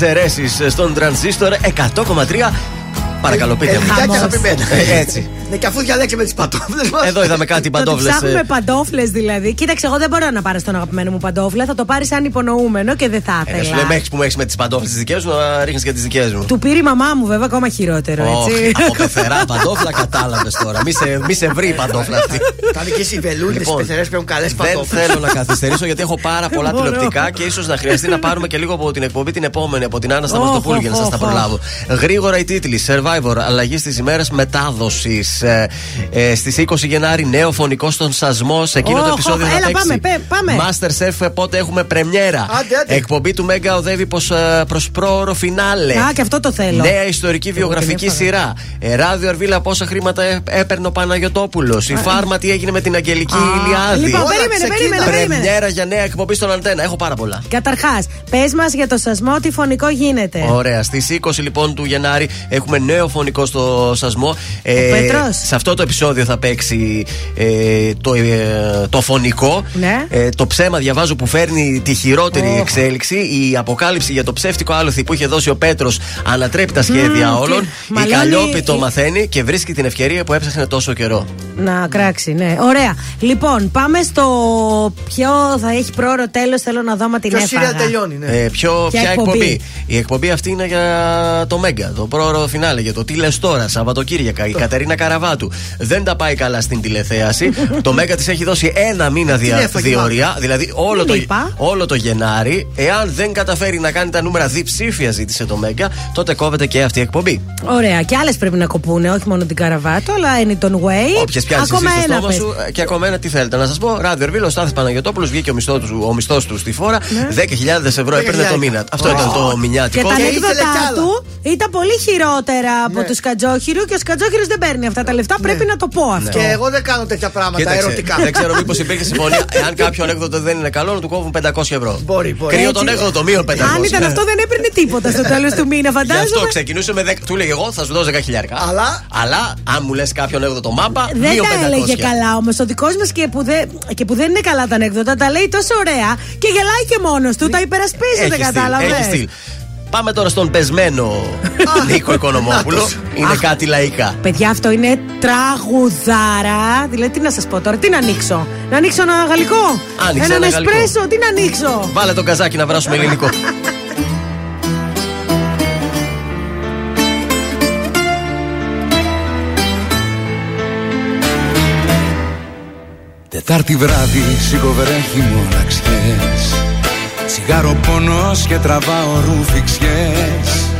Εξαιρέσεις στον τρανζίστορ 100,3. Παρακαλώ, πείτε μου. Ελληνικά και αγαπημένα. Ε, Έτσι. Ναι, και αφού διαλέξαμε τις πατόφλε μας. Εδώ είδαμε κάτι Το ότι παντόβλε. ψάχνουμε παντόφλες δηλαδή. Κοίταξε, εγώ δεν μπορώ να πάρει τον αγαπημένο μου παντόφλα. Θα το πάρει σαν υπονοούμενο και δεν θα Ε, σου ήθελα. λέμε έχεις που μου έχεις με τις παντόφλες τις δικές σου να ρίχνεις και τις δικές μου. Του πήρε η μαμά μου, βέβαια, ακόμα χειρότερο, έτσι. Όχι, από πεθερά παντόφλα κατάλαβες τώρα. Μη σε, μη σε βρει η παντόφλα αυτή. Κάνει και οι βελούνες, Λοιπόν, οι πεθερές παίρνουν καλές Δεν πατόφλε. θέλω να καθυστερήσω γιατί έχω πάρα πολλά Μπορώ. τηλεοπτικά και ίσως να χρειαστεί να πάρουμε και λίγο από την εκπομπή την επόμενη, από την Άννα Οχ, Σταυροστοπούλου για να σας οχ, τα οχ. προλάβω. Γρήγορα οι τίτλοι. Survivor, αλλαγή στις ημέρες μετάδοσης. Ε, ε, Στις 20 Γενάρη, νέο φωνικό στον Σασμό. Σε εκείνο το Οχ, επεισόδιο οχ, θα έλα, παίξει. πάμε, πέ- πάμε. Masterchef, πότε έχουμε πρεμιέρα. Άντε, άντε. Εκπομπή του Μέγκα οδεύει προς πρόωρο φινάλε. Α, και αυτό το θέλω. Νέα ιστορική βιογραφική την έφαγα. σειρά. Ε, ράδιο Αρβίλα, πόσα χρήματα έ- έπαιρνε ο Παναγιοτόπουλος. Η Φάρμα, τι έγινε με την Αγγελική Ηλιάδη. Λοιπόν, περίμενε, περίμενε, περίμενε. Πρεμιέρα για νέα εκπομπή στον Αντένα. Έχω πάρα πολλά. Καταρχάς, πες μας για το σασμό τι φωνικό γίνεται. Ωραία. Στις 20 λοιπόν του Γενάρη έχουμε νέο φωνικό στο Σασμό. Ε, Πέτρος. σε αυτό το επεισόδιο θα παίξει ε, το, ε, το φωνικό. Ναι. Ε, το ψέμα διαβάζω που φέρνει τη χειρότερη Οχ. εξέλιξη. Η αποκάλυψη για το ψεύτικο άλοθη που είχε δώσει ο Πέτρος ανατρέπει τα σχέδια Μμμ, όλων. και Η μαλώνει- Καλλιόπη το μαθαίνει και βρίσκει την ευκαιρία που έψαχνε τόσο καιρό. Να κράξει, ναι. Ωραία. Λοιπόν, πάμε στο ποιο θα έχει πρόωρο τέλος. Θέλω να δω μα την Ποιο έφαγα. σύριαλ τελειώνει, ναι. Ε, ποιο, Ποια ποια εκπομπή; εκπομπή; Η εκπομπή αυτή είναι για το Μέγκα, το πρόωρο φινάλε, για το τι λες τώρα, Σαββατοκύριακα. Η Κατερίνα Καραβάτου δεν τα πάει καλά στην τηλεθέαση. το Μέγκα της έχει δώσει ένα μήνα δια, Την έφαγε, διορία, μάλλον. δηλαδή όλο Δεν το, είπα. όλο το Γενάρη. Εάν δεν καταφέρει να κάνει τα νούμερα διψήφια, ζήτησε το Μέγκα, τότε κόβεται και αυτή η εκπομπή. Ωραία. Και άλλες πρέπει να κοπούνε, όχι μόνο την Καραβάτο, αλλά Anyton Way. Όποιες πιάσει Ακόμα εσύ στο ένα στόμα πες. σου ε, και ακόμα ένα τι θέλετε. Να σας πω, Ράδιο Ερβίλο, ο Στάθης Παναγιοτόπουλος βγήκε ο μισθός του, ο μισθός του στη φόρα. 10.000 ευρώ έπαιρνε το μήνα. Αυτό ήταν το Ναι. Και μηνιάτικο. τα ήθελε ανέκδοτά κι άλλα. του ήταν πολύ χειρότερα από τους Σκατζόχυρου και ο Σκατζόχυρος δεν παίρνει αυτά τα λεφτά. Πρέπει να το πω αυτό. Και εγώ δεν κάνω τέτοια πράγματα Κοίταξε, ερωτικά. δεν ξέρω μήπως υπήρχε συμφωνία. Εάν κάποιο ανέκδοτο δεν είναι καλό, να του κόβουν 500 ευρώ. Μπορεί, μπορεί. Κρύο Έτσι. τον έκδοτο, μείον 500. Αν ήταν αυτό, δεν έπαιρνε τίποτα στο τέλος του μήνα, Γι' αυτό φαντάζομαι. ξεκινούσε με 10. Του έλεγε εγώ θα σου δώσω 10 χιλιάρικα. Αλλά- Αλλά αν μου λες κάποιον έκδοτο μάπα, Δεν μείον τα 500. έλεγε καλά όμως. Ο δικός μας και, που δεν- και που δεν είναι καλά τα ανέκδοτα, τα λέει τόσο ωραία και γελάει και μόνος του. Τα υπερασπίζεται, Έχει στυλ, κατάλαβες. Έχει στυλ. Πάμε τώρα στον πεσμένο Νίκο Οικονομόπουλο. Είναι κάτι λαϊκά. Παιδιά, αυτό είναι τραγουδάρα. Δηλαδή, τι να σας πω τώρα, τι να ανοίξω; Να ανοίξω ένα γαλλικό; Άνοιξε Έναν ένα γαλλικό. εσπρέσο, τι να ανοίξω; Βάλε τον καζάκι να βράσουμε ελληνικό. Τετάρτη βράδυ σιγοβρέχει μοναξιές Τσιγάρο πόνος και τραβάω ρουφιξιές.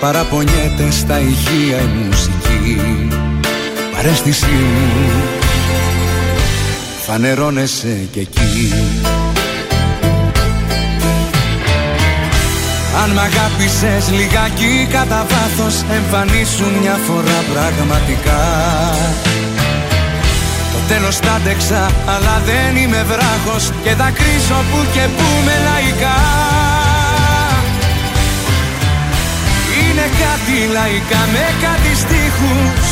Παραπονιέται στα ηχεία η μουσική. Παρέστησή μου Φανερώνεσαι κι εκεί. Αν μ' αγάπησες λιγάκι κατά βάθος Εμφανίσου μια φορά πραγματικά. Το τέλος τα άντεξα αλλά δεν είμαι βράχος Και δακρύσω που και που με λαϊκά. Είναι κάτι λαϊκά με κάτι στίχους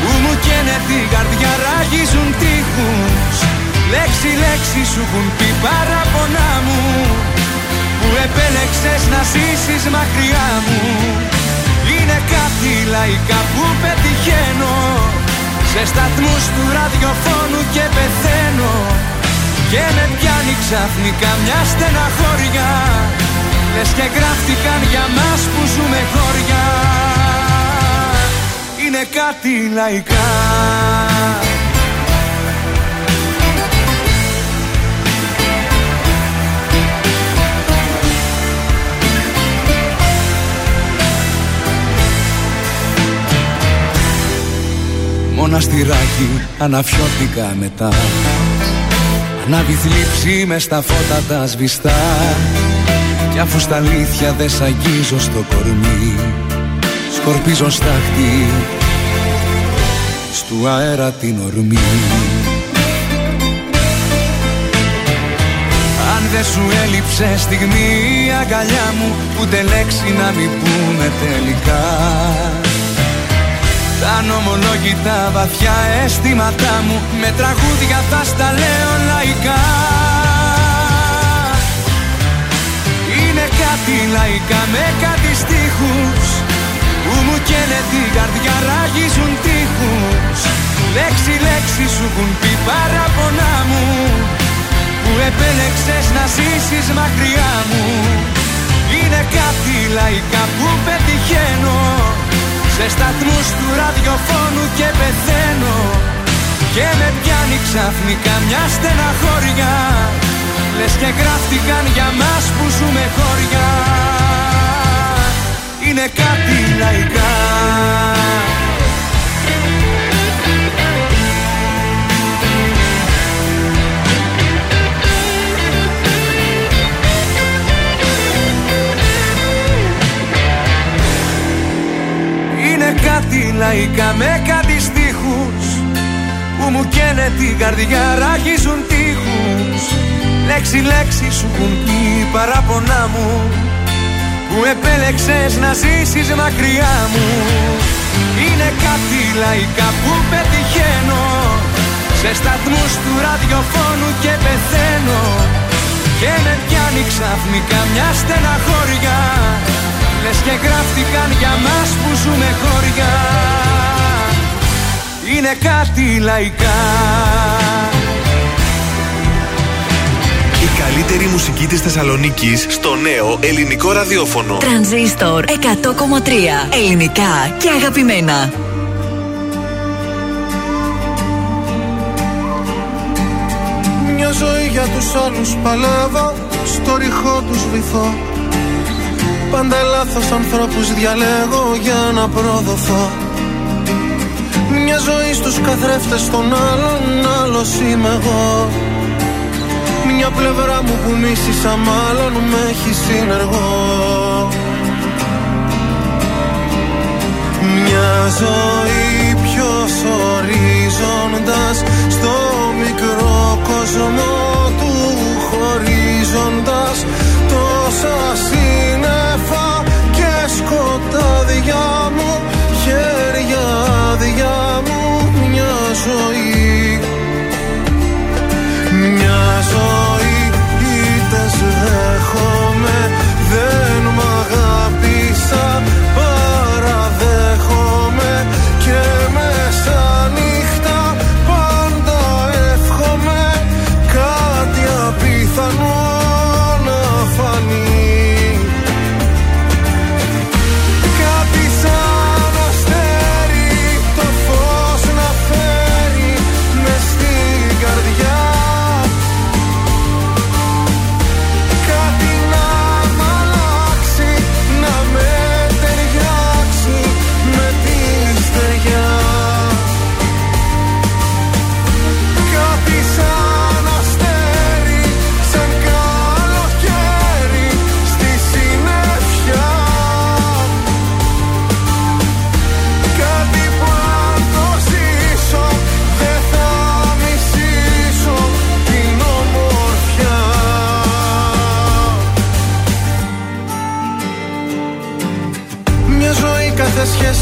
Που μου καίνε την καρδιά ράγιζουν τείχους. Λέξη λέξη σου έχουν πει παραπονά μου Που επέλεξες να ζήσεις μακριά μου. Είναι κάτι λαϊκά που πετυχαίνω Σε σταθμούς του ραδιοφώνου και πεθαίνω. Και με πιάνει ξαφνικά μια στεναχώρια. Λες και γράφτηκαν για μας που ζούμε χώρια. Είναι κάτι λαϊκά Μοναστηράκι αναφιώθηκα μετά. Ανάβει θλίψη με στα φώτα τα σβηστά. Κι αφού στα αλήθεια δεν σ' αγγίζω στο κορμί Σκορπίζω στάχτη Στου αέρα την ορμή. Αν δεν σου έλειψε στιγμή η αγκαλιά μου Ούτε λέξη να μην πούμε τελικά τα νομολόγητα βαθιά αισθήματά μου. Με τραγούδια θα στα λέω λαϊκά. Είναι κάτι λαϊκά με κάτι στίχους Που μου καίνε την καρδιά ράγιζουν τείχους. Λέξη λέξη σου έχουν πει παραπονά μου Που επέλεξες να ζήσεις μακριά μου. Είναι κάτι λαϊκά που πετυχαίνω σε σταθμούς του ραδιοφώνου και πεθαίνω. Και με πιάνει ξαφνικά μια στεναχώρια. Λες και γράφτηκαν για μας που ζούμε χώρια. Είναι κάτι λαϊκά λαϊκά με κάτι στίχους Που μου καίνε την καρδιά ράγιζουν τείχους. Λέξη λέξη σου έχουν πει παράπονά μου Που επέλεξες να ζήσεις μακριά μου. Είναι κάτι λαϊκά που πετυχαίνω Σε σταθμούς του ραδιοφώνου και πεθαίνω. Και με πιάνει ξαφνικά μια στεναχώρια Λες και γράφτηκαν για μας που ζούμε χωριά Είναι κάτι λαϊκά Η καλύτερη μουσική της Θεσσαλονίκης στο νέο ελληνικό ραδιόφωνο. Τρανζίστορ 100,3 ελληνικά και αγαπημένα. Μια ζωή για τους άλλους παλεύω Στο ρηχό τους βυθώ Πάντα λάθος ανθρώπους διαλέγω για να προδοθώ. Μια ζωή στους καθρέφτες των άλλων Άλλος είμαι εγώ. Μια πλευρά μου που μίσησα μάλλον Με έχει συνεργό. Μια ζωή ποιος ορίζοντας Στο μικρό κόσμο του χωρίζοντας Τόσα σύννεφα και σκοτάδια μου Χέρια άδεια μου μια ζωή. Μια ζωή ήτες δέχομαι Δεν μ' αγάπησα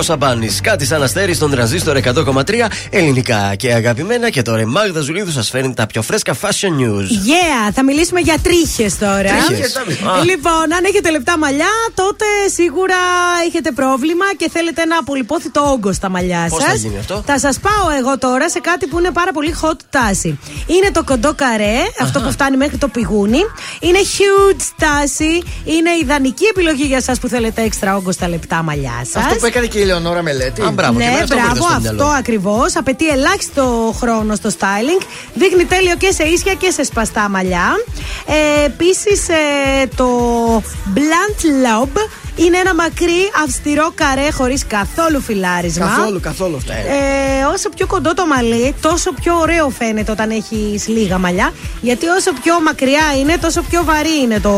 Γιώργος Σαμπάνης. Κάτι σαν αστέρι στον τρανζίστορ 100,3 ελληνικά και αγαπημένα. Και τώρα η Μάγδα Ζουλίδου σας φέρνει τα πιο φρέσκα fashion news. Yeah, θα μιλήσουμε για τρίχες τώρα. Τρίχες. Α. Λοιπόν, αν έχετε λεπτά μαλλιά, τότε σίγουρα έχετε πρόβλημα και θέλετε ένα απολυπώθητο όγκο στα μαλλιά Πώς σας. θα γίνει αυτό; Θα σας πάω εγώ τώρα σε κάτι που είναι πάρα πολύ hot τάση. Είναι το κοντό καρέ, αυτό που φτάνει μέχρι το πηγούνι. Είναι huge τάση. Είναι ιδανική επιλογή για εσά που θέλετε έξτρα όγκο στα λεπτά μαλλιά σας. Αυτό που έκανε και η Λεωνόρα Μελέτη. Α, μπράβο, και ναι, εμένα αυτό μου ήρθε μπράβο, στο μυαλό. αυτό ακριβώς. Απαιτεί ελάχιστο χρόνο στο styling. Δείχνει τέλειο και σε ίσια και σε σπαστά μαλλιά. Ε, Επίσης, το Blunt Lob είναι ένα μακρύ, αυστηρό καρέ χωρίς καθόλου φιλάρισμα. Καθόλου, καθόλου αυτό. Ε, όσο πιο κοντό το μαλλί, τόσο πιο ωραίο φαίνεται όταν έχεις λίγα μαλλιά. Γιατί όσο πιο μακριά είναι, τόσο πιο βαρύ είναι το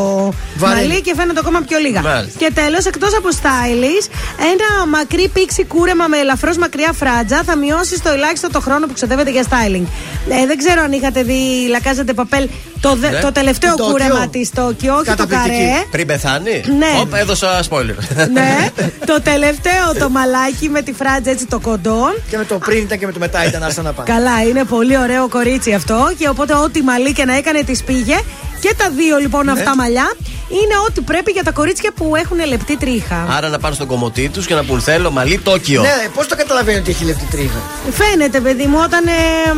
Βαρύ. μαλλί και φαίνεται ακόμα πιο λίγα. Μάλιστα. Και τέλος, εκτός από stylish, ένα μακρύ πίξι κούρεμα με ελαφρώς μακριά φράτζα θα μειώσει στο ελάχιστο το χρόνο που ξοδεύετε για styling. Ε, δεν ξέρω αν είχατε δει Λακάζετε Παπέλ το, δε- Ναι. το τελευταίο Η Τόκιο. κούρεμα της Τόκιο, όχι το Καταπληκτική. καρέ. Πριν πεθάνει; Ναι. Οπ, έδωσα spoiler. ναι, το τελευταίο το μαλάκι με τη φράτζα έτσι το κοντό. Και με το πριν ήταν και με το μετά ήταν άστα να πάνε. Καλά, είναι πολύ ωραίο κορίτσι αυτό. Και οπότε, ό,τι μαλλί και να έκανε, τη πήγε. Και τα δύο λοιπόν αυτά μαλλιά είναι ό,τι πρέπει για τα κορίτσια που έχουν λεπτή τρίχα. Άρα να πάνε στον κομμωτή τους και να πούν θέλω μαλλί Τόκιο. Ναι, πώς το καταλαβαίνει ότι έχει λεπτή τρίχα; Φαίνεται, παιδί μου, όταν. ε,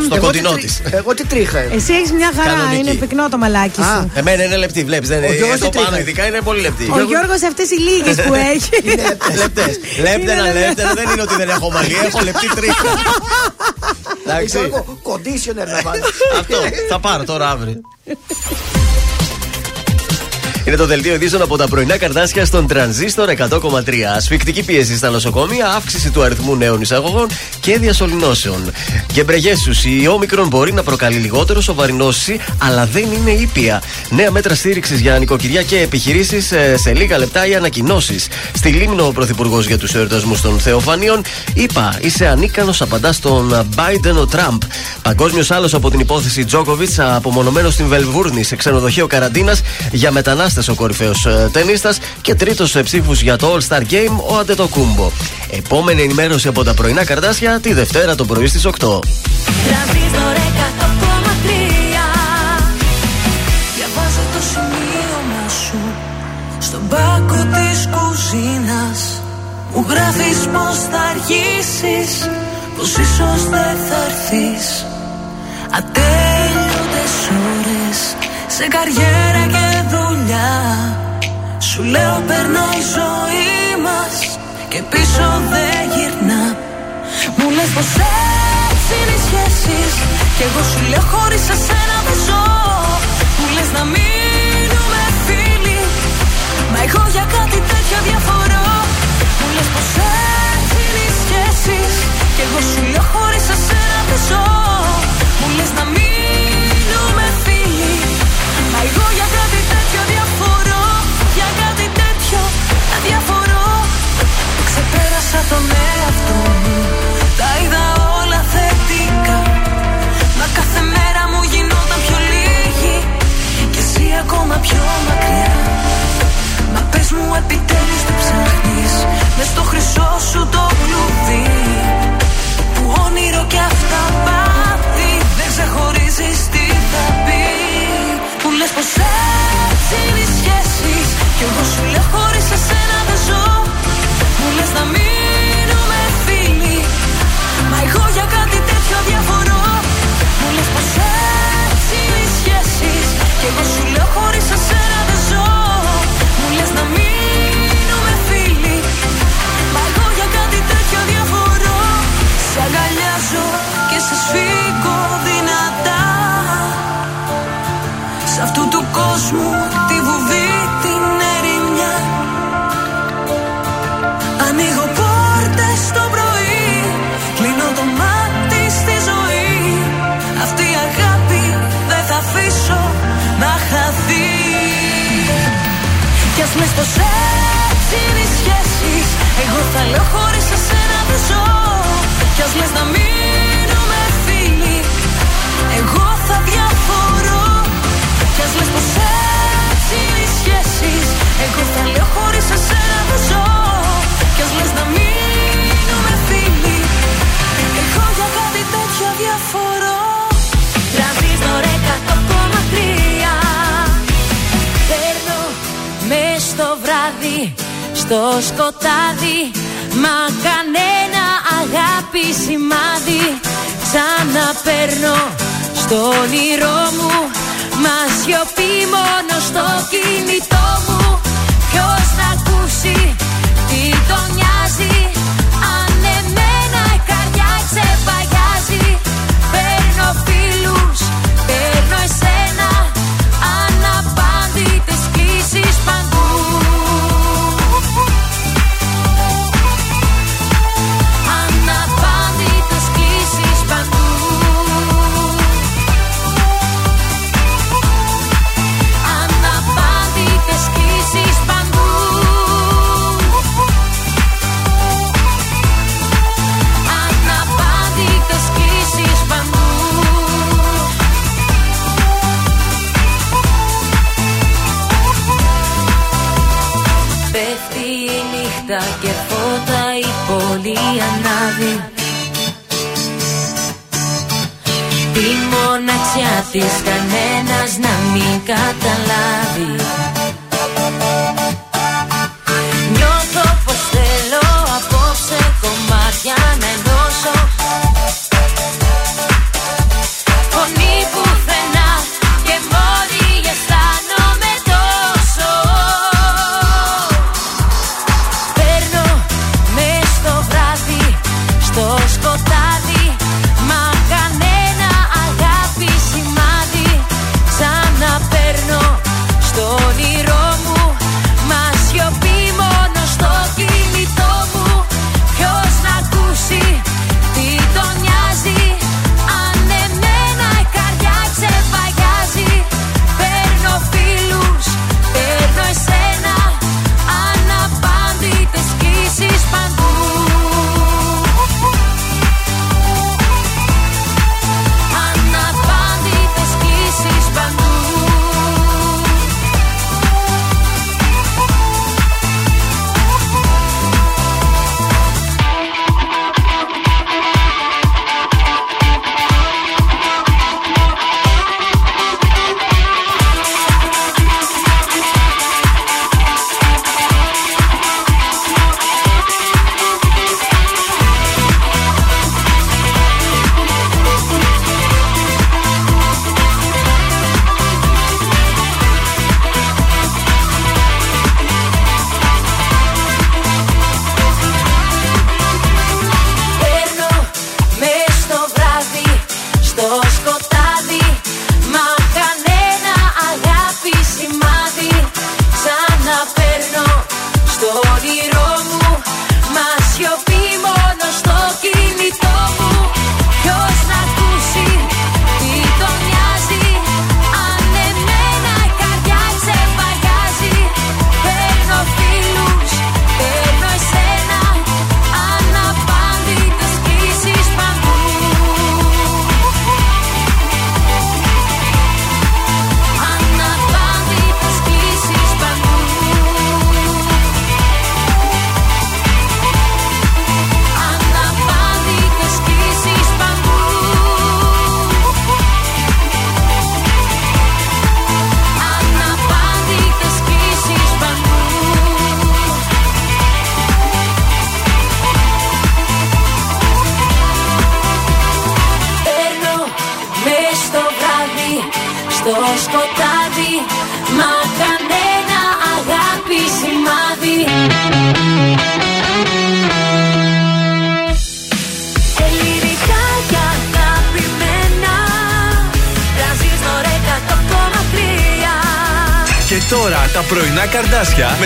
Στο Εγώ κοντινό τι της. τρί- Εγώ τι τρίχα είναι. εσύ έχεις μια χαρά, Κανονική. είναι πυκνό το μαλάκι Α, σου. Εμένα είναι λεπτή, βλέπεις. Δεν Ο είναι. Γιώργος Στο τι τρίχα πάνω, έχει. ειδικά είναι πολύ λεπτή. Ο Γιώργος αυτές οι λίγες που έχει. Λεπτές. Λεπτένα, Είναι λεπτένα. Δεν είναι ότι δεν έχω μαλλί, έχω λεπτή τρίχα. Εντάξει. Γιώργο, conditioner να βάλω. Αυτό θα πάρω τώρα αύριο. Είναι το δελτίο ειδήσεων από τα πρωινά καρτάσια στον τρανζίστορ 100,3. Ασφικτική πίεση στα νοσοκομεία, αύξηση του αριθμού νέων εισαγωγών και διασωληνώσεων. Γκεμπρεγέσου, η όμικρον μπορεί να προκαλεί λιγότερο σοβαρή νόση, αλλά δεν είναι ήπια. Νέα μέτρα στήριξης για νοικοκυριά και επιχειρήσεις σε λίγα λεπτά οι ανακοινώσεις. Στη Λίμνο ο Πρωθυπουργός για τους εορτασμούς των Θεοφανίων είπα: Είσαι ανίκανος, απαντά στον Biden ο Τραμπ. Παγκόσμιος άλλος από την υπόθεση Τζόκοβιτ, απομονωμένος στην Βελβούρνη σε ξενοδοχείο καραντίνας για μετανάστες ο κορυφαίος ταινίστας και τρίτος ψήφους για το All Star Game ο Αντετοκούμπο. Επόμενη ενημέρωση από τα πρωινά καρτάσια τη Δευτέρα το πρωί στις 8. Τρανζίστορ 100,3 Διαβάζω το σημείωμα σου Στον πάκο της κουζίνας Μου γράφεις πως θα αργήσεις Πως ίσως δεν θα έρθεις Ατέλειωτες ώρες Σε καριέρα και δουλειά. Σου λέω περνά η ζωή μας Και πίσω δεν γυρνά Μου λες πως έτσι είναι οι σχέσεις Κι εγώ σου λέω χωρίς εσένα δεν ζω Μου λες να μείνουμε φίλοι Μα εγώ για κάτι τέτοιο διαφορώ. Μου λες πως έτσι είναι οι σχέσεις Κι εγώ σου λέω χωρίς εσένα δεν ζω Μου λες να μείνουμε φίλοι Μα εγώ για κάτι τέτοιο διαφορώ. Για κάτι τέτοιο διαφορώ Ξεπέρασα τον εαυτό μου. Τα είδα όλα θετικά. Μα κάθε μέρα μου γινόταν πιο λίγη. Και εσύ ακόμα πιο μακριά. Μα πες μου επιτέλους τι ψάχνεις. Μες στο χρυσό σου το κλουβί. Που όνειρο κι αυτά πάθη Δεν ξεχωρίζεις τι θα πει. Μου λες πως έτσι είναι οι σχέσεις. Κι εγώ σου λέω χωρίς εσένα δεν ζω. Μου λες να μείνουμε φίλοι. Μα εγώ για κάτι τέτοιο διαφορώ Μου λες πως έτσι είναι οι σχέσεις. Κι εγώ σου λέω χωρίς εσένα αυτού του κόσμου τη βουβή την ερημιά Ανοίγω πόρτες το πρωί Κλείνω το μάτι στη ζωή. Αυτή η αγάπη δεν θα αφήσω να χαθεί. Κι ας λες πως έτσι είναι οι σχέσεις Εγώ θα λέω χωρίς εσένα δεν ζω. Κι ας λες να μείνουμε λες πως έτσι οι σχέσει. Εγώ θα λέω χωρίς εσένα δεν ζω. Κι ας λες να μείνουμε φίλοι. Εγώ για κάτι τέτοιο διαφορώ. Τραβήζω ρε από μακριά. Παίρνω μες στο βράδυ, στο σκοτάδι. Μα κανένα αγάπη σημάδι Ξαναπέρνω στο όνειρό μου Μα σιωπή μόνο στο κινητό μου. Ποιος να ακούσει τι τον νοιάζει; Αν εμένα η καρδιά ξεπαγιάζει Παίρνω φίλους, παίρνω εσένα μοναξιά της κανένας να μην καταλάβει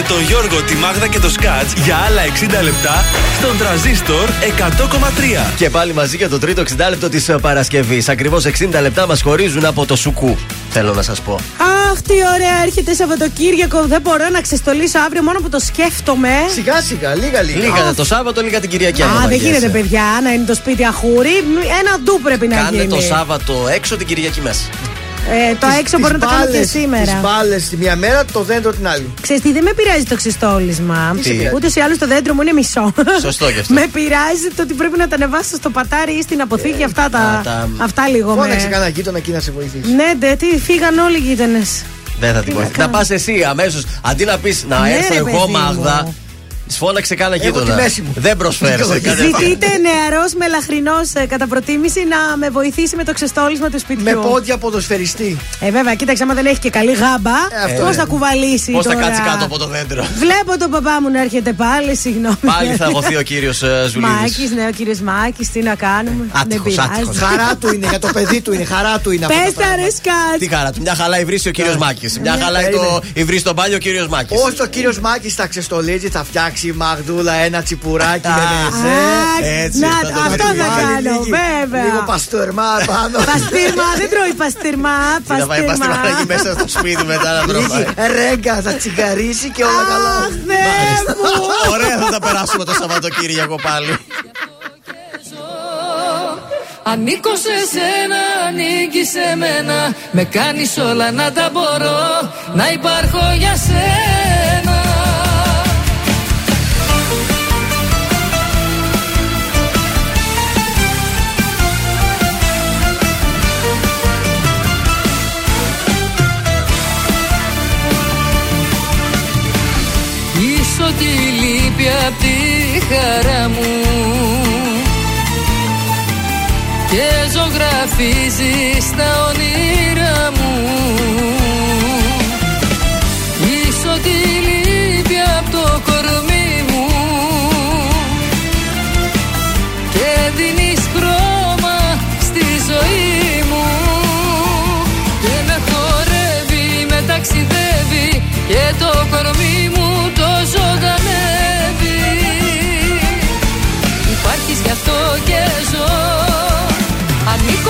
με τον Γιώργο, τη Μάγδα και το Σκάτς για άλλα 60 λεπτά στον τραζίστορ 100,3. Και πάλι μαζί για το τρίτο 60 λεπτό της Παρασκευής. Ακριβώς 60 λεπτά μας χωρίζουν από το σουκού. Θέλω να σας πω. Αχ, τι ωραία έρχεται Σαββατοκύριακο. Δεν μπορώ να ξεστολίσω αύριο μόνο που το σκέφτομαι. Σιγά σιγά, λίγα λίγα. Λίγα το Σάββατο, λίγα την Κυριακή. αν Α, δεν βαριέσαι. γίνεται, παιδιά, να είναι το σπίτι αχούρι. Ένα ντου πρέπει να Κάντε γίνει. το Σάββατο έξω την Κυριακή μέσα. Ε, το έξω μπορώ να το κάνω και σήμερα. Τις μπάλες τη μία μέρα, το δέντρο την άλλη. Ξέρεις τι, δεν με πειράζει το ξεστόλισμα. Τι σε πειράζει; Ούτε ή άλλως το δέντρο μου είναι μισό. Σωστό κι αυτό. με πειράζει το ότι πρέπει να τα ανεβάσω στο πατάρι ή στην αποθήκη. αυτά, τα, τα- αυτά λίγο με. Φώναξε κανένα γείτονα εκεί να σε βοηθήσει. Ναι, ντε, τι φύγαν όλοι οι γείτονες. Δεν θα την βοηθήσει. Να πας εσύ αμέσως. Αντί να πεις να Ναι, έρθω ρε, εγώ, παιδί μου. Μάγδα. Σφώναξε κάνα Έχω τη γείτονα. μέση μου. Δεν προσφέρει. Ζητείτε νεαρός μελαχρινός κατά προτίμηση να με βοηθήσει με το ξεστόλισμα του σπιτιού. Με πόδια ποδοσφαιριστή. Ε, βέβαια, κοίταξε, άμα δεν έχει και καλή γάμπα, αυτό πώς είναι. θα κουβαλήσει. Πώς θα τώρα; κάτσει κάτω από το δέντρο; Βλέπω τον παπά μου να έρχεται πάλι, συγγνώμη. Πάλι θα αγωθεί ο κύριος Ζουλίδη. Μάκης, ναι, ο κύριος Μάκης, τι να κάνουμε. Άτυχος, δεν πειράζει. άτυχος. Χαρά του είναι, για το παιδί του είναι, χαρά του είναι αυτό. Πες το τα πράγμα. ρε σκάτ. Τι χαρά του. Μια χαλάει βρύσει ο κύριος Μάκης. Μια Ναι, χαλάει το περίμενε. υβρί στον πάλιο ο κύριος Μάκης. Όσο ο κύριος Μάκης θα ξεστολίζει, θα φτιάξει η Μαγδούλα ένα τσιπουράκι με μεζέ. Έτσι, Να, θα το αυτό βρει. θα κάνω, Λίγη- βέβαια. Λίγο παστορμά πάνω. Παστίρμα, δεν τρώει παστίρμα. Τι να πάει Παστίρμα. παστιμάκι μέσα στο σπίτι μετά να Λίγη τρώει. ρέγκα, θα τσιγαρίσει και όλα καλά. Αχ, Θεέ μου. Ωραία θα τα περάσουμε το Σαββατοκύριακο πάλι. Ανήκω σε σένα, ανήκει σε μένα Με κάνεις όλα να τα μπορώ Να υπάρχω για σένα χαρά μου. Και ζωγραφίζεις τα όνειρά μου. Είσαι ό,τι λείπει απ' το κορμί μου. Και δίνεις χρώμα στη ζωή μου. Και με χορεύει, με ταξιδεύει και το κορμί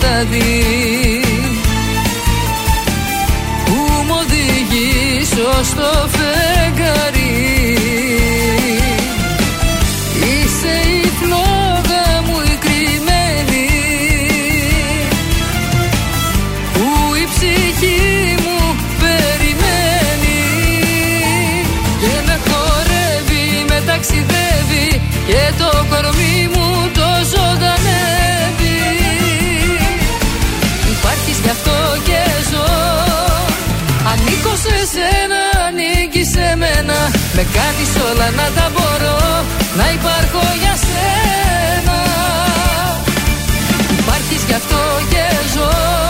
σκοτάδι Που μου οδηγείς ως το φεγγάρι. Είσαι η φλόγα μου η κρυμμένη. Που η ψυχή μου περιμένει. Και με χορεύει, με ταξιδεύει Και το κορμί σε σένα, ανήκει σε μένα. Με κάνεις όλα να τα μπορώ Να υπάρχω για σένα. Υπάρχεις γι' αυτό και ζω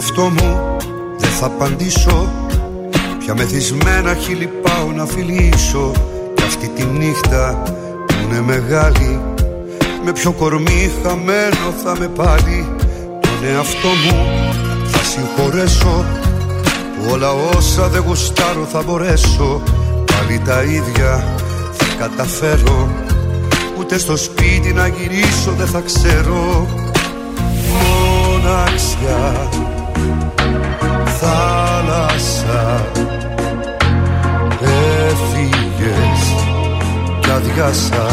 εαυτό μου δεν θα απαντήσω. Πια μεθυσμένα χείλη πάω να φιλήσω. Κι αυτή τη νύχτα που είναι μεγάλη Με ποιο κορμί χαμένο θα με πάλι. Τον εαυτό μου θα συγχωρέσω. Που όλα όσα δεν γουστάρω θα μπορέσω. Πάλι τα ίδια θα καταφέρω. Ούτε στο σπίτι να γυρίσω δεν θα ξέρω. Μοναξιά Θάλασσα Έφυγες κι αδειάσα.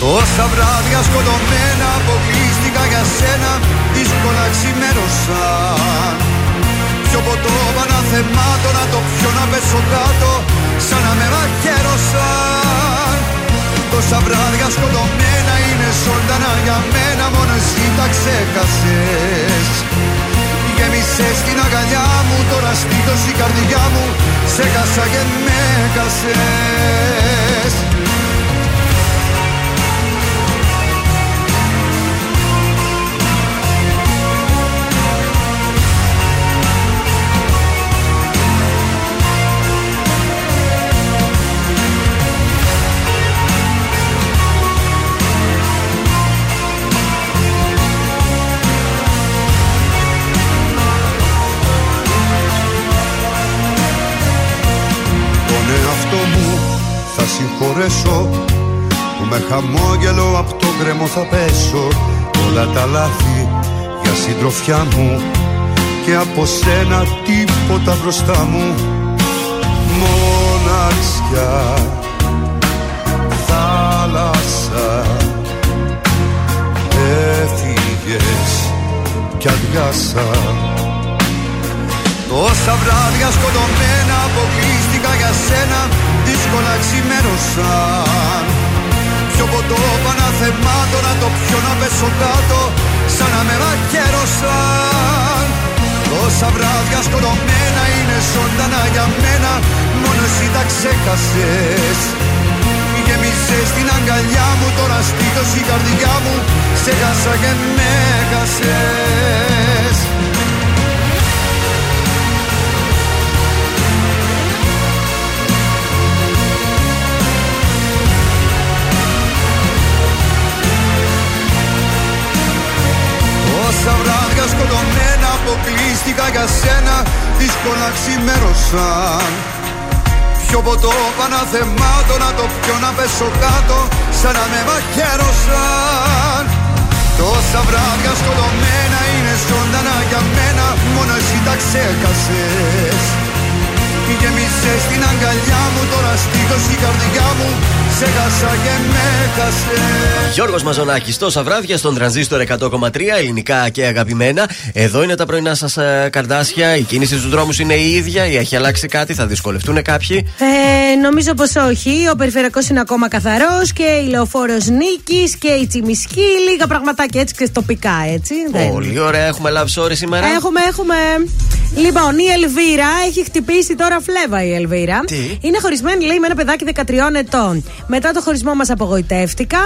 Τόσα βράδια σκοτωμένα αποκλείστηκα για σένα Δύσκολα ξημέρωσαν Πιο ποτό παναθεμάτω να το πιω να πέσω κάτω Σαν να με μαχαίρωσαν Τόσα βράδια σκοτωμένα είναι ζωντανά για μένα Μόνος εσύ τα ξέχασες Γέμισες την αγκαλιά μου Τώρα σπίτως η καρδιά μου. Σε χάσα και με χασες συγχωρέσω Που με χαμόγελο από το γκρεμό θα πέσω. Όλα τα λάθη για συντροφιά μου Και από σένα τίποτα μπροστά μου. Μοναξιά Θάλασσα Έφυγες κι αδειάσα. Τόσα βράδια σκοτωμένα αποκλείστηκα για σένα Δύσκολα ξημέρωσαν Πιο ποτό παναθεμάτω να το πιω να πέσω κάτω Σαν να με μαχαίρωσαν. Τόσα βράδια σκοτωμένα είναι ζωντανά για μένα Μόνο εσύ τα ξέχασες. Γέμισες την αγκαλιά μου Τώρα σπίτως η καρδιά μου Σε χάσα και με χάσες για σένα Δύσκολα ξημέρωσαν Πιο ποτό παναθεμάτω να το πιω να πέσω κάτω Σαν να με μαχαίρωσαν. Τόσα βράδια σκοτωμένα είναι ζωντανά για μένα Μόνο εσύ τα ξέχασες. Γέμισες στην αγκαλιά μου Τώρα στήθος η καρδιά μου Σε χάσα και με χάσες Γιώργος Μαζονάκης, τόσα βράδια στον τρανζίστορ 100,3 ελληνικά και αγαπημένα. Εδώ είναι τα πρωινά σας καρδάσια. Η κίνηση στους δρόμους είναι η ίδια ή έχει αλλάξει κάτι, θα δυσκολευτούν κάποιοι; Ε, νομίζω πως όχι. Ο περιφερειακός είναι ακόμα καθαρός και η λεωφόρος Νίκης και η Τσιμισκή. Λίγα πραγματάκια έτσι και τοπικά έτσι. Δεν- Πολύ ωραία, έχουμε love story σήμερα. Έχουμε, έχουμε. Λοιπόν, η Ελβίρα έχει χτυπήσει τώρα φλέβα η Ελβίρα. Τι; Είναι χωρισμένη, λέει, με ένα παιδάκι 13 ετών. Μετά το χωρισμό μας απογοητεύτηκα.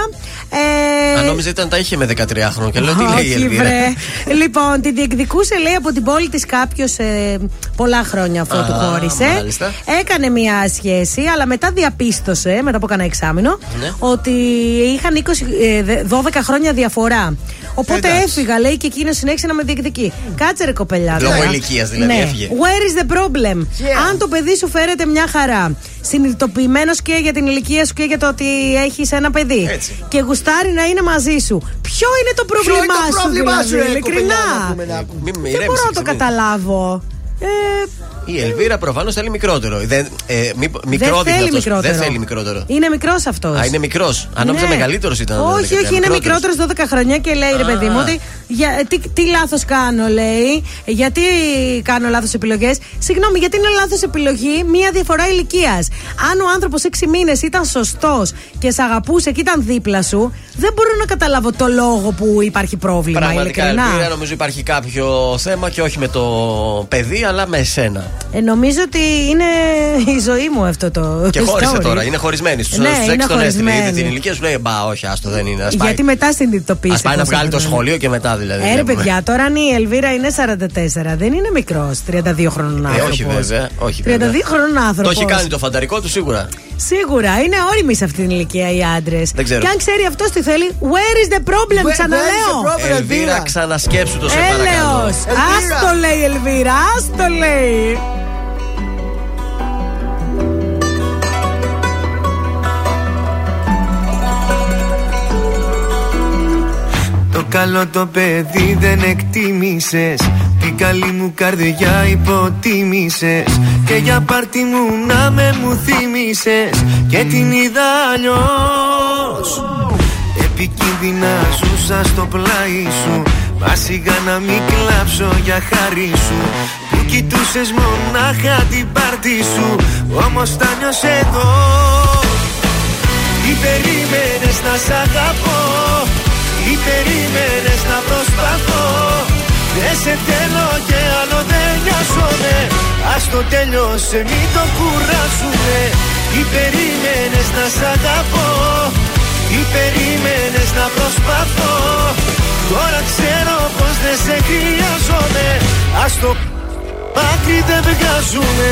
Ε, Αν νόμιζα ήταν τα είχε με 13 χρόνια και λέω τι λέει η όχι, Ελβίρα. βρε. λοιπόν, την διεκδικούσε, λέει, από την πόλη της κάποιος ε, πολλά χρόνια αφού Α, του χώρισε. μάλιστα. Έκανε μια σχέση, αλλά μετά διαπίστωσε, μετά από κανένα εξάμεινο, Ναι. ότι είχαν 20, ε, δε- 12 χρόνια διαφορά. Οπότε Εντάξει. έφυγα, λέει, και εκείνος συνέχισε να με διεκδικεί. Κάτσε ρε κοπελιά. Λόγω τώρα. ηλικίας δηλαδή ναι. έφυγε. Where is the problem? Αν το παιδί σου φέρεται μια χαρά, συνειδητοποιημένος και για την ηλικία σου και για το ότι έχεις ένα παιδί. Έτσι. Και γουστάρει να είναι μαζί σου. Ποιο είναι το Ποιο είναι πρόβλημά το σου, πρόβλημά σου, δηλαδή, ρε κοπελιά, να ειλικρινά. πούμε, να πούμε. Μην με Δεν ηρέμησε, μπορώ να το ξεμείνει. καταλάβω. Ε, Η Ελβίρα προφανώς θέλει μικρότερο. Δεν, ε, μη, μικρό δεν θέλει δείχνει αυτός. μικρότερο. Δεν θέλει μικρότερο. Είναι μικρός αυτός. Α, είναι μικρός. Αν νόμιζα Ναι. μεγαλύτερος ήταν. Όχι, δεν όχι, είναι μικρότερος 12 χρονιά και λέει ρε Α. παιδί μου ότι για, τι, τι λάθος κάνω, λέει. Γιατί κάνω λάθος επιλογές; Συγγνώμη, γιατί είναι λάθος επιλογή μία διαφορά ηλικίας. Αν ο άνθρωπος 6 μήνες ήταν σωστός και σε αγαπούσε και ήταν δίπλα σου, δεν μπορώ να καταλάβω το λόγο που υπάρχει πρόβλημα. Πραγματικά, ειλικρινά. Ελβίρα, νομίζω υπάρχει κάποιο θέμα και όχι με το παιδί, αλλά με εσένα. Ε, νομίζω ότι είναι η ζωή μου αυτό το. Και χώρισε story. τώρα, είναι χωρισμένη. Στους Ναι, έξι είναι τον έστειλε. Είδε χωρισμένη. την ηλικία σου λέει Μπα, όχι, άστο δεν είναι. Ας πάει, Γιατί μετά συνειδητοποίησε. ας πάει να πόσο βγάλει το χρόνο είναι. σχολείο και μετά δηλαδή. Ε, ρε βλέπουμε. παιδιά, τώρα αν η Ελβίρα είναι 44, δεν είναι μικρός. 32 χρόνων Ε, άνθρωπος. όχι βέβαια. Όχι, 32 βέβαια. χρόνων άνθρωπο. Το έχει κάνει το φανταρικό του σίγουρα. Σίγουρα, είναι όριμοι σε αυτή την ηλικία οι άντρες. Δεν ξέρω. Και αν ξέρει αυτός τι θέλει, where is the problem, Where- ξαναλέω. where is the problem? Ελβίρα, ξανασκέψου το σε παρακαλώ. Έλεος. Ας το λέει η Ελβίρα, ας το λέει. Καλό το παιδί δεν εκτίμησες. Την καλή μου καρδιά υποτίμησες. Και για πάρτι μου να με μου θύμισες Και την είδα αλλιώς. Επικίνδυνα ζούσα στο πλάι σου. Μα σιγά να μην κλάψω για χάρη σου. Που κοιτούσες μονάχα την πάρτι σου. Όμως τα νιώσες εδώ. Τι περίμενες να σ' αγαπώ Τι περίμενες να προσπαθώ. Δεν σε θέλω και άλλο δεν νοιάζομαι. Ας το τέλειωσε μην το κουράσουμε Τι περίμενες να σ' αγαπώ. Τι περίμενες να προσπαθώ. Τώρα ξέρω πως δεν σε χρειάζομαι. Ας το πάκρι δεν βγάζουμε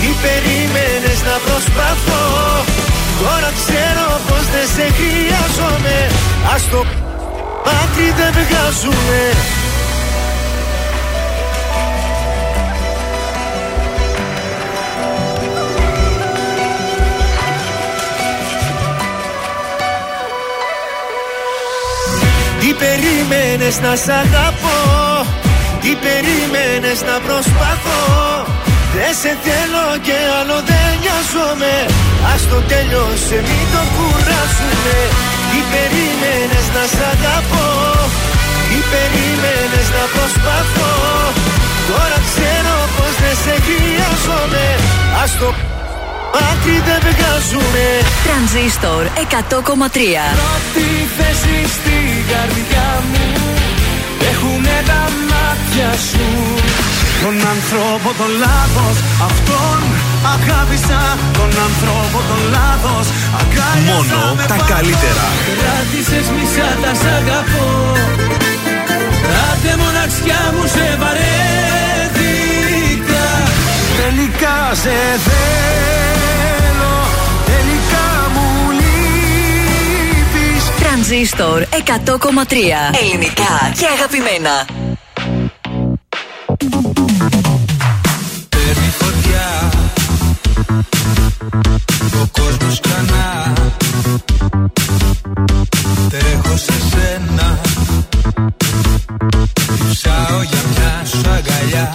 Τι περίμενες να προσπαθώ; Τώρα ξέρω πως δεν σε χρειάζομαι. Ας το Άκρη δεν βγάζουμε Τι περίμενες να σ' αγαπώ; Τι περίμενες να προσπαθώ; Δεν σε θέλω και άλλο δεν νοιάζομαι. Ας το τέλειωσε μην το κουράσουμε Τι περίμενες να σ' αγαπώ; Τι περίμενες να προσπαθώ; Τώρα ξέρω πως δεν σε χρειάζομαι. Ας το άκρη δεν βγάζουμε Τρανζίστορ 100,3 Πρώτη θέση στη καρδιά μου Έχουνε τα μάτια σου Τον άνθρωπο τον λάθος Αυτόν αγάπησα Τον άνθρωπο τον λάθος Αγκάλιασα Μόνο με τα πάθος. καλύτερα. Κράτησες μισά τα σ' αγαπώ Άντε μοναξιά μου σε βαρέθηκα Τελικά σε θέλω Τελικά μου λείπεις Τρανζίστορ 100,3 Ελληνικά και αγαπημένα. Κόσμος ξανά. Τρέχω σε σένα. Ψάω για μια σου αγκαλιά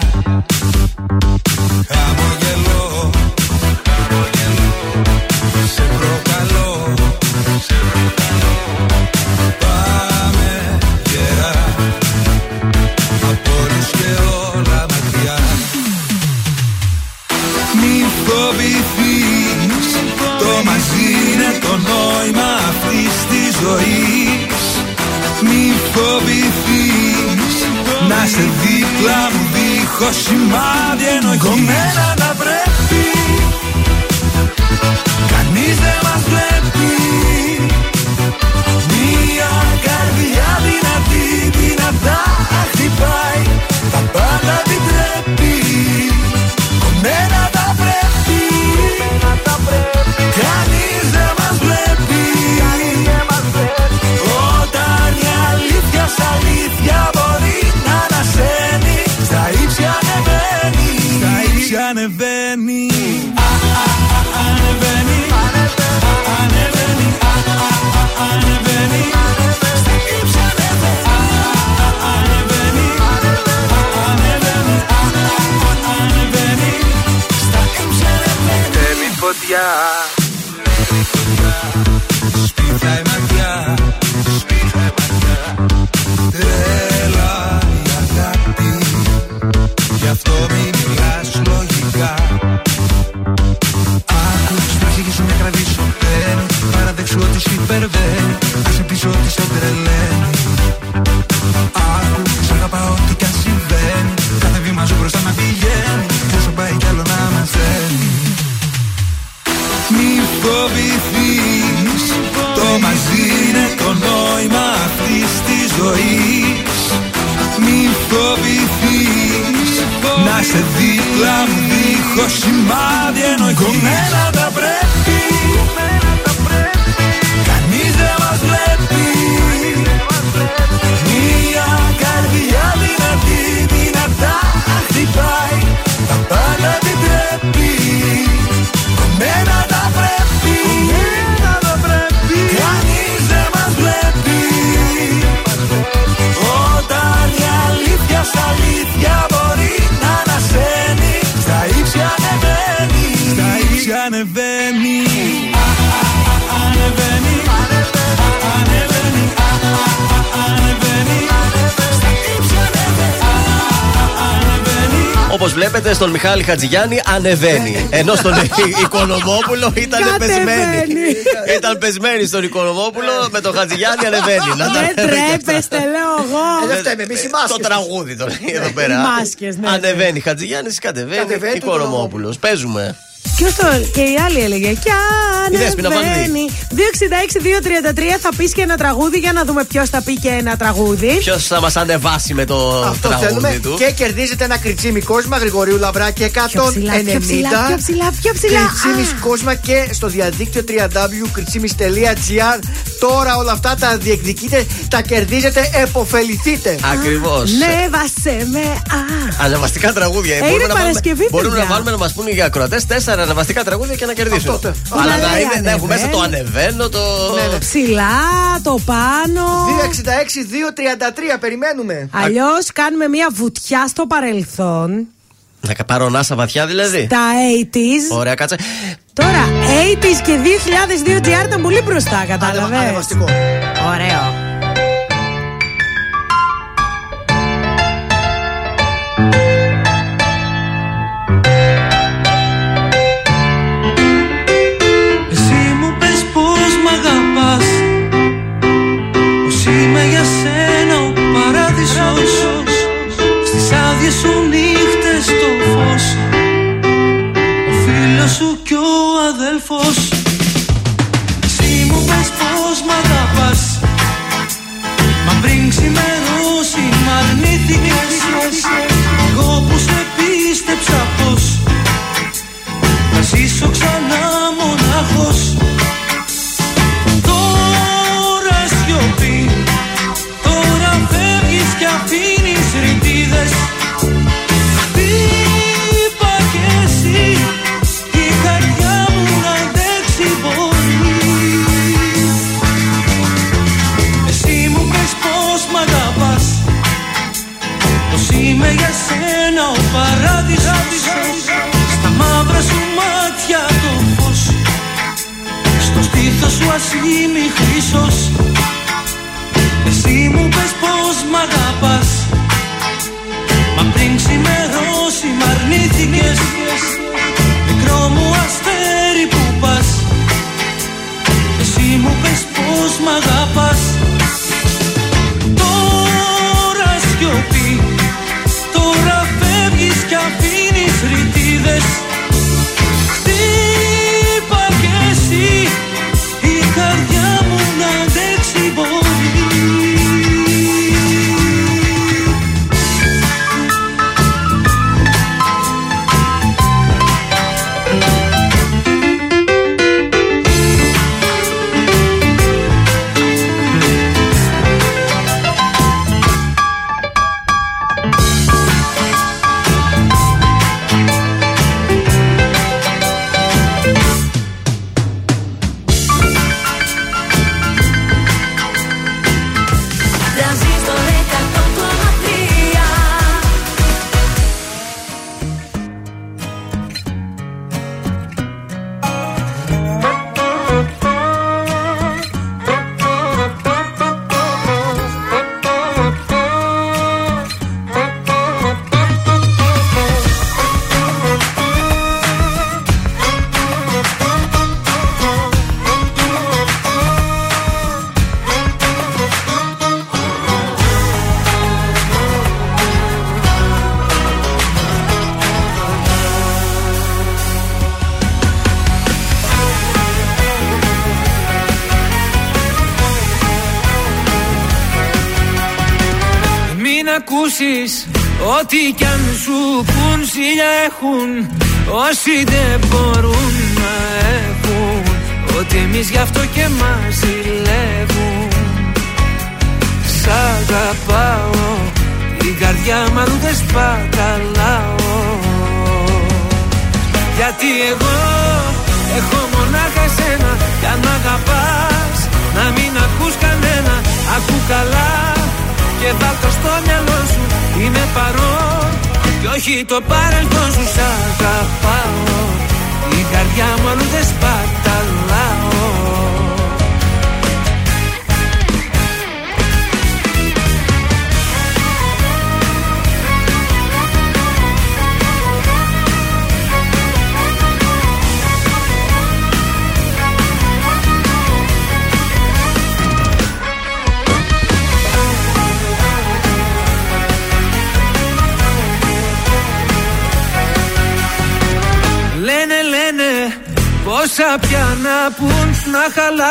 Μιχάλη Χατζηγιάννη ανεβαίνει. Ενώ στον Οικονομόπουλο ήταν πεσμένη. Ήταν πεσμένη στον Οικονομόπουλο, με τον Χατζηγιάννη ανεβαίνει. Να τα Δεν λέμε και αυτά. τρέπεστε, λέω εγώ. Ε, δεν φταίμε εμείς οι μάσκες. Το τραγούδι τώρα εδώ πέρα. Οι μάσκες, ναι, Ανεβαίνει Χατζηγιάννης, κατεβαίνει Κατεβαίνει Οικονομόπουλος. Παίζουμε. Ποιο το. Και η άλλη έλεγε. Κι Η Δέσποινα ανεβαίνει. 266-233 θα πεις και ένα τραγούδι για να δούμε ποιος θα πει και ένα τραγούδι. Ποιος θα μας ανεβάσει με το Αυτό θέλουμε. τραγούδι του. Και κερδίζετε ένα κριτσίμι κόσμα Γρηγορίου Λαβράκη 190. Πιο ψηλά, πιο ψηλά, πιο ψηλά, πιο ψηλά. Κριτσίμι Α. κόσμα και στο διαδίκτυο www.κριτσίμι.gr. Τώρα όλα αυτά τα διεκδικείτε, τα κερδίζετε, εποφεληθείτε. Ακριβώς. Ναι, βάσε με. Α. Ανεβαστικά τραγούδια. Ε, Μπορούμε είναι να βάλουμε- Παρασκευή, Μπορούμε παιδιά. να βάλουμε να μας πούνε οι ακροατές τέσσερα ανεβαστικά τραγούδια και να κερδίσουν. Αυτό, το- Αλλά Ναι, να, ναι, είναι, να έχουμε μέσα το ανεβαίνει. ανεβαίνω, το. Ψηλά, το πάνω. 266-233, περιμένουμε. Αλλιώς κάνουμε μια βουτιά στο παρελθόν. Να πάρω ανάσα βαθιά δηλαδή. Τα 80s. Ωραία, κάτσε. Τώρα, 80s και 2002 GR ήταν πολύ μπροστά, κατάλαβες; Ανεβαστικό. Ωραίο. Μην ακούσεις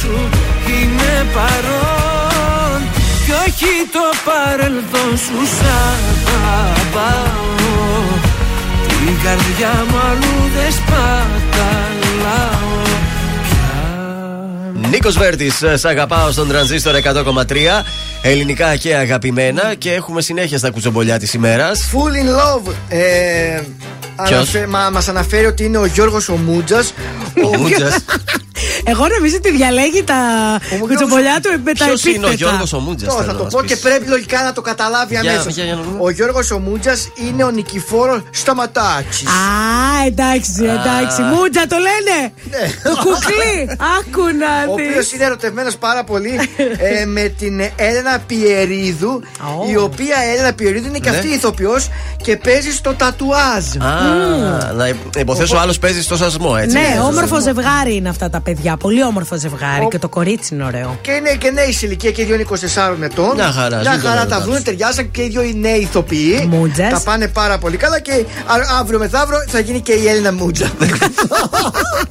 σου Είμαι παρόν Κι όχι το παρελθόν σου Σ' αγαπάω Την καρδιά μου αλλού δεν σπαταλάω Νίκος Βέρτης, σ' αγαπάω στον τρανζίστορ 100,3. Ελληνικά και αγαπημένα. Και έχουμε συνέχεια στα κουτσομπολιά της ημέρας. Full in love. Ε, αναφε- μα, μας αναφέρει ότι είναι ο Γιώργος ο Μούτζας Ο Μούτζας. Εγώ νομίζω ότι διαλέγει τα κουτσομπολιά του με τα Ποιος είναι ο επίθετα. Γιώργος ο Μούτζας, Τώρα θέλω θα το να πω μας και πεις. πρέπει λογικά να το καταλάβει Για- αμέσως για- για να δούμε. Ο Γιώργος ο Μούτζας είναι ο Νικηφόρος Σταματάκης Α, εντάξει, εντάξει. Μούτζα το λένε. Κουκλί. Άκου να Ο δεις. οποίος είναι ερωτευμένος πάρα πολύ ε, με την Έλενα Πιερίδου. Η οποία Έλενα Πιερίδου είναι και Ναι. αυτή ηθοποιός και παίζει στο τατουάζ. Α, να υποθέσω άλλος παίζει στο σασμό, έτσι. Ναι, όμορφο ζευγάρι είναι αυτά τα παιδιά. Πολύ όμορφο ζευγάρι και το κορίτσι είναι ωραίο. Και είναι και νέοι σε ηλικία και οι δύο είναι 24 ετών. Μια χαρά, Μια ζήτω χαρά να τα ρωτάς. βρουν, ταιριάζαν και οι δύο οι νέοι ηθοποιοί. Μούτζας. Τα πάνε πάρα πολύ καλά και α- αύριο μεθαύριο θα γίνει και η Έλληνα Μούτζα.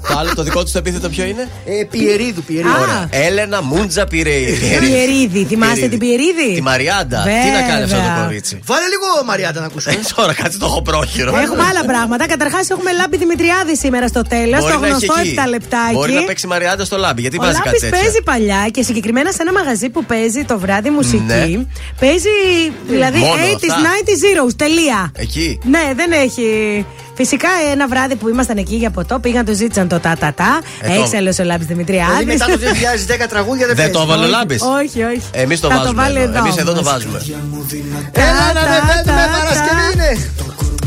Το άλλο, το δικό τους το επίθετο ποιο είναι; ε, Πιερίδου, Πιερίδου. Α. Έλενα Μούντζα Πυρεϊ. Πιερίδη. Θυμάστε την Πιερίδη; Τη Μαριάντα. Τι να κάνει αυτό το Βέβαια. κορίτσι; Βάλε λίγο Μαριάντα να ακούσουμε. Ε, Τώρα κάτσε το έχω πρόχειρο. Έχουμε άλλα πράγματα. Καταρχάς έχουμε Λάμπη Δημητριάδη σήμερα στο τέλος. Μπορεί Το να έχει γνωστό εκεί. 7 λεπτάκι. Μπορεί να παίξει Μαριάντα στο λάμπι. Γιατί Ο βάζει κάτι Λάμπης τέτοιο. παίζει παλιά και συγκεκριμένα σε ένα μαγαζί που παίζει το βράδυ μουσική. Ναι. Παίζει δηλαδή Μόνο 80s, αυτά. 90s zeros. Τελεία. Εκεί. Ναι, δεν έχει. Φυσικά ένα βράδυ που ήμασταν εκεί για ποτό πήγαν, το ζήτησαν το τα τα τα. Ε, το- Έξαλλο ο Λάμπη Δημητριάδη. Δηλαδή μετά το 2010 τραγούδια δεν Δεν παίζει. το έβαλε ο Λάμπης. Όχι, όχι. Εμείς το Θα το βάζουμε. βάλει εδώ. εδώ Εμείς εδώ το όμως. βάζουμε. Έλα να Τα, ανεβαίνουμε, τα, Παρασκευή τα. είναι.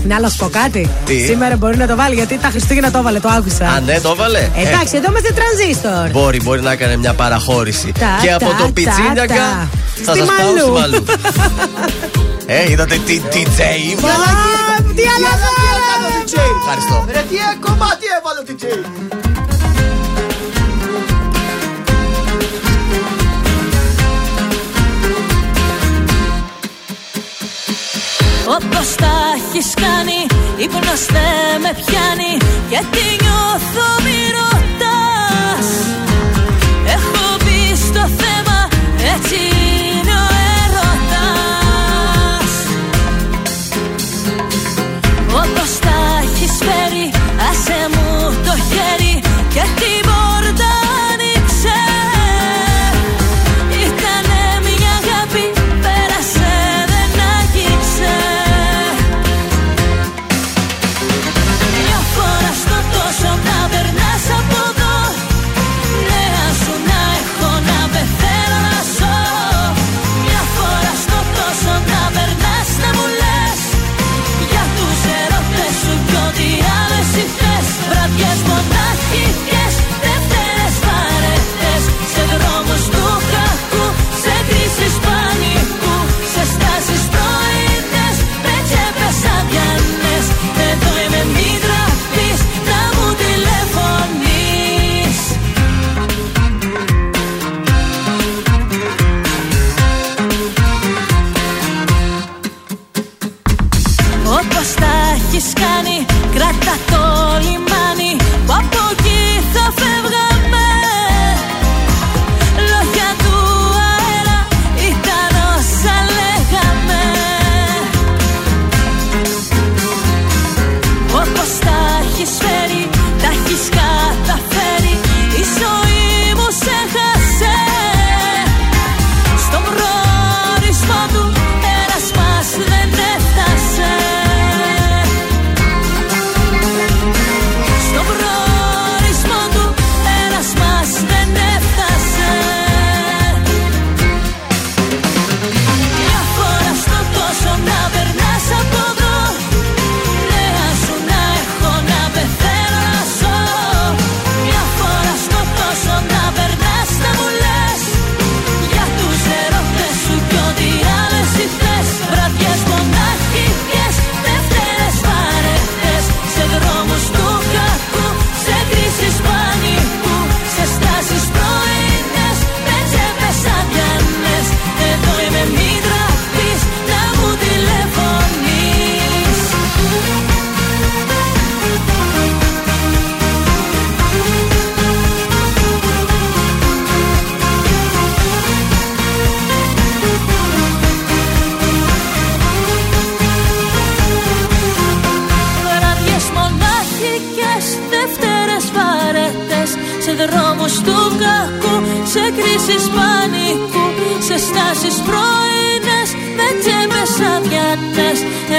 Να να σου πω κάτι. Τι; Σήμερα μπορεί να το βάλει γιατί τα Χριστούγεννα το έβαλε, το άκουσα. Α, ναι, το έβαλε; Ε, Εντάξει, εδώ είμαστε τρανζίστορ. Μπορεί, μπορεί να έκανε μια παραχώρηση. Τα, και από τα, το τα, πιτσίνιακα τα. θα Στη σας πάω στη Μαλού. Μαλού. ε, είδατε τι DJ είμαι. Α, Τι αλαζάρα! Ευχαριστώ. Ρε τι ε, κομμάτι έβαλε ο DJ. Όπως τα έχεις κάνει Ύπνος δεν με πιάνει. Και τι νιώθω μη ρωτάς Έχω μπει στο θέμα Έτσι είναι ο έρωτας. Όπως τα έχεις φέρει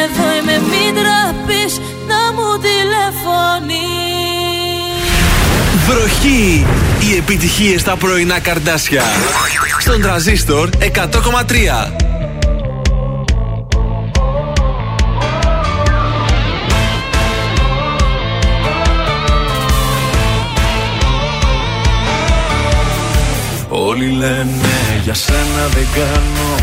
Εδώ είμαι μη τραπείς, να μου τηλεφωνείς Βροχή! Οι επιτυχίες στα πρωινά καρδάσια. Στον τραζίστορ 100,3. Όλοι λένε για σένα δεν κάνω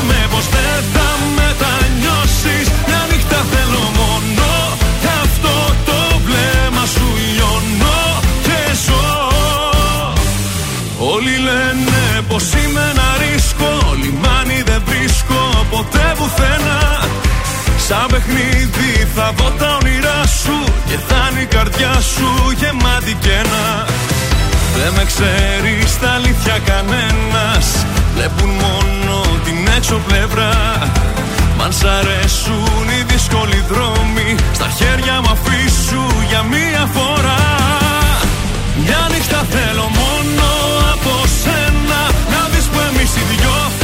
Σου υπόσχομαι πως δεν θα μετανιώσεις. Μια νύχτα θέλω μόνο. Και αυτό το βλέμμα σου λιώνω και ζω. Όλοι λένε πως είμαι ένα ρίσκο. Λιμάνι δεν βρίσκω ποτέ πουθενά Σαν παιχνίδι θα δω τα όνειρά σου Και θα είναι η καρδιά σου γεμάτη κένα. Δεν με ξέρεις στα αλήθεια κανένας Βλέπουν μόνο την έξω πλευρά. Μ' Μ' αν σ' αρέσουν οι δύσκολοι δρόμοι Στα χέρια μου αφήσου για μία φορά. Μια νύχτα θέλω μόνο από σένα Να δεις που εμείς οι δυο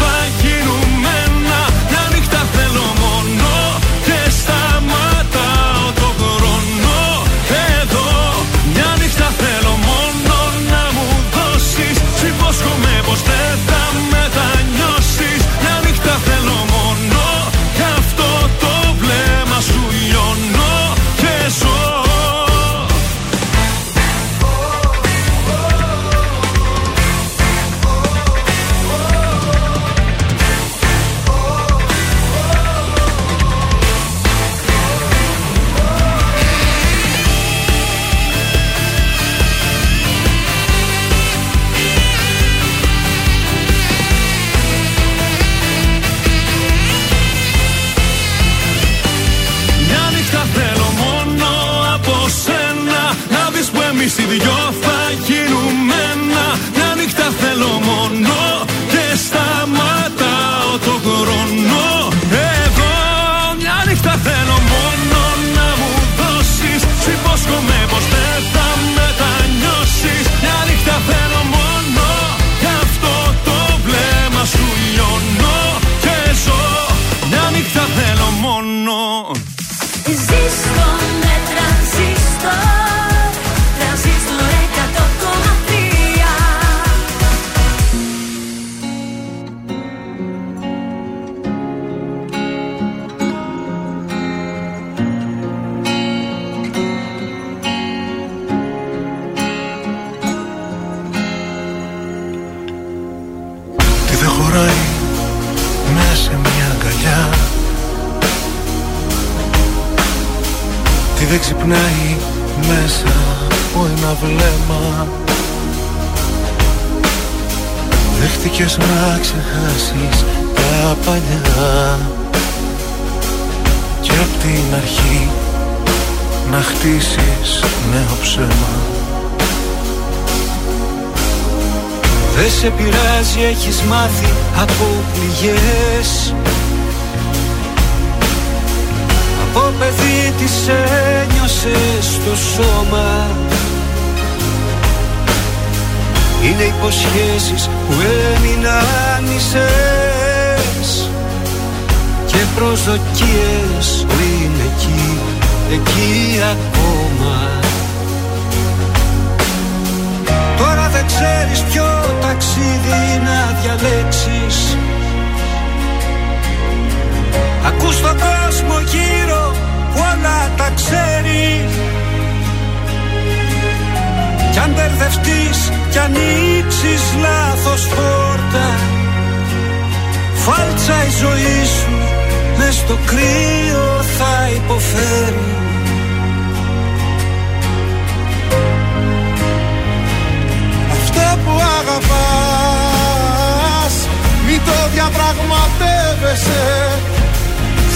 διαπραγματεύεσαι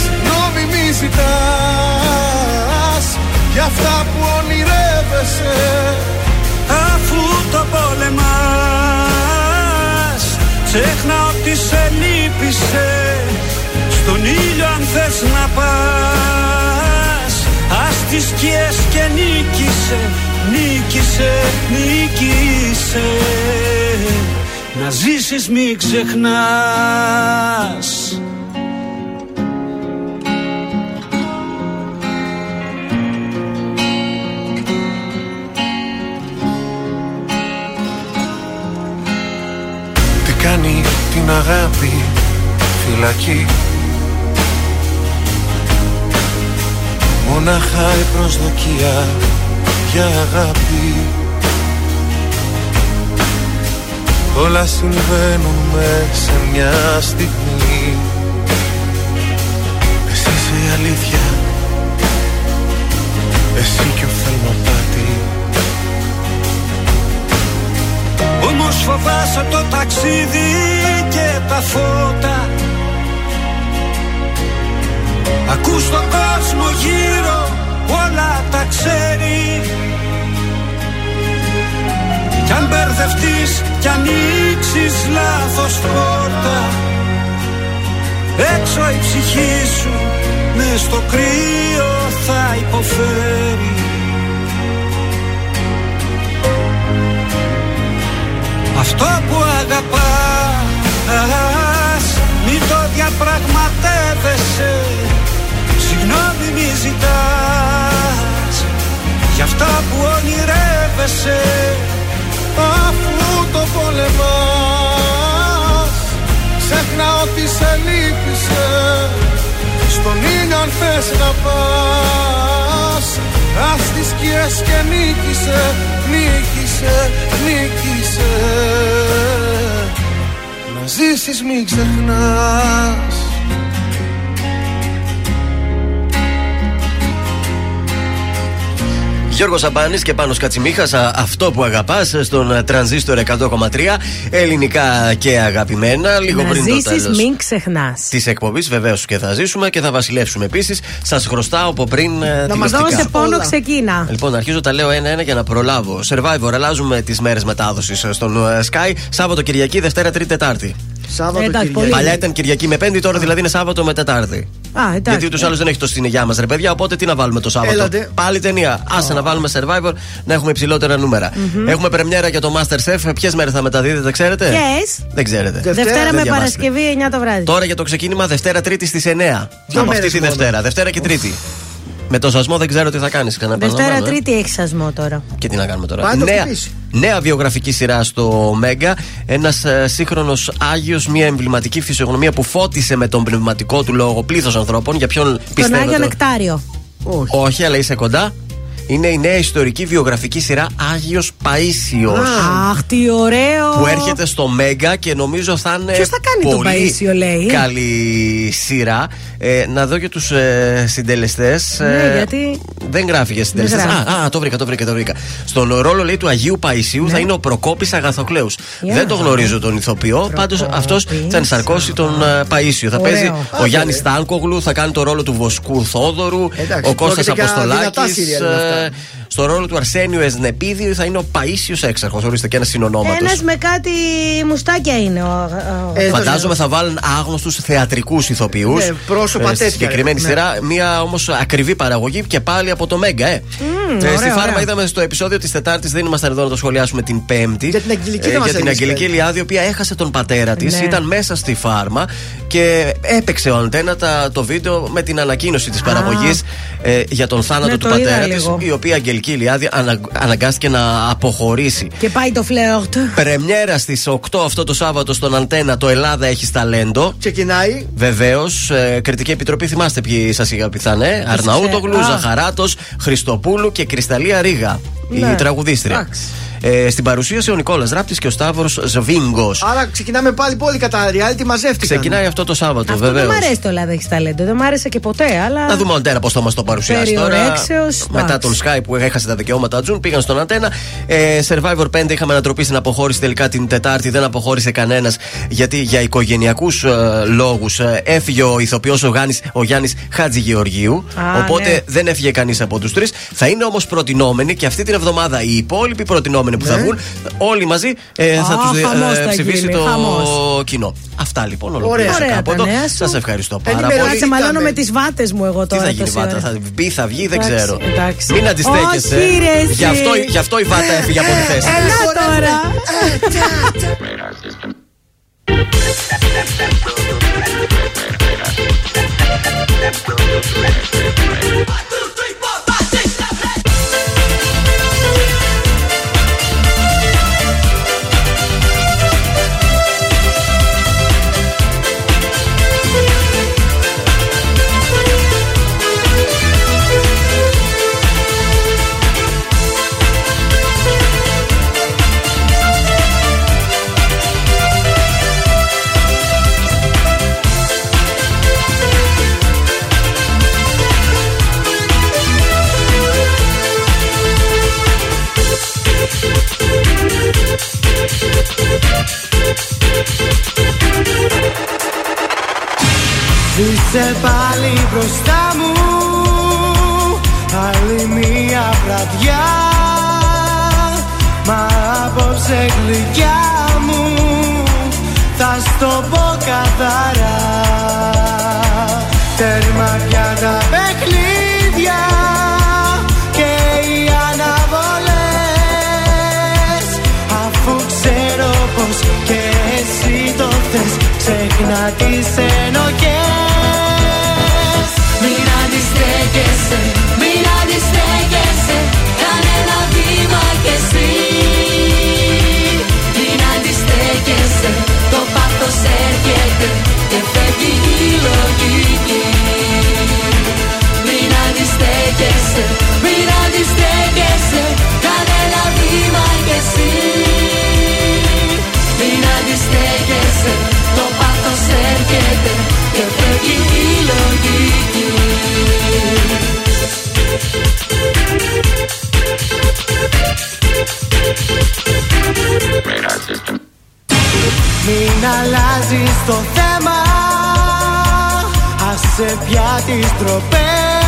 Συγγνώμη μη ζητάς Για αυτά που ονειρεύεσαι. Αφού το πόλεμας Ξέχνα ότι σε λύπησε. Στον ήλιο αν θες να πας Ας τις σκιές και νίκησε. Νίκησε, νίκησε. Να ζήσεις μη ξεχνάς την αγάπη φυλακή. Μονάχα η προσδοκία για αγάπη. Όλα συμβαίνουν μέσα σε μια στιγμή. Εσύ είσαι η αλήθεια. Εσύ και ο Όμως φοβάσαι το ταξίδι και τα φώτα. Ακούς τον κόσμο γύρω όλα τα ξέρει. Κι αν μπερδευτείς κι ανοίξεις λάθος πόρτα Έξω η ψυχή σου μες στο κρύο θα υποφέρει Αυτό που αγαπάς Μη το διαπραγματεύεσαι. Συγγνώμη μη ζητάς. Για αυτά που ονειρεύεσαι Αφού το πολεμάς. Ξέχνα ότι σε λύπησε Στον ήλιο αν θες να πας. Ας τις σκιές και νίκησε Νίκησε, νίκησε Να ζήσεις μην ξεχνάς Γιώργος Σαμπάνης και πάνω Κατσιμίχας, αυτό που αγαπάς στον τρανζίστορ 100,3 ελληνικά και αγαπημένα. Λίγο να πριν το ζήσεις, τέλος μην ξεχνάς. της εκπομπής, βεβαίως και θα ζήσουμε και θα βασιλεύσουμε επίσης. Σας χρωστάω από πριν. ε, Να μας τηλεοπτικά. δώσει πόνο, ξεκίνα. Λοιπόν, αρχίζω τα λέω ένα-ένα για να προλάβω. Survivor, αλλάζουμε τις μέρες μετάδοσης στον ε, Sky. Σάββατο, Κυριακή, Δευτέρα, Τρίτη, Τετάρτη. Σάββατο, Εντάξει, Κυριακή. πολύ. Παλιά ήταν Κυριακή με Πέμπτη, τώρα δηλαδή είναι Σάββατο με Τετάρτη. Α, εντάξει. Γιατί ούτως άλλως δεν έχει το στην μας, ρε παιδιά. Οπότε τι να βάλουμε το Σάββατο; Έλατε. Πάλι ταινία. Άσε να βάλουμε survivor να έχουμε υψηλότερα νούμερα. Έχουμε πρεμιέρα για το Masterchef. Ποιες μέρες θα μεταδίδετε, ξέρετε; Ποιες; Δεν ξέρετε. Δευτέρα Δευτέρα δεν με διαβάσετε. Παρασκευή 9 το βράδυ. Τώρα για το ξεκίνημα Δευτέρα Τρίτη στις 9. Δύο Από αυτή μέρες τη μόνο. Δευτέρα. Δευτέρα και Τρίτη. Με το σασμό δεν ξέρω τι θα κάνεις. Δευτέρα Τρίτη έχει σασμό τώρα. Και τι να κάνουμε τώρα. Πάει να το Νέα, χτυπήσει. νέα βιογραφική σειρά στο Μέγκα. Ένας ε, σύγχρονος Άγιος, μια εμβληματική φυσιογνωμία που φώτισε με τον πνευματικό του λόγο πλήθος ανθρώπων. Για ποιον Τον πιστεύετε. Άγιο Νεκτάριο. Όχι. Όχι, αλλά είσαι κοντά. Είναι η νέα ιστορική βιογραφική σειρά Άγιος Παΐσιος Αχ, τι ωραίο. που έρχεται στο Μέγκα και νομίζω θα είναι Ποιος θα κάνει τον πολύ Παΐσιο, λέει; καλή σειρά. Ε, να δω και τους ε, συντελεστές. Ναι, Ε, γιατί- Δεν γράφει για συντελεστές. γράφει. Ναι. Α, α, το βρήκα, το βρήκα, το βρήκα. Στον ρόλο λέει του Αγίου Παϊσίου θα είναι ο Προκόπης Αγαθοκλέους. Για. Δεν το γνωρίζω τον ηθοποιό, πάντως αυτός θα ενσαρκώσει τον ε, Παΐσιο. Θα Ωραίο. παίζει ο Άντε, Γιάννης ρε. Στάνκογλου, θα κάνει το ρόλο του Βοσκού Θόδωρου, Εντάξει, ο Κώστας πρόκειται για δυνατά Αποστολάκης. σύριαλ είναι αυτά. ε, στο ρόλο του Αρσένιου Εσνεπίδη θα είναι ο Παΐσιος Έξαρχος. Ορίστε και ένας συνονόματος. Ένας με κάτι μουστάκια είναι ο. ο- Ε, Φαντάζομαι θα βάλουν άγνωστους θεατρικούς ηθοποιούς. Ναι, πρόσωπα τέτοια, Στη συγκεκριμένη ναι. σειρά. Μία όμως ακριβή παραγωγή και πάλι από το Μέγκα, ε. Ε, ωραία, στη Φάρμα ωραία. είδαμε στο επεισόδιο της Τετάρτης, δεν ήμασταν εδώ να το σχολιάσουμε την Πέμπτη. Για την Αγγελική δεν για μας την έλεγες Αγγελική πέντε. Ελιάδη, η οποία έχασε τον πατέρα της. Ναι. Ήταν μέσα στη Φάρμα και έπαιξε ο Αντένα τα- το βίντεο με την ανακοίνωση της παραγωγής ε, για τον θάνατο Ναι, του το είδα πατέρα της, λίγο. η οποία Αγγελική Ελιάδη ανα, αναγκάστηκε να αποχωρήσει. Και πάει το φλερτ. Πρεμιέρα στις 8 αυτό το Σάββατο στον Αντένα το Ελλάδα έχει ταλέντο. Ξεκινάει. Βεβαίως, ε, κριτική επιτροπή, θυμάστε ποιοι σας είχα πιθανέ. Αρναούτογλου, Α. Ζαχαράτος, Χριστοπούλου και Κρυσταλία Ρίγα. Η Ναι. τραγουδίστρια. Εντάξει. Ε, στην παρουσίαση ο Νικόλας Ράπτης και ο Σταύρος Σβίγκος. Άρα ξεκινάμε πάλι πολύ κατά reality, μαζεύτηκαν. Ξεκινάει αυτό το Σάββατο, Αυτό δεν βεβαίως. μ' αρέσει το Ελλάδα έχεις ταλέντο. Δεν μ' άρεσε και ποτέ, αλλά. Να δούμε ο Αντένα πώς θα μας το παρουσιάσει τώρα. Περιορέξεως, Μετά εντάξει. τον Sky που έχασε τα δικαιώματα Τζουν, πήγαν στον Αντένα. Ε, Survivor 5 είχαμε ανατροπή στην αποχώρηση τελικά την Τετάρτη. Δεν αποχώρησε κανένας γιατί για οικογενειακούς ε, λόγους έφυγε ο ηθοποιός ο, Γάνης- ο Γιάννης Χατζηγεωργίου. Α, οπότε ναι. δεν έφυγε κανείς από τους τρεις. Θα είναι όμως προτινόμενοι και αυτή την εβδομάδα οι υπόλοιποι προτινόμενοι που θα Ναι. βγουν, όλοι μαζί ε, θα Α, τους χαμός θα ψηφίσει γίνει, το χαμός. κοινό. Αυτά λοιπόν Ωραία. ολοκλήρωσα Ωραία κάπου τα εδώ. νέα σου. Σα ευχαριστώ πάρα Ενημερώνει. πολύ. Κάτσε, μαλώνω Ήταν. με τις βάτες μου εγώ Τι τώρα. θα γίνει τόση βάτα, ώρα. θα μπει, θα βγει, δεν Εντάξει, ξέρω. εντάξει. Μην αντιστέκεσαι. Όχι, ρε, εσύ. Γι' αυτό, γι' αυτό η βάτα έφυγε από τη θέση. Έλα τώρα. Είσαι πάλι μπροστά μου Άλλη μία βραδιά. Μα απόψε γλυκιά μου Θα στο πω καθαρά. Τέρμα πια τα παιχνίδια Και οι αναβολές. Αφού ξέρω πως και εσύ το θες Ξέχνα τις ενοχές αντιστέκεσαι, μην αντιστέκεσαι Κάνε ένα βήμα κι εσύ. Μην αντιστέκεσαι, το πάθος έρχεται Και φεύγει η λογική. Μην αλλάζεις το θέμα Άσε πια τις τροπές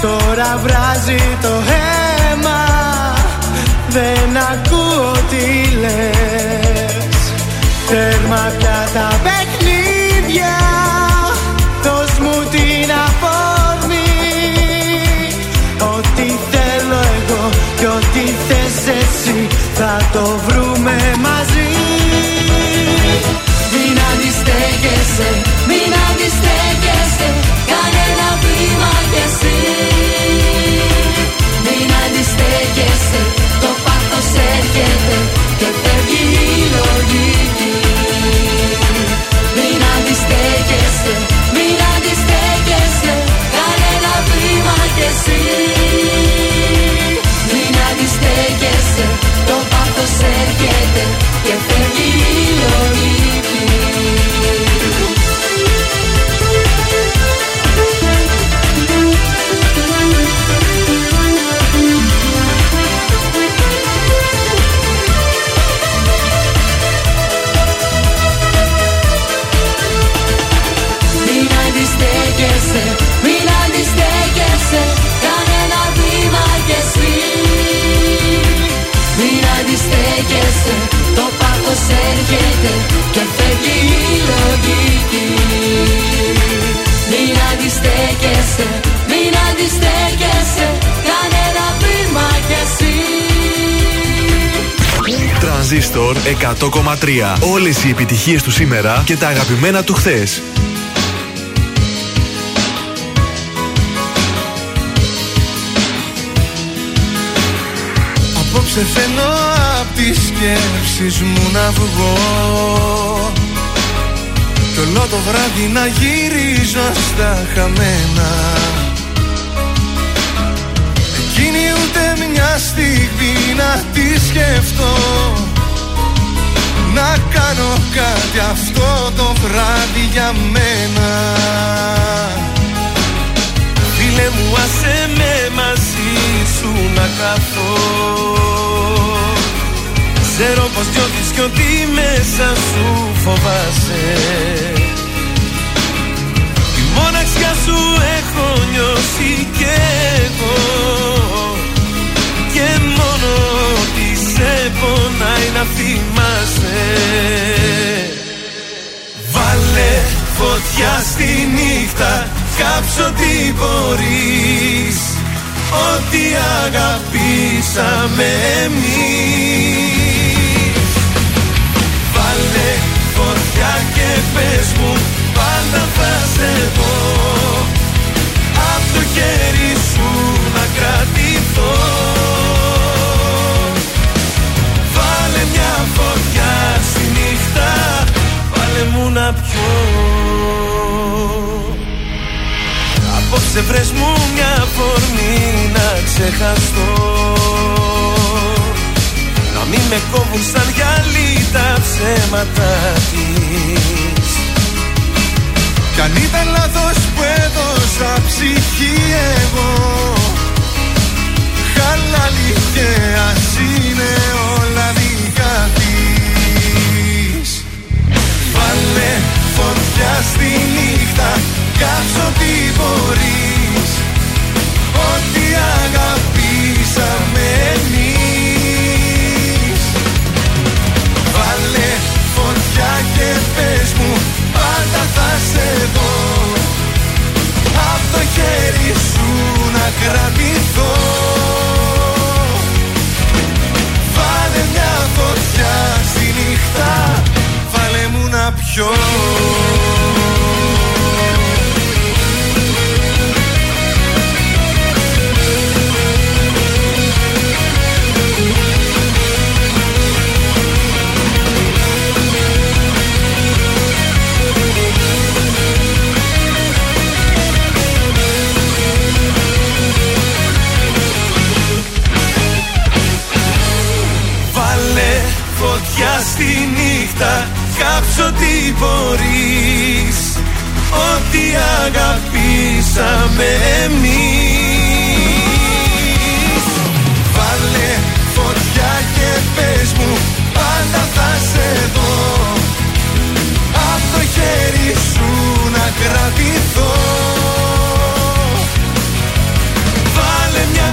Τώρα βράζει το αίμα. Δεν ακούω τι λες. Τέρμα πια τα παιχνίδια. Δώσ' μου την αφορμή Ό,τι θέλω εγώ και ό,τι θες εσύ Θα το βρούμε μαζί. Μην αντιστέκεσαι, έρχεται Και φεύγει η λογική Μην αντιστέκεσαι, μην αντιστέκεσαι Κάνε ένα βήμα κι εσύ Τρανζίστορ 100,3. Όλες οι επιτυχίες του σήμερα και τα αγαπημένα του χθες. Απόψε θέλω απ' τις σκέψεις μου να βγω. Κι όλο το βράδυ να γυρίζω στα χαμένα. Εκείνη ούτε μια στιγμή να τη σκεφτώ Να κάνω κάτι αυτό το βράδυ για μένα. Φίλε μου άσε με μαζί σου να καθώ Ξέρω πως νιώθεις κι ότι μέσα σου φοβάσαι. Τη μοναξιά σου έχω νιώσει κι εγώ. Και μόνο ότι σε πονάει να θυμάσαι. Βάλε φωτιά στη νύχτα Κάψω τι μπορείς. Ό,τι αγαπήσαμε εμείς ξεχαστώ. Να μην με κόβουν σαν γυαλί τα ψέματα της. Κι αν ήταν λάθος που έδωσα ψυχή εγώ Χαλάλι και ας είναι όλα δικά της. Βάλε φωτιά στη νύχτα Κάψω τι μπορείς Ό,τι αγαπήσαμε εμείς. Βάλε φωτιά και πες μου Πάντα θα σε δω. Απ' το χέρι σου να κρατηθώ. Βάλε μια φωτιά στη νύχτα Βάλε μου να πιω. Κάψω τι μπορείς. Ό,τι αγαπήσαμε εμείς. Βάλε φωτιά και πες μου πάντα θα σε δω. Απ' το χέρι σου να κρατηθώ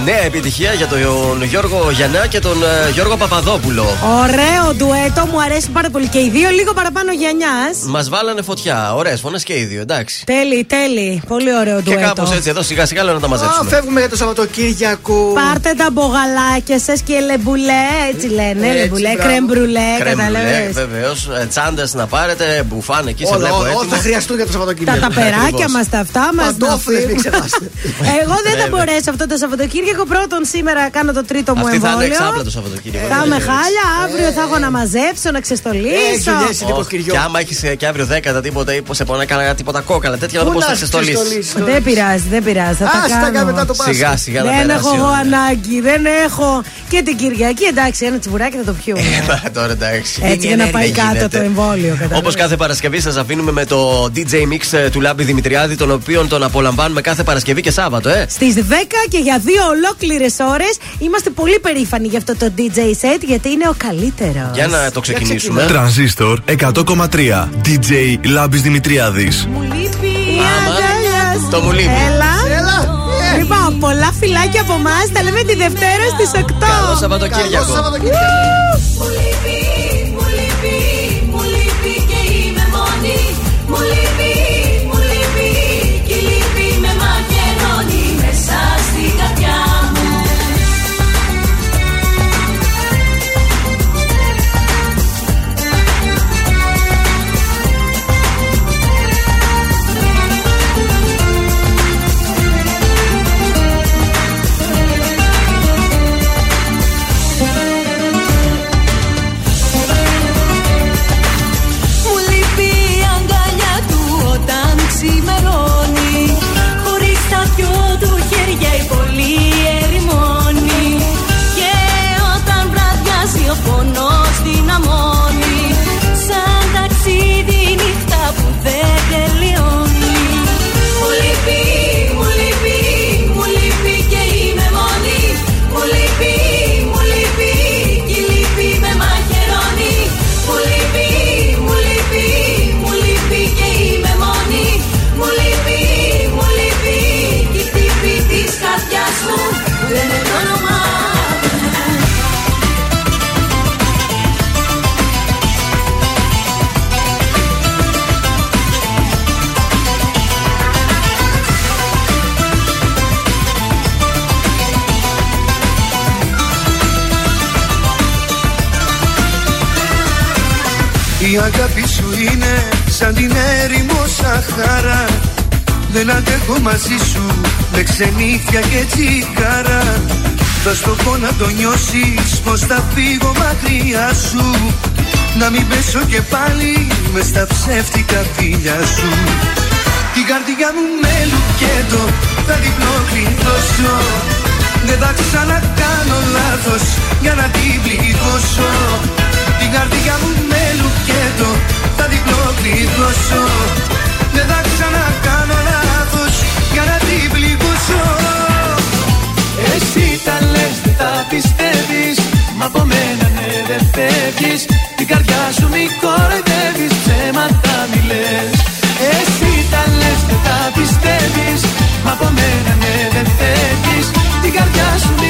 Νέα επιτυχία για τον Γιώργο Γιαννά και τον ε, Γιώργο Παπαδόπουλο. Ωραίο ντουέτο, μου αρέσει πάρα πολύ και οι δύο, λίγο παραπάνω γενιά. Μας βάλανε φωτιά. Ωραίες φωνές και οι δύο, εντάξει. Τέλει, τέλει. Πολύ ωραίο Και ντουέτο. κάπως έτσι εδώ σιγά σιγά λέω να τα Α, μαζέψουμε. φεύγουμε για το Σαββατοκύριακο. Πάρτε τα μπογαλάκια σα και λεμπουλέ, έτσι λένε. Έτσι, λεμπουλέ, μπράβο. κρεμπρουλέ, Κρέμ μπρουλέ, καταλαβαίνεις. βεβαίως. Τσάντες να πάρετε, μπουφάν εκεί σε Όλα, βλέπω όλα, όλα θα έτοιμο. χρειαστούν για το Τα Σαββατοκύριακο. ταπεράκια μας, τα αυτά μας. Παντόφλες, μην ξεχάσετε. Εγώ δεν θα Βέβαια. μπορέσω αυτό το Σαββατοκύριακο. Πρώτον, σήμερα κάνω το τρίτο μου Αυτή θα είναι εμβόλιο. εξάπλα το Σαββατοκύριακο. Θα είμαι δεν χάλια, αύριο θα έχω να μαζέψω, να ξεστολίσω. Έχεις ξέρεις. Ω, Και άμα έχεις και αύριο δέκατα τίποτα ή σε πονάει κανένα τίποτα κόκαλα, τέτοια να δω Πού πώ θα να ξεστολίσει. ξεστολίσεις. Δεν πειράζει, δεν πειράζει. Θα Α, τα στα κάνω. κάνει μετά το Πάσχα. Σιγά σιγά να Δεν περάσει έχω η εγώ ώρα. ανάγκη, δεν έχω. Και την Κυριακή, εντάξει, ένα τσιμπουράκι θα το πιούμε. Ε, Τώρα εντάξει. Έτσι για να πάει Δεν κάτω γίνεται. το εμβόλιο. Όπως κατάλαβες. κάθε Παρασκευή σας αφήνουμε με το DJ Mix ε, του Λάμπη Δημητριάδη, τον οποίον τον απολαμβάνουμε κάθε Παρασκευή και Σάββατο, ε. Στις 10 και για δύο ολόκληρες ώρες είμαστε πολύ περήφανοι για αυτό το DJ set γιατί είναι ο καλύτερος. Για να το ξεκινήσουμε. Τρανζίστορ 100,3. DJ Λάμπης Δημητριάδης. Μου λείπει η Άμα. αγκαλιάς σου. Το μου λείπει. Έλα. Έλα. ε. Λοιπόν, πολλά φιλάκια από εμάς. Τα λέμε τη Δευτέρα στις 8. Καλό Σαββατοκύριακο. Καλό Σαββατοκύριακο. Μου λείπει, μου λείπει, μου λείπει και είμαι μόνη. Μου λείπει, Η αγάπη σου είναι σαν την έρημο Σαχάρα. Δεν αντέχω μαζί σου με ξενύχια και τσιγάρα. Θα στο πω να το νιώσεις πως θα φύγω μακριά σου. Να μην πέσω και πάλι μες στα ψεύτικα φίλια σου. Την καρδιά μου με λουκέτο θα την προκληθώσω. Δεν θα ξανακάνω λάθος για να την πληγώσω Την καρδιά μου με λουκέτο θα την προκληθώσω Δεν θα ξανακάνω λάθος για να την πληγώσω. Εσύ τα λες δεν τα πιστεύεις Μα από μένα ναι δεν φεύγεις. Την καρδιά σου μη κοροϊδεύεις Ψέματα μη λες. Εσύ τα λες δεν τα πιστεύεις Μα από μένα ναι δεν φεύγεις. Την καρδιά σου μη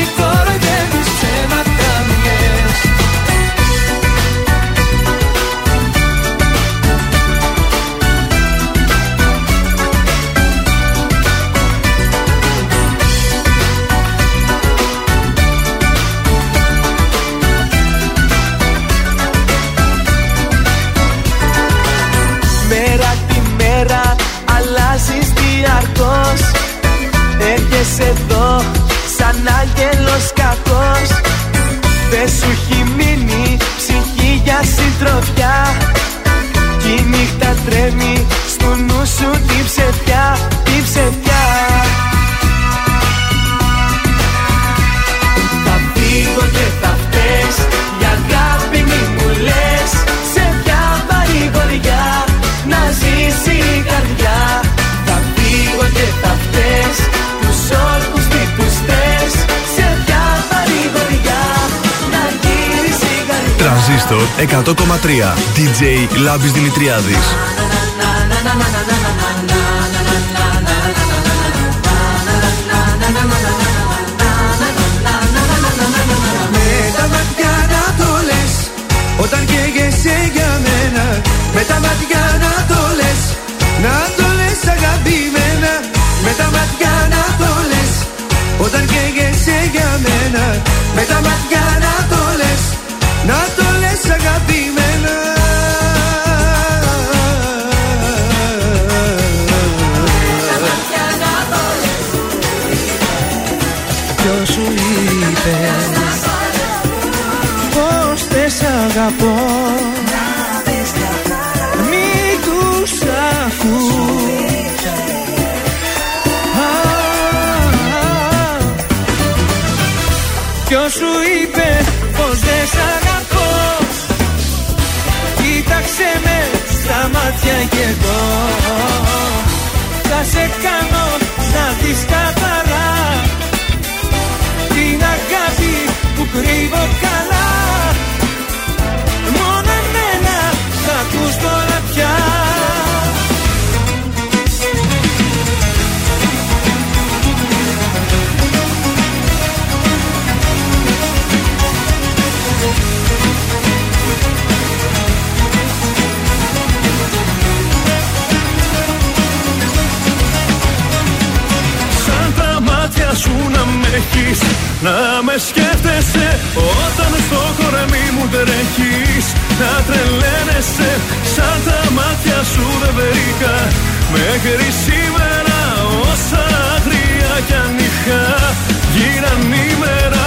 Τρανζίστορ 100,3. DJ Λάμπης Δημητριάδης. Με τα μάτια να το λες Όταν καίγεσαι για μένα Με τα μάτια να το λες Να το λες αγαπημένα Με τα μάτια να το λες Όταν καίγεσαι για μένα Με τα μάτια να σ' αγαπώ. Μη τους ακούς. Α, Ποιος σου είπε πως δεν σ' αγαπώ Κοίταξε με στα μάτια κι εγώ. Θα σε κάνω να δεις καθαρά Την αγάπη που κρύβω σου να με έχεις Να με σκέφτεσαι. Όταν στο κορμί μου τρέχεις Να τρελαίνεσαι. Σαν τα μάτια σου δεν βρήκα Μέχρι σήμερα όσα άγρια κι αν είχα γύραν ημέρα.